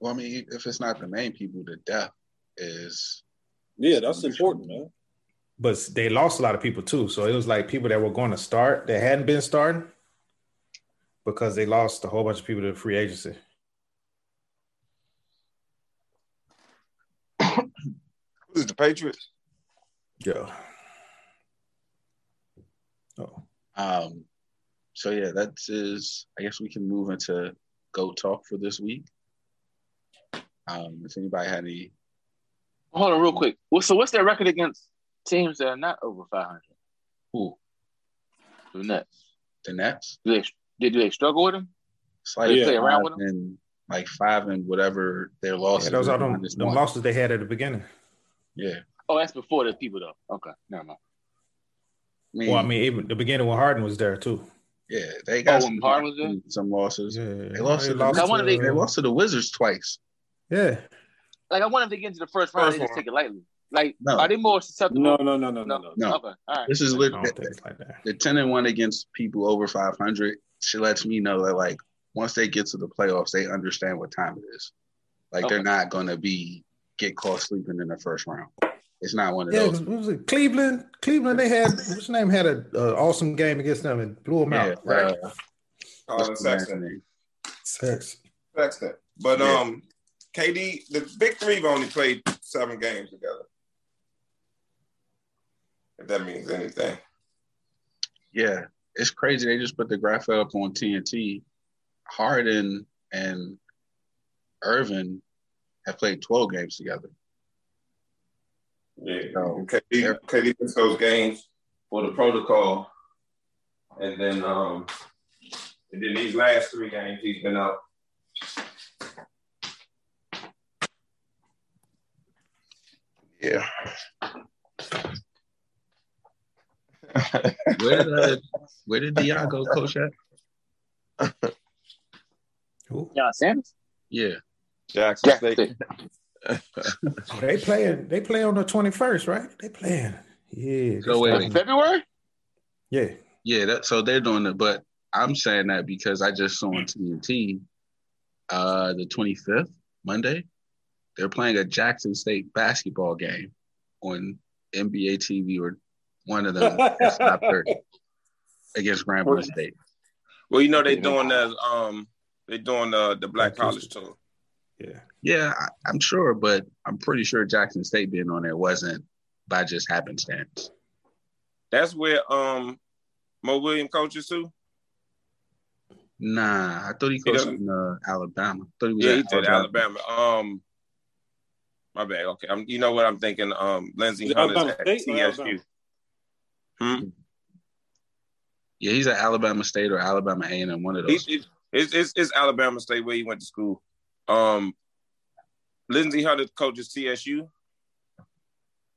[SPEAKER 2] Well, I mean, if it's not the main people, the death is.
[SPEAKER 7] Yeah, that's important, man.
[SPEAKER 4] But they lost a lot of people too, so it was like people that were going to start that hadn't been starting because they lost a whole bunch of people to free agency.
[SPEAKER 6] Who's the Patriots?
[SPEAKER 4] Yeah. Oh,
[SPEAKER 2] Um, so yeah, that's. I guess we can move into goat talk for this week. Um, if anybody had any,
[SPEAKER 3] Hold on, real quick. Well, so what's their record against teams that are not over 500?
[SPEAKER 2] who
[SPEAKER 3] The Nets.
[SPEAKER 2] the Nets,
[SPEAKER 3] Do they, did they struggle with them?
[SPEAKER 2] it's like
[SPEAKER 7] Yeah.
[SPEAKER 3] Play around
[SPEAKER 2] five
[SPEAKER 3] with
[SPEAKER 2] and like five and whatever their losses.
[SPEAKER 4] yeah, those are
[SPEAKER 2] were,
[SPEAKER 4] them,
[SPEAKER 2] minus
[SPEAKER 4] them losses they had at the beginning.
[SPEAKER 2] Yeah,
[SPEAKER 3] Oh, that's before the people though. Okay, never mind.
[SPEAKER 2] I mean,
[SPEAKER 4] Well, I mean, even the beginning when Harden was there too.
[SPEAKER 2] yeah, they oh, got
[SPEAKER 3] Oh,
[SPEAKER 2] some,
[SPEAKER 3] Harden was there?
[SPEAKER 2] some losses.
[SPEAKER 4] Yeah,
[SPEAKER 2] They lost to the
[SPEAKER 3] I wonder if
[SPEAKER 2] They lost to the Wizards twice.
[SPEAKER 4] Yeah,
[SPEAKER 3] Like I wonder if they get into the first round,
[SPEAKER 6] First
[SPEAKER 3] they just take it lightly. Like,
[SPEAKER 2] No.
[SPEAKER 3] are they more susceptible?
[SPEAKER 7] No, no, no, no, no, no.
[SPEAKER 2] No.
[SPEAKER 3] Okay, all right.
[SPEAKER 2] This is
[SPEAKER 4] I
[SPEAKER 2] lit.
[SPEAKER 4] don't think it's like
[SPEAKER 2] the 10 and 1 against people over 500 she lets me know that like once they get to the playoffs they understand what time it is like they're not going to be get caught sleeping in the first round it's not one of
[SPEAKER 4] Yeah, it
[SPEAKER 2] those
[SPEAKER 4] was, what was it Cleveland? Cleveland, they had what's his name had an awesome game against them and blew them
[SPEAKER 2] yeah,
[SPEAKER 4] out. Right?
[SPEAKER 2] uh,
[SPEAKER 6] Collin
[SPEAKER 2] what's
[SPEAKER 6] Sexton.
[SPEAKER 4] Sex.
[SPEAKER 6] Sexton. But
[SPEAKER 2] Yeah.
[SPEAKER 6] um, KD, the big three have only played seven games together. If that means anything.
[SPEAKER 2] yeah it's crazy they just put the graph up on tnt harden and irving have played 12 games together
[SPEAKER 6] Yeah.
[SPEAKER 2] So,
[SPEAKER 6] KD, KD missed those games for the protocol, and then um, and then these last three games he's been out. Yeah.
[SPEAKER 2] Where did uh, where did Deion go coach at?
[SPEAKER 4] Who?
[SPEAKER 3] Yeah, Sanders.
[SPEAKER 2] Yeah.
[SPEAKER 6] Jackson
[SPEAKER 3] Jackson
[SPEAKER 6] State.
[SPEAKER 3] State.
[SPEAKER 4] They playing. They play on the twenty first, right? They playing. Yeah.
[SPEAKER 2] So wait, wait.
[SPEAKER 3] February.
[SPEAKER 4] Yeah.
[SPEAKER 2] Yeah, that, so they're doing it, but I'm saying that because I just saw on TNT uh the 25th, Monday, they're playing a Jackson State basketball game on NBA TV or one of them it's top 30 against Grambling State.
[SPEAKER 6] Well, you know they're doing that. Um, they're doing uh, the Black College tour.
[SPEAKER 4] Yeah.
[SPEAKER 2] Yeah, I, I'm sure, but I'm pretty sure Jackson State being on there wasn't by just happenstance.
[SPEAKER 6] That's where um, Mo Williams coaches too.
[SPEAKER 2] Nah, I thought he
[SPEAKER 6] He
[SPEAKER 2] coached
[SPEAKER 6] doesn't-
[SPEAKER 2] in uh, Alabama. I thought he was
[SPEAKER 6] Yeah,
[SPEAKER 2] at
[SPEAKER 6] he did Alabama. Um, my bad. Okay, I'm, you know what I'm thinking. Um, Lindsey
[SPEAKER 7] Is it
[SPEAKER 6] Hunter's at TSU. Hmm?
[SPEAKER 2] Yeah, he's at Alabama State or Alabama A&M, one of those.
[SPEAKER 6] it- it's, it's, it's Alabama State where he went to school. Um, Lindsey Hunter coaches TSU.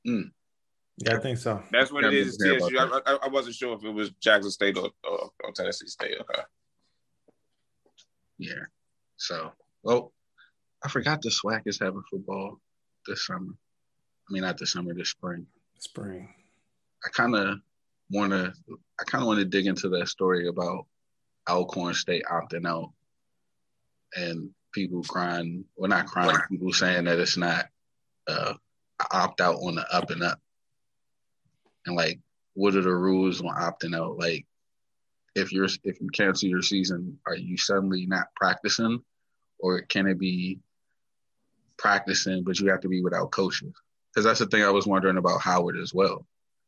[SPEAKER 6] Mm.
[SPEAKER 4] Yeah, I think so.
[SPEAKER 6] That's what
[SPEAKER 2] Yeah,
[SPEAKER 6] it is.
[SPEAKER 2] I
[SPEAKER 6] TSU. I, I, I wasn't sure if it was Jackson State or, or, or Tennessee State. Okay.
[SPEAKER 2] Yeah. So, well, I forgot the SWAC is having football this summer. I mean, not this summer, this spring.
[SPEAKER 4] Spring.
[SPEAKER 2] I kind of want to, I kind of want to dig into that story about Alcorn State opting out and people crying, well, not crying, people saying that it's not uh, opt out on the up and up. And like, what are the rules on opting out? Like, if you're if you cancel your season, are you suddenly not practicing, or can it be practicing but you have to be without coaches? Because that's the thing I was wondering about Howard as well,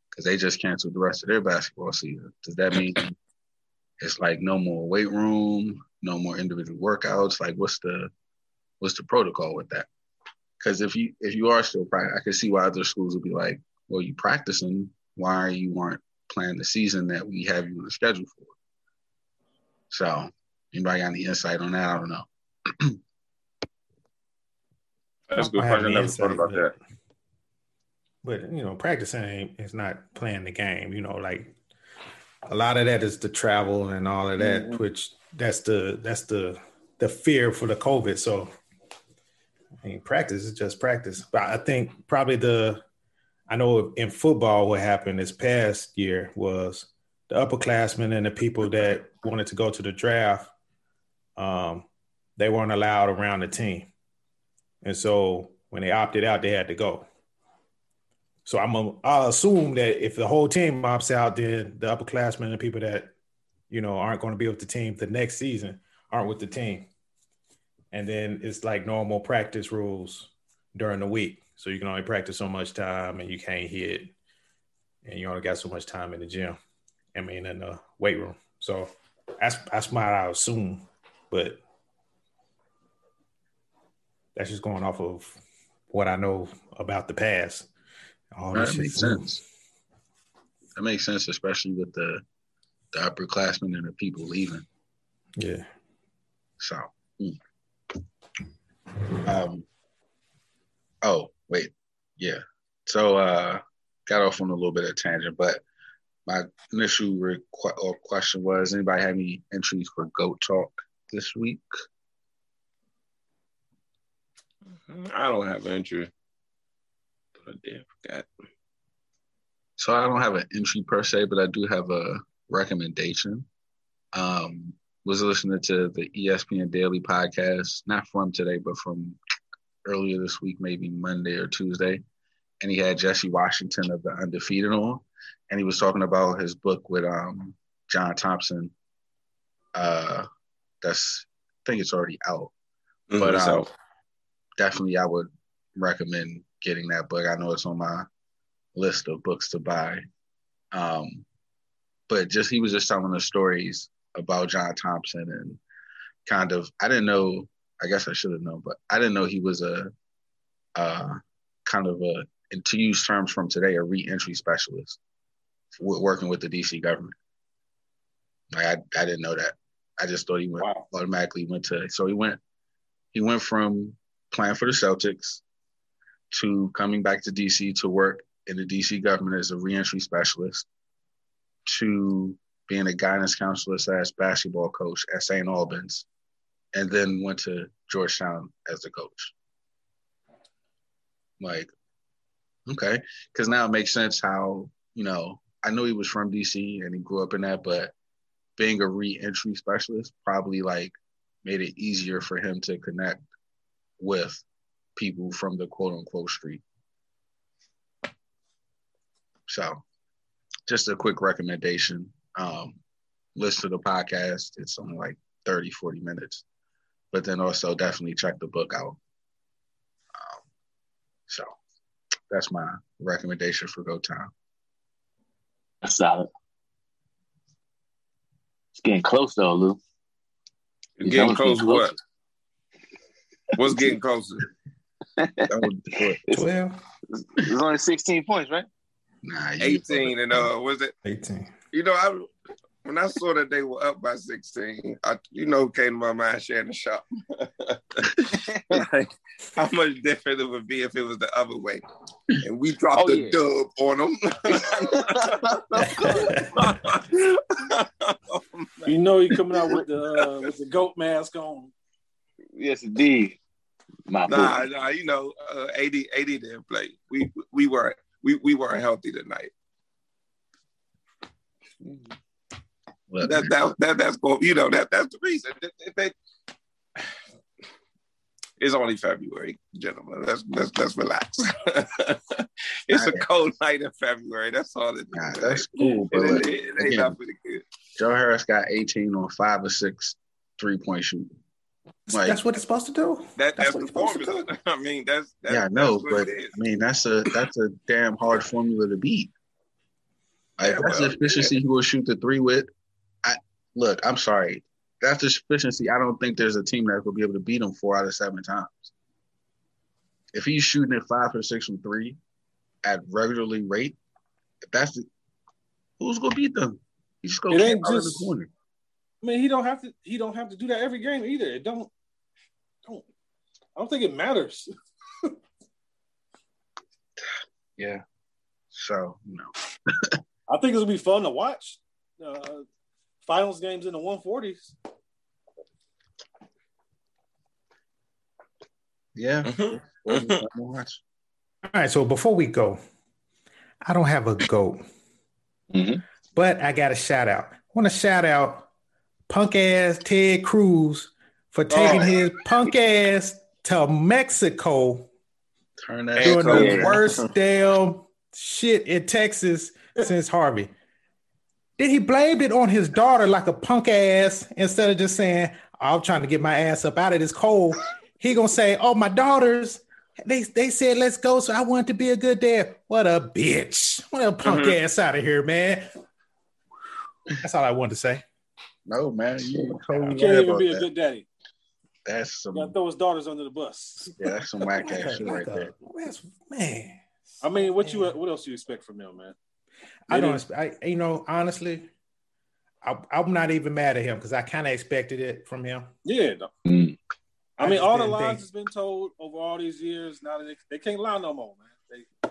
[SPEAKER 2] because they just canceled the rest of their basketball season. Does that mean it's like no more weight room, no more individual workouts? Like, what's the what's the protocol with that? Because if you if you are still practicing, I can see why other schools would be like, well, you practicing, why you aren't playing the season that we have you on the schedule for? So, anybody got any insight on that? I don't know.
[SPEAKER 6] That's a good
[SPEAKER 4] I have
[SPEAKER 6] question. I never
[SPEAKER 4] insight,
[SPEAKER 6] thought about that.
[SPEAKER 4] but- But you know, practicing is not playing the game. You know, like a lot of that is the travel and all of that,
[SPEAKER 3] Mhm.
[SPEAKER 4] which that's the that's the the fear for the COVID. So I mean, practice is just practice. But I think probably the I know in football what happened this past year was the upperclassmen and the people that wanted to go to the draft, um, they weren't allowed around the team. And so when they opted out, they had to go. So I'm a, I'll assume that if the whole team opts out, then the upperclassmen and people that you know aren't going to be with the team the next season aren't with the team. And then it's like normal practice rules during the week. So you can only practice so much time and you can't hit and you only got so much time in the gym. I mean in the weight room. So that's that's what I assume. But that's just going off of what I know about the past. All this
[SPEAKER 2] that makes
[SPEAKER 4] flew.
[SPEAKER 2] sense. That makes sense, especially with the the upperclassmen and the people leaving.
[SPEAKER 4] Yeah.
[SPEAKER 2] So, mm. um, oh wait, yeah. So, uh, got off on a little bit of tangent, but my initial requ- or question was: anybody have any entries for Goat Talk this week?
[SPEAKER 6] I don't have an entry. But I did forgot.
[SPEAKER 2] So I don't have an entry per se, but I do have a recommendation. Um, was listening to the ESPN Daily podcast, not from today, but from earlier this week, maybe Monday or Tuesday. And he had Jesse Washington of the Undefeated on, and he was talking about his book with um, John Thompson. Uh, that's I think it's already out. But,
[SPEAKER 6] Mhm,
[SPEAKER 2] um, definitely I would recommend getting that book. I know it's on my list of books to buy. Um, but just he was just telling the stories about John Thompson and kind of I didn't know. I guess I should have known, but I didn't know he was a uh, kind of a, and to use terms from today, a reentry specialist working with the DC government. Like I, I didn't know that. I just thought he went
[SPEAKER 3] Wow.
[SPEAKER 2] automatically went to. So he went, he went from playing for the Celtics to coming back to DC to work in the DC government as a reentry specialist. to being a guidance counselor slash basketball coach at St. Albans, and then went to Georgetown as the coach. Like, okay, because now it makes sense how you know I know he was from DC and he grew up in that, but being a re-entry specialist probably like made it easier for him to connect with people from the quote unquote street. So just a quick recommendation. Um, listen to the podcast. It's only like 30, 40 minutes. But then also definitely check the book out. Um, so that's my recommendation for Go Time.
[SPEAKER 3] That's solid. It's getting close though, Lou.
[SPEAKER 6] It's getting close to what? What's getting closer?
[SPEAKER 2] That was
[SPEAKER 4] 12,
[SPEAKER 3] it's only 16 points, right?
[SPEAKER 2] Nah,
[SPEAKER 6] 18 and uh was it
[SPEAKER 4] 18.
[SPEAKER 6] you know I when I saw that they were up by 16, I you know came to my mind Shannon Sharpe. like how much different it would be if it was the other way. And we dropped
[SPEAKER 3] Oh,
[SPEAKER 6] the
[SPEAKER 3] yeah.
[SPEAKER 6] dub on them.
[SPEAKER 7] You know he coming out with the uh, with the goat mask on.
[SPEAKER 3] yes, indeed. My
[SPEAKER 6] nah, nah, you know, uh, AD, AD didn't play. We we weren't we, we weren't healthy tonight.
[SPEAKER 2] Well,
[SPEAKER 6] That, that, that that's going, you know, that that's the reason. If- if they- it's only February, gentlemen. Let's let's let's relax. it's a cold night in February. That's all it
[SPEAKER 2] nah, that's cool. But
[SPEAKER 6] it,
[SPEAKER 2] look,
[SPEAKER 6] it ain't
[SPEAKER 2] again,
[SPEAKER 6] nothing good.
[SPEAKER 2] Joe Harris got 18 on five or six three point shooting. Like,
[SPEAKER 4] That's what it's supposed to do.
[SPEAKER 6] That,
[SPEAKER 4] That's
[SPEAKER 6] that's,
[SPEAKER 4] what it's supposed to
[SPEAKER 6] do. I mean, that's, that's
[SPEAKER 2] yeah, I know,
[SPEAKER 6] that's
[SPEAKER 2] but. I mean that's a that's a damn hard formula to beat. Like
[SPEAKER 6] Yeah,
[SPEAKER 2] that's
[SPEAKER 6] well,
[SPEAKER 2] the efficiency he will shoot the three with. I look, I'm sorry. That's the efficiency. I don't think there's a team that will be able to beat him four out of seven times. If he's shooting at five or six from three at regularly rate, if that's the, who's gonna beat them? He's just gonna
[SPEAKER 7] It
[SPEAKER 2] camp
[SPEAKER 7] ain't
[SPEAKER 2] out in the corner.
[SPEAKER 7] I mean, he don't have to. He don't have to do that every game either. It don't. Don't. I don't think it matters.
[SPEAKER 2] Yeah. So you know,
[SPEAKER 7] I think it's gonna be fun to watch. Uh, finals games in the 140s.
[SPEAKER 2] yeah.
[SPEAKER 6] Mhm.
[SPEAKER 2] Well, I'm gonna watch.
[SPEAKER 4] All right, so before we go, I don't have a goat,
[SPEAKER 3] Mhm.
[SPEAKER 4] but I got a shout out. I want to shout out punk ass Ted Cruz for taking
[SPEAKER 6] Oh.
[SPEAKER 4] his punk ass to Mexico
[SPEAKER 2] Turn that
[SPEAKER 4] doing the worst damn shit in Texas since Harvey. Then he blamed it on his daughter like a punk ass instead of just saying, I'm trying to get my ass up out of this cold. He gonna say, Oh, my daughters, they they said let's go, so I wanted to be a good dad. What a bitch. What a punk
[SPEAKER 6] Mhm.
[SPEAKER 4] ass out of here, man. That's all I wanted to say.
[SPEAKER 2] No, man, you
[SPEAKER 7] You can't even
[SPEAKER 2] about
[SPEAKER 7] be a
[SPEAKER 2] that.
[SPEAKER 7] good daddy.
[SPEAKER 2] That's some
[SPEAKER 7] You gotta throw his daughters under the bus.
[SPEAKER 2] yeah, that's some whack ass shit right
[SPEAKER 4] Like
[SPEAKER 2] there.
[SPEAKER 4] that's- man.
[SPEAKER 7] I mean, what you what else you expect from him, man?
[SPEAKER 4] I don't. I, you know, honestly, I, I'm not even mad at him because I kind of expected it from him.
[SPEAKER 7] Yeah. no.
[SPEAKER 3] Mm.
[SPEAKER 7] I
[SPEAKER 4] I
[SPEAKER 7] mean, all the
[SPEAKER 4] didn't
[SPEAKER 7] lies
[SPEAKER 4] think-
[SPEAKER 7] has been told over all these years. Now they, they can't lie no more, man. They,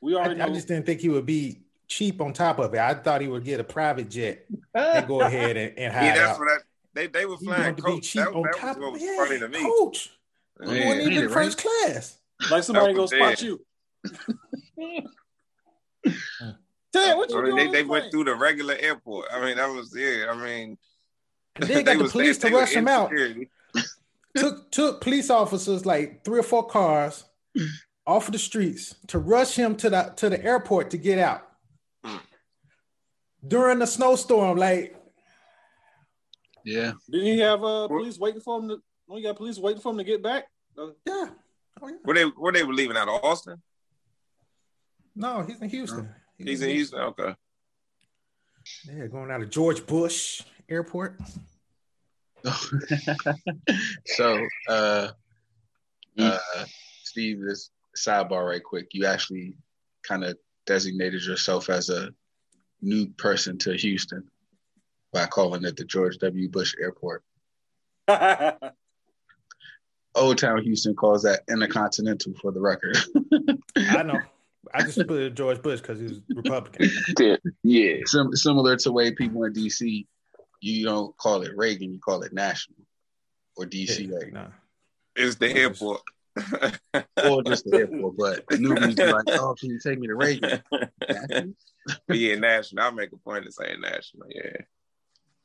[SPEAKER 7] we already
[SPEAKER 4] I
[SPEAKER 7] know.
[SPEAKER 4] just didn't think he would be cheap on top of it. I thought he would get a private jet and go ahead and, and hide
[SPEAKER 6] Yeah, that's
[SPEAKER 4] out.
[SPEAKER 6] what I, they they were flying
[SPEAKER 4] wanted to be
[SPEAKER 6] coach.
[SPEAKER 4] cheap
[SPEAKER 6] That,
[SPEAKER 4] on
[SPEAKER 6] that
[SPEAKER 4] top
[SPEAKER 6] was what
[SPEAKER 4] of
[SPEAKER 6] was
[SPEAKER 4] it.
[SPEAKER 6] funny to me.
[SPEAKER 4] Coach, he
[SPEAKER 6] Yeah.
[SPEAKER 4] wasn't even
[SPEAKER 2] Made
[SPEAKER 4] in first class.
[SPEAKER 7] like somebody gonna spot
[SPEAKER 6] dead.
[SPEAKER 7] you. Dad, what you
[SPEAKER 6] I mean,
[SPEAKER 7] doing?
[SPEAKER 6] they, they
[SPEAKER 7] the
[SPEAKER 6] went through the regular airport. I mean, that was yeah. I mean,
[SPEAKER 4] And then got the
[SPEAKER 6] was-
[SPEAKER 4] police to
[SPEAKER 6] they
[SPEAKER 4] rush
[SPEAKER 6] in
[SPEAKER 4] him out. took took police officers like three or four cars off of the streets to rush him to the to the airport to get out. During the snowstorm. Like,
[SPEAKER 2] Yeah.
[SPEAKER 7] Didn't he have uh, police waiting for him to? No, he got police waiting for him to get back. Uh,
[SPEAKER 4] yeah, oh, yeah.
[SPEAKER 6] Were they were they were leaving out of Austin?
[SPEAKER 4] No, he's in Houston.
[SPEAKER 6] He's in Houston. Okay.
[SPEAKER 4] Yeah, going out of George Bush Airport.
[SPEAKER 2] so, uh, uh, Steve, this sidebar right quick. You actually kind of designated yourself as a new person to Houston by calling it the George W. Bush Airport. Old Town Houston calls that Intercontinental for the record.
[SPEAKER 4] I know. I just put it George Bush because he was Republican.
[SPEAKER 3] Yeah.
[SPEAKER 2] Sim- similar to way people in DC, you don't call it Reagan, you call it National or DCA.
[SPEAKER 4] Nah.
[SPEAKER 6] It's the airport.
[SPEAKER 2] Or just the airport. But newbies be like, oh, can you take me to Reagan?
[SPEAKER 6] But yeah, national. I'll make a point of saying national. Yeah.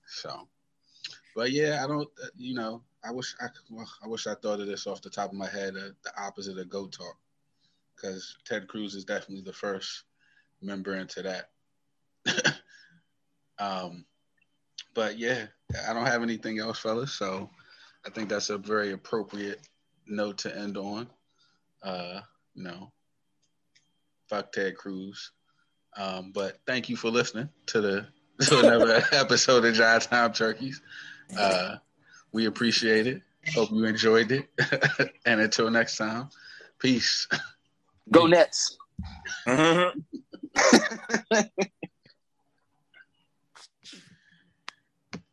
[SPEAKER 2] So, but yeah, I don't. uh, You know, I wish I. Well, I wish I thought of this off the top of my head. Uh, the opposite of Goat Talk, because Ted Cruz is definitely the first member into that. um, but yeah, I don't have anything else, fellas. So, I think that's a very appropriate note to end on. Uh, you know, fuck Ted Cruz. Um, but thank you for listening to the to another episode of Giant Time Turkeys. Uh, we appreciate it. Hope you enjoyed it. and until next time, peace.
[SPEAKER 3] Go Nets.